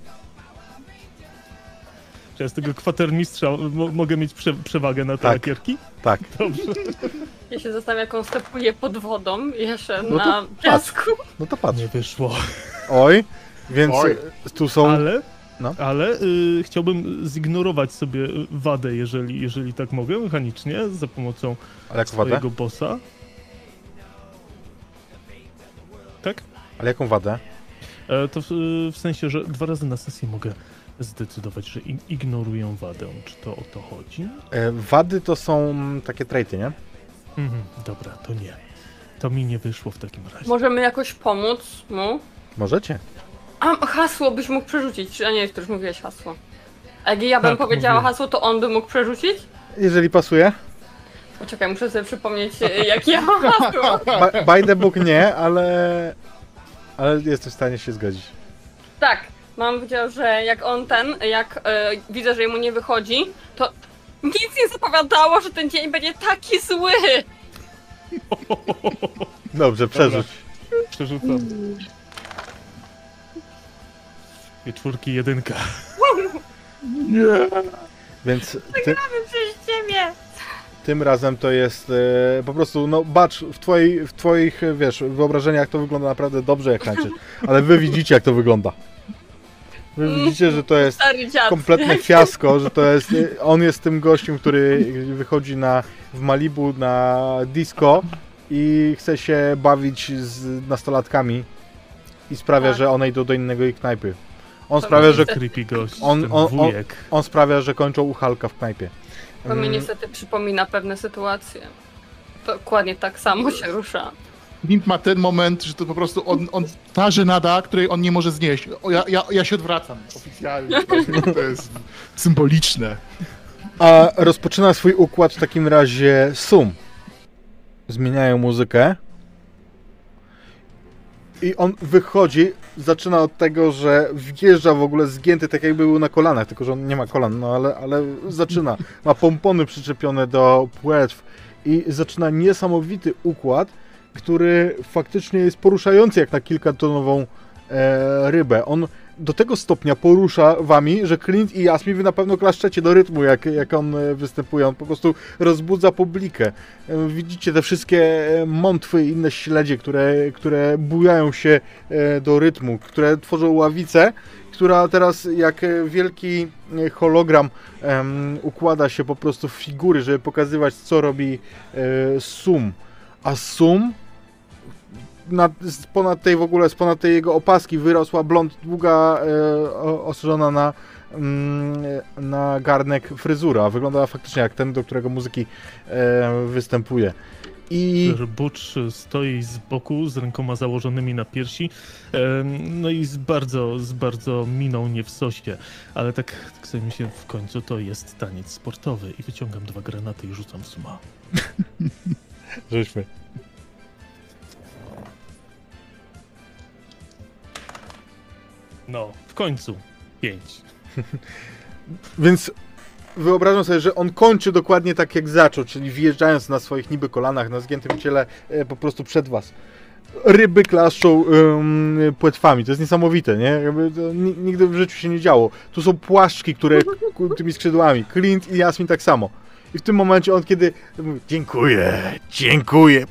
Czy ja z tego kwatermistrza mo- mogę mieć prze przewagę na te
Tak.
lakierki?
Tak.
Dobrze.
Ja się zastanawiam, jak on stepuje pod wodą, jeszcze
No to
na
patrz.
piasku.
No to patrz.
Nie wyszło.
Oj, więc
Oj.
tu są...
Ale,
No.
ale y, chciałbym zignorować sobie wadę, jeżeli, jeżeli tak mogę, mechanicznie, za pomocą
Ale jaką wadę?
swojego bossa. Tak?
Ale jaką wadę?
E, to w, w sensie, że dwa razy na sesję mogę zdecydować, że ignoruję wadę. Czy to o to chodzi?
E, Wady to są takie traity, nie?
Mhm, dobra, to nie. To mi nie wyszło w takim razie.
Możemy jakoś pomóc mu?
Możecie.
A hasło byś mógł przerzucić, a nie, ty już mówiłeś hasło. A jak ja bym
Tak,
powiedziała
mówiłem.
hasło, to on by mógł przerzucić?
Jeżeli pasuje.
Poczekaj, muszę sobie przypomnieć, e, jakie ja mam hasło.
By, by the book nie, ale... Ale jesteś w stanie się zgodzić.
Tak, mam powiedział, że jak on ten, jak e, widzę, że mu nie wychodzi, to nic nie zapowiadało, że ten dzień będzie taki zły.
Dobrze, przerzuć.
Przerzucam. Dwie czwórki, jedynka.
Więc ty,
Przez ciebie.
tym razem to jest e, po prostu, no bacz, w, twojej, w twoich, e, wiesz, wyobrażeniach to wygląda naprawdę dobrze jak tańczysz, ale wy widzicie jak to wygląda. Wy widzicie, że to jest kompletne fiasko, że to jest, on jest tym gościem, który wychodzi na, w Malibu na disco i chce się bawić z nastolatkami i sprawia,
Tak.
że one idą do innego knajpy. On
To
sprawia, że,
Creepy gość,
On- on- on-
wujek.
on sprawia, że kończą u Halka w knajpie.
To mi
Mm,
niestety przypomina pewne sytuacje. Dokładnie tak samo się rusza.
Nim ma ten moment, że to po prostu on, on ta żenada, której on nie może znieść. O, ja, ja, ja się odwracam oficjalnie. To jest symboliczne.
A rozpoczyna swój układ w takim razie Sum. Zmieniają muzykę. I on wychodzi, zaczyna od tego, że wjeżdża w ogóle zgięty, tak jakby był na kolanach, tylko że on nie ma kolan, no ale, ale zaczyna. Ma pompony przyczepione do płetw i zaczyna niesamowity układ, który faktycznie jest poruszający jak na kilkatonową e, rybę. On do tego stopnia porusza wami, że Clint i Jasmin wy na pewno klaszczecie do rytmu, jak, jak on e, występuje. On po prostu rozbudza publikę. E, Widzicie te wszystkie e, mątwy i inne śledzie, które, które bujają się do rytmu, które tworzą ławicę, która teraz jak wielki hologram em, układa się po prostu w figury, żeby pokazywać, co robi e, Sum. A Sum nad, z ponad tej w ogóle, z ponad tej jego opaski wyrosła blond, długa, e, na, mm, na garnek fryzura. Wyglądała faktycznie jak ten, do którego muzyki e, występuje. I
Butch stoi z boku z rękoma założonymi na piersi, em, no i z bardzo, z bardzo miną nie w sosie, ale tak, tak sobie myślę, w końcu to jest taniec sportowy i wyciągam dwa granaty i rzucam suma.
żeśmy.
No, w końcu. Pięć.
Więc wyobrażam sobie, że on kończy dokładnie tak jak zaczął, czyli wjeżdżając na swoich niby kolanach, na zgiętym ciele e, po prostu przed was. Ryby klaszczą ym, płetwami, to jest niesamowite, nie? Jakby nigdy w życiu się nie działo. Tu są płaszczki, które tymi skrzydłami. Clint i Jasmin tak samo. I w tym momencie on kiedy mówi, dziękuję, dziękuję!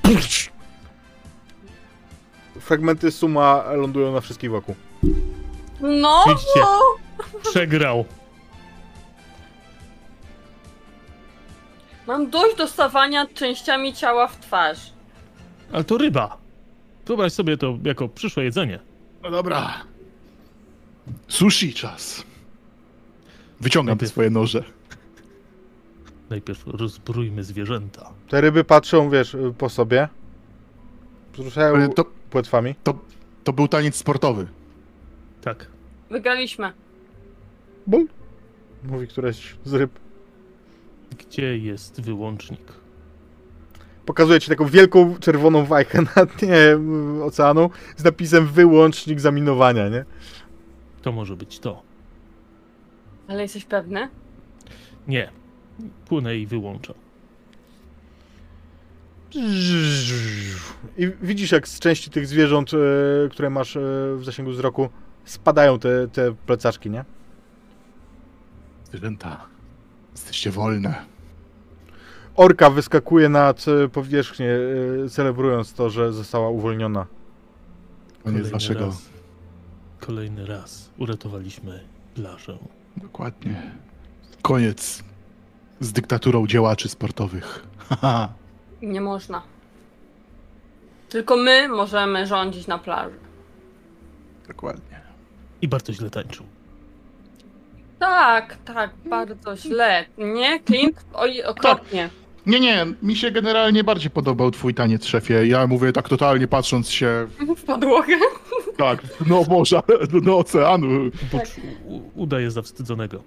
Fragmenty suma lądują na wszystkich wokół.
No,
Widzicie?
no.
Przegrał.
Mam dość dostawania częściami ciała w twarz.
Ale to ryba. Wyobraź sobie to jako przyszłe jedzenie.
No dobra. Sushi czas. Wyciągam te
Najpierw-
swoje noże.
Najpierw rozbrójmy zwierzęta.
Te ryby patrzą, wiesz, po sobie. Wzruszają
To,
płetwami.
to był taniec sportowy.
Tak.
Wygraliśmy.
Bum. Mówi któraś z ryb.
Gdzie jest wyłącznik?
Pokazuje ci taką wielką czerwoną wajchę na dnie oceanu z napisem wyłącznik zaminowania, nie?
To może być to.
Ale jesteś pewny?
Nie. Płynę i wyłączam.
I widzisz, jak z części tych zwierząt, e, które masz e, w zasięgu wzroku, spadają te, te plecaczki, nie?
Zwierzęta. Jesteście wolne.
Orka wyskakuje nad powierzchnię, e, celebrując to, że została uwolniona.
Koniec waszego.
raz. Kolejny raz uratowaliśmy plażę.
Dokładnie. Koniec z dyktaturą działaczy sportowych.
Nie można. Tylko my możemy rządzić na plaży.
Dokładnie.
I bardzo źle tańczył.
Tak, tak, bardzo źle. Nie, Clint? Oj, okropnie.
Nie, nie, mi się generalnie bardziej podobał twój taniec, szefie. Ja mówię tak totalnie patrząc się,
W podłogę.
tak, no morza, no oceanu.
Bucz u- udaje zawstydzonego.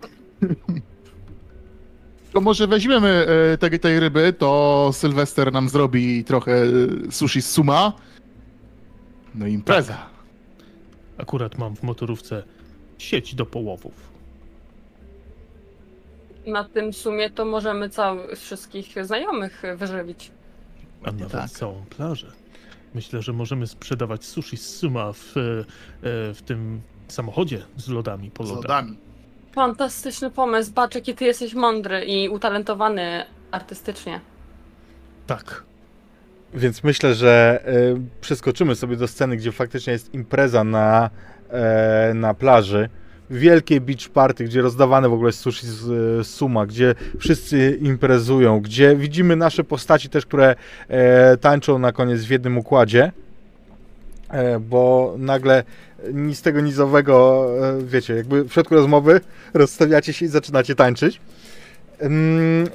To może weźmiemy e, tej, tej ryby, to Sylwester nam zrobi trochę sushi z suma. No i impreza.
Akurat mam w motorówce sieć do połowów.
Na tym sumie to możemy cały, wszystkich znajomych wyżywić.
A nawet
tak.
całą plażę. Myślę, że możemy sprzedawać sushi z Suma w, e, w tym samochodzie z lodami po
Z
lodach.
lodami.
Fantastyczny pomysł. Patrz, jaki ty jesteś mądry i utalentowany artystycznie.
Tak.
Więc myślę, że e, przeskoczymy sobie do sceny, gdzie faktycznie jest impreza na, e, na plaży. Wielkie beach party, gdzie rozdawane w ogóle sushi z e, suma, gdzie wszyscy imprezują, gdzie widzimy nasze postaci też, które tańczą na koniec w jednym układzie. Bo nagle nic tego nizowego, wiecie, jakby w środku rozmowy rozstawiacie się i zaczynacie tańczyć.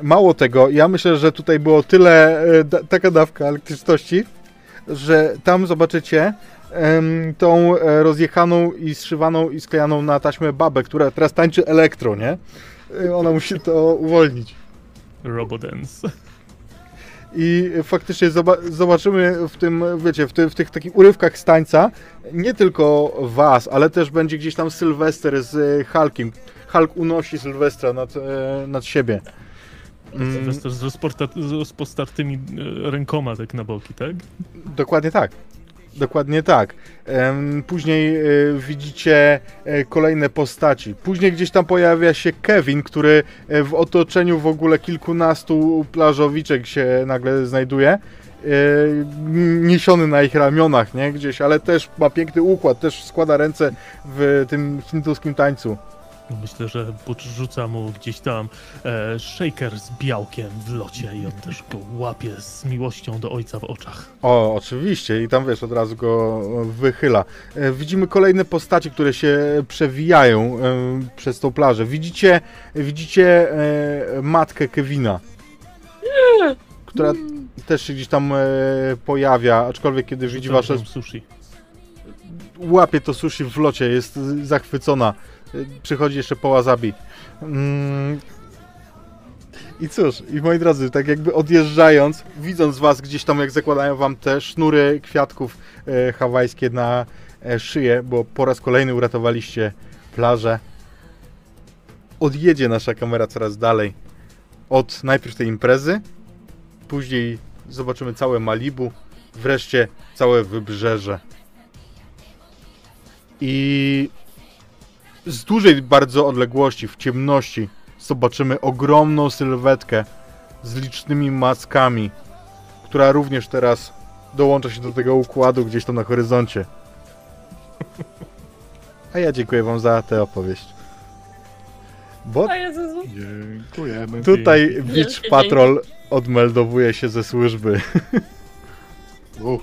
Mało tego, ja myślę, że tutaj było tyle, e, taka dawka elektryczności, że tam zobaczycie tą e, rozjechaną i zszywaną i sklejaną na taśmę babę, która teraz tańczy elektro, nie? E, Ona musi to uwolnić.
Robodance.
I faktycznie zoba- zobaczymy w tym, wiecie, w, ty- w tych takich urywkach z tańca nie tylko was, ale też będzie gdzieś tam Sylwester z Hulkiem. Hulk unosi Sylwestra nad, e, nad siebie. Mm,
Sylwester z, rozporta- z rozpostartymi e, rękoma tak na boki, tak?
Dokładnie tak. Dokładnie tak. Później e, widzicie kolejne postaci. Później gdzieś tam pojawia się Kevin, który w otoczeniu w ogóle kilkunastu plażowiczek się nagle znajduje. Niesiony na ich ramionach, nie? Gdzieś, ale też ma piękny układ, też składa ręce w tym hinduskim tańcu.
Myślę, że Butch rzuca mu gdzieś tam e, shaker z białkiem w locie i on też go łapie z miłością do ojca w oczach.
O, oczywiście, i tam wiesz, od razu go wychyla. E, Widzimy kolejne postacie, które się przewijają e, przez tą plażę. Widzicie, widzicie e, matkę Kevina, która też się gdzieś tam e, pojawia, aczkolwiek kiedy widzi wasze.
sushi.
łapie to sushi w locie, jest zachwycona. Przychodzi jeszcze po wasabi. Mm. I cóż, i moi drodzy, tak jakby odjeżdżając, widząc was gdzieś tam, jak zakładają wam te sznury kwiatków e, hawajskie na e, szyję, bo po raz kolejny uratowaliście plażę. Odjedzie nasza kamera coraz dalej od najpierw tej imprezy, później zobaczymy całe Malibu, wreszcie całe wybrzeże. I z dużej bardzo odległości, w ciemności, zobaczymy ogromną sylwetkę z licznymi mackami, która również teraz dołącza się do tego układu gdzieś tam na horyzoncie. A ja dziękuję Wam za tę opowieść. Bo.
Dziękujemy.
tutaj Beach Patrol odmeldowuje się ze służby.
U,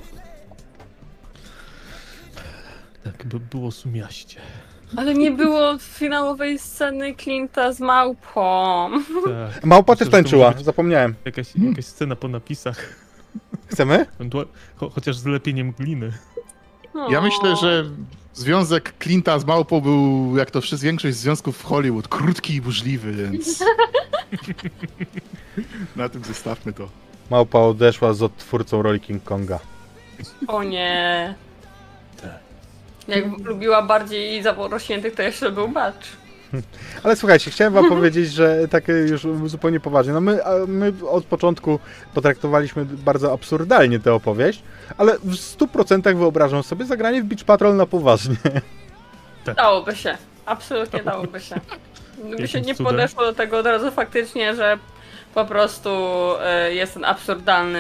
Tak by było sumiaście.
Ale nie było finałowej sceny Clint'a z małpą.
Tak.
Małpa
Myślę,
też
że to
tańczyła,
może być
zapomniałem.
Jakaś, jakaś scena po napisach.
Chcemy?
Cho, chociaż z lepieniem gliny.
Ja myślę, że związek Clint'a z Małpą był, jak to wszyscy, większość związków w Hollywood, krótki i burzliwy, więc... Na tym zostawmy to.
Małpa odeszła z odtwórcą roli King Konga.
O nie.
Tak.
Jak lubiła bardziej zaworośniętych, to jeszcze był bacz.
Ale słuchajcie, chciałem wam powiedzieć, że tak już zupełnie poważnie. No my, my od początku potraktowaliśmy bardzo absurdalnie tę opowieść, ale w 100% wyobrażam sobie zagranie w Beach Patrol na poważnie.
Dałoby się. Absolutnie dałoby się. Gdyby się nie podeszło do tego od razu faktycznie, że po prostu e, jest ten absurdalny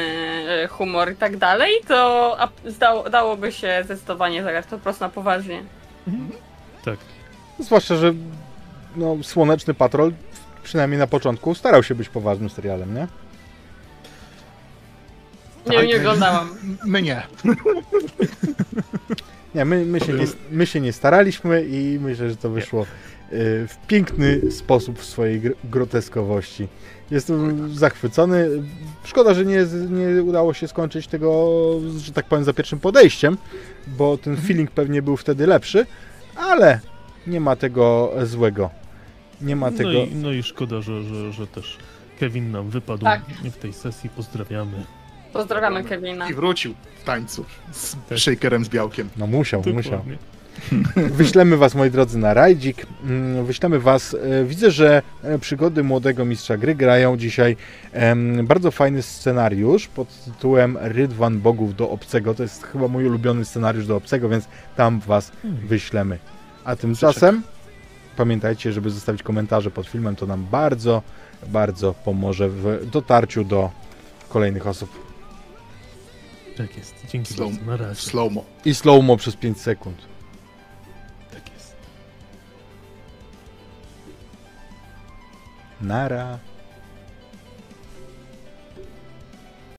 e, humor i tak dalej, to zdało, dałoby się zdecydowanie zagrać to po prostu na poważnie.
Tak.
Zwłaszcza, że no, Słoneczny Patrol, przynajmniej na początku, starał się być poważnym serialem, nie?
Nie,
Tak.
nie oglądałam.
My nie.
Nie, my, my, się nie, my się nie staraliśmy i myślę, że to wyszło y, w piękny sposób w swojej gr- groteskowości. Jestem zachwycony. Szkoda, że nie, nie udało się skończyć tego, że tak powiem, za pierwszym podejściem, bo ten feeling pewnie był wtedy lepszy, ale nie ma tego złego. Nie ma tego.
No i, no i szkoda, że, że, że też Kevin nam wypadł
Tak.
w tej sesji. Pozdrawiamy.
Pozdrawiamy Kevina.
I wrócił w tańcu z
Tak.
shakerem z białkiem.
No musiał, musiał. Wyślemy was, moi drodzy, na rajdzik. Mm, Wyślemy was. e, Widzę, że e, przygody młodego mistrza gry grają dzisiaj bardzo fajny scenariusz pod tytułem Rydwan Bogów do Obcego. To jest chyba mój ulubiony scenariusz do Obcego, więc tam was
Hmm.
wyślemy. A tymczasem pamiętajcie, żeby zostawić komentarze pod filmem. To nam bardzo, bardzo pomoże w dotarciu do kolejnych osób.
Tak jest. Dzięki
Slow-
bardzo. Na razie.
Slow-mo.
I slow-mo przez 5 sekund. Nara.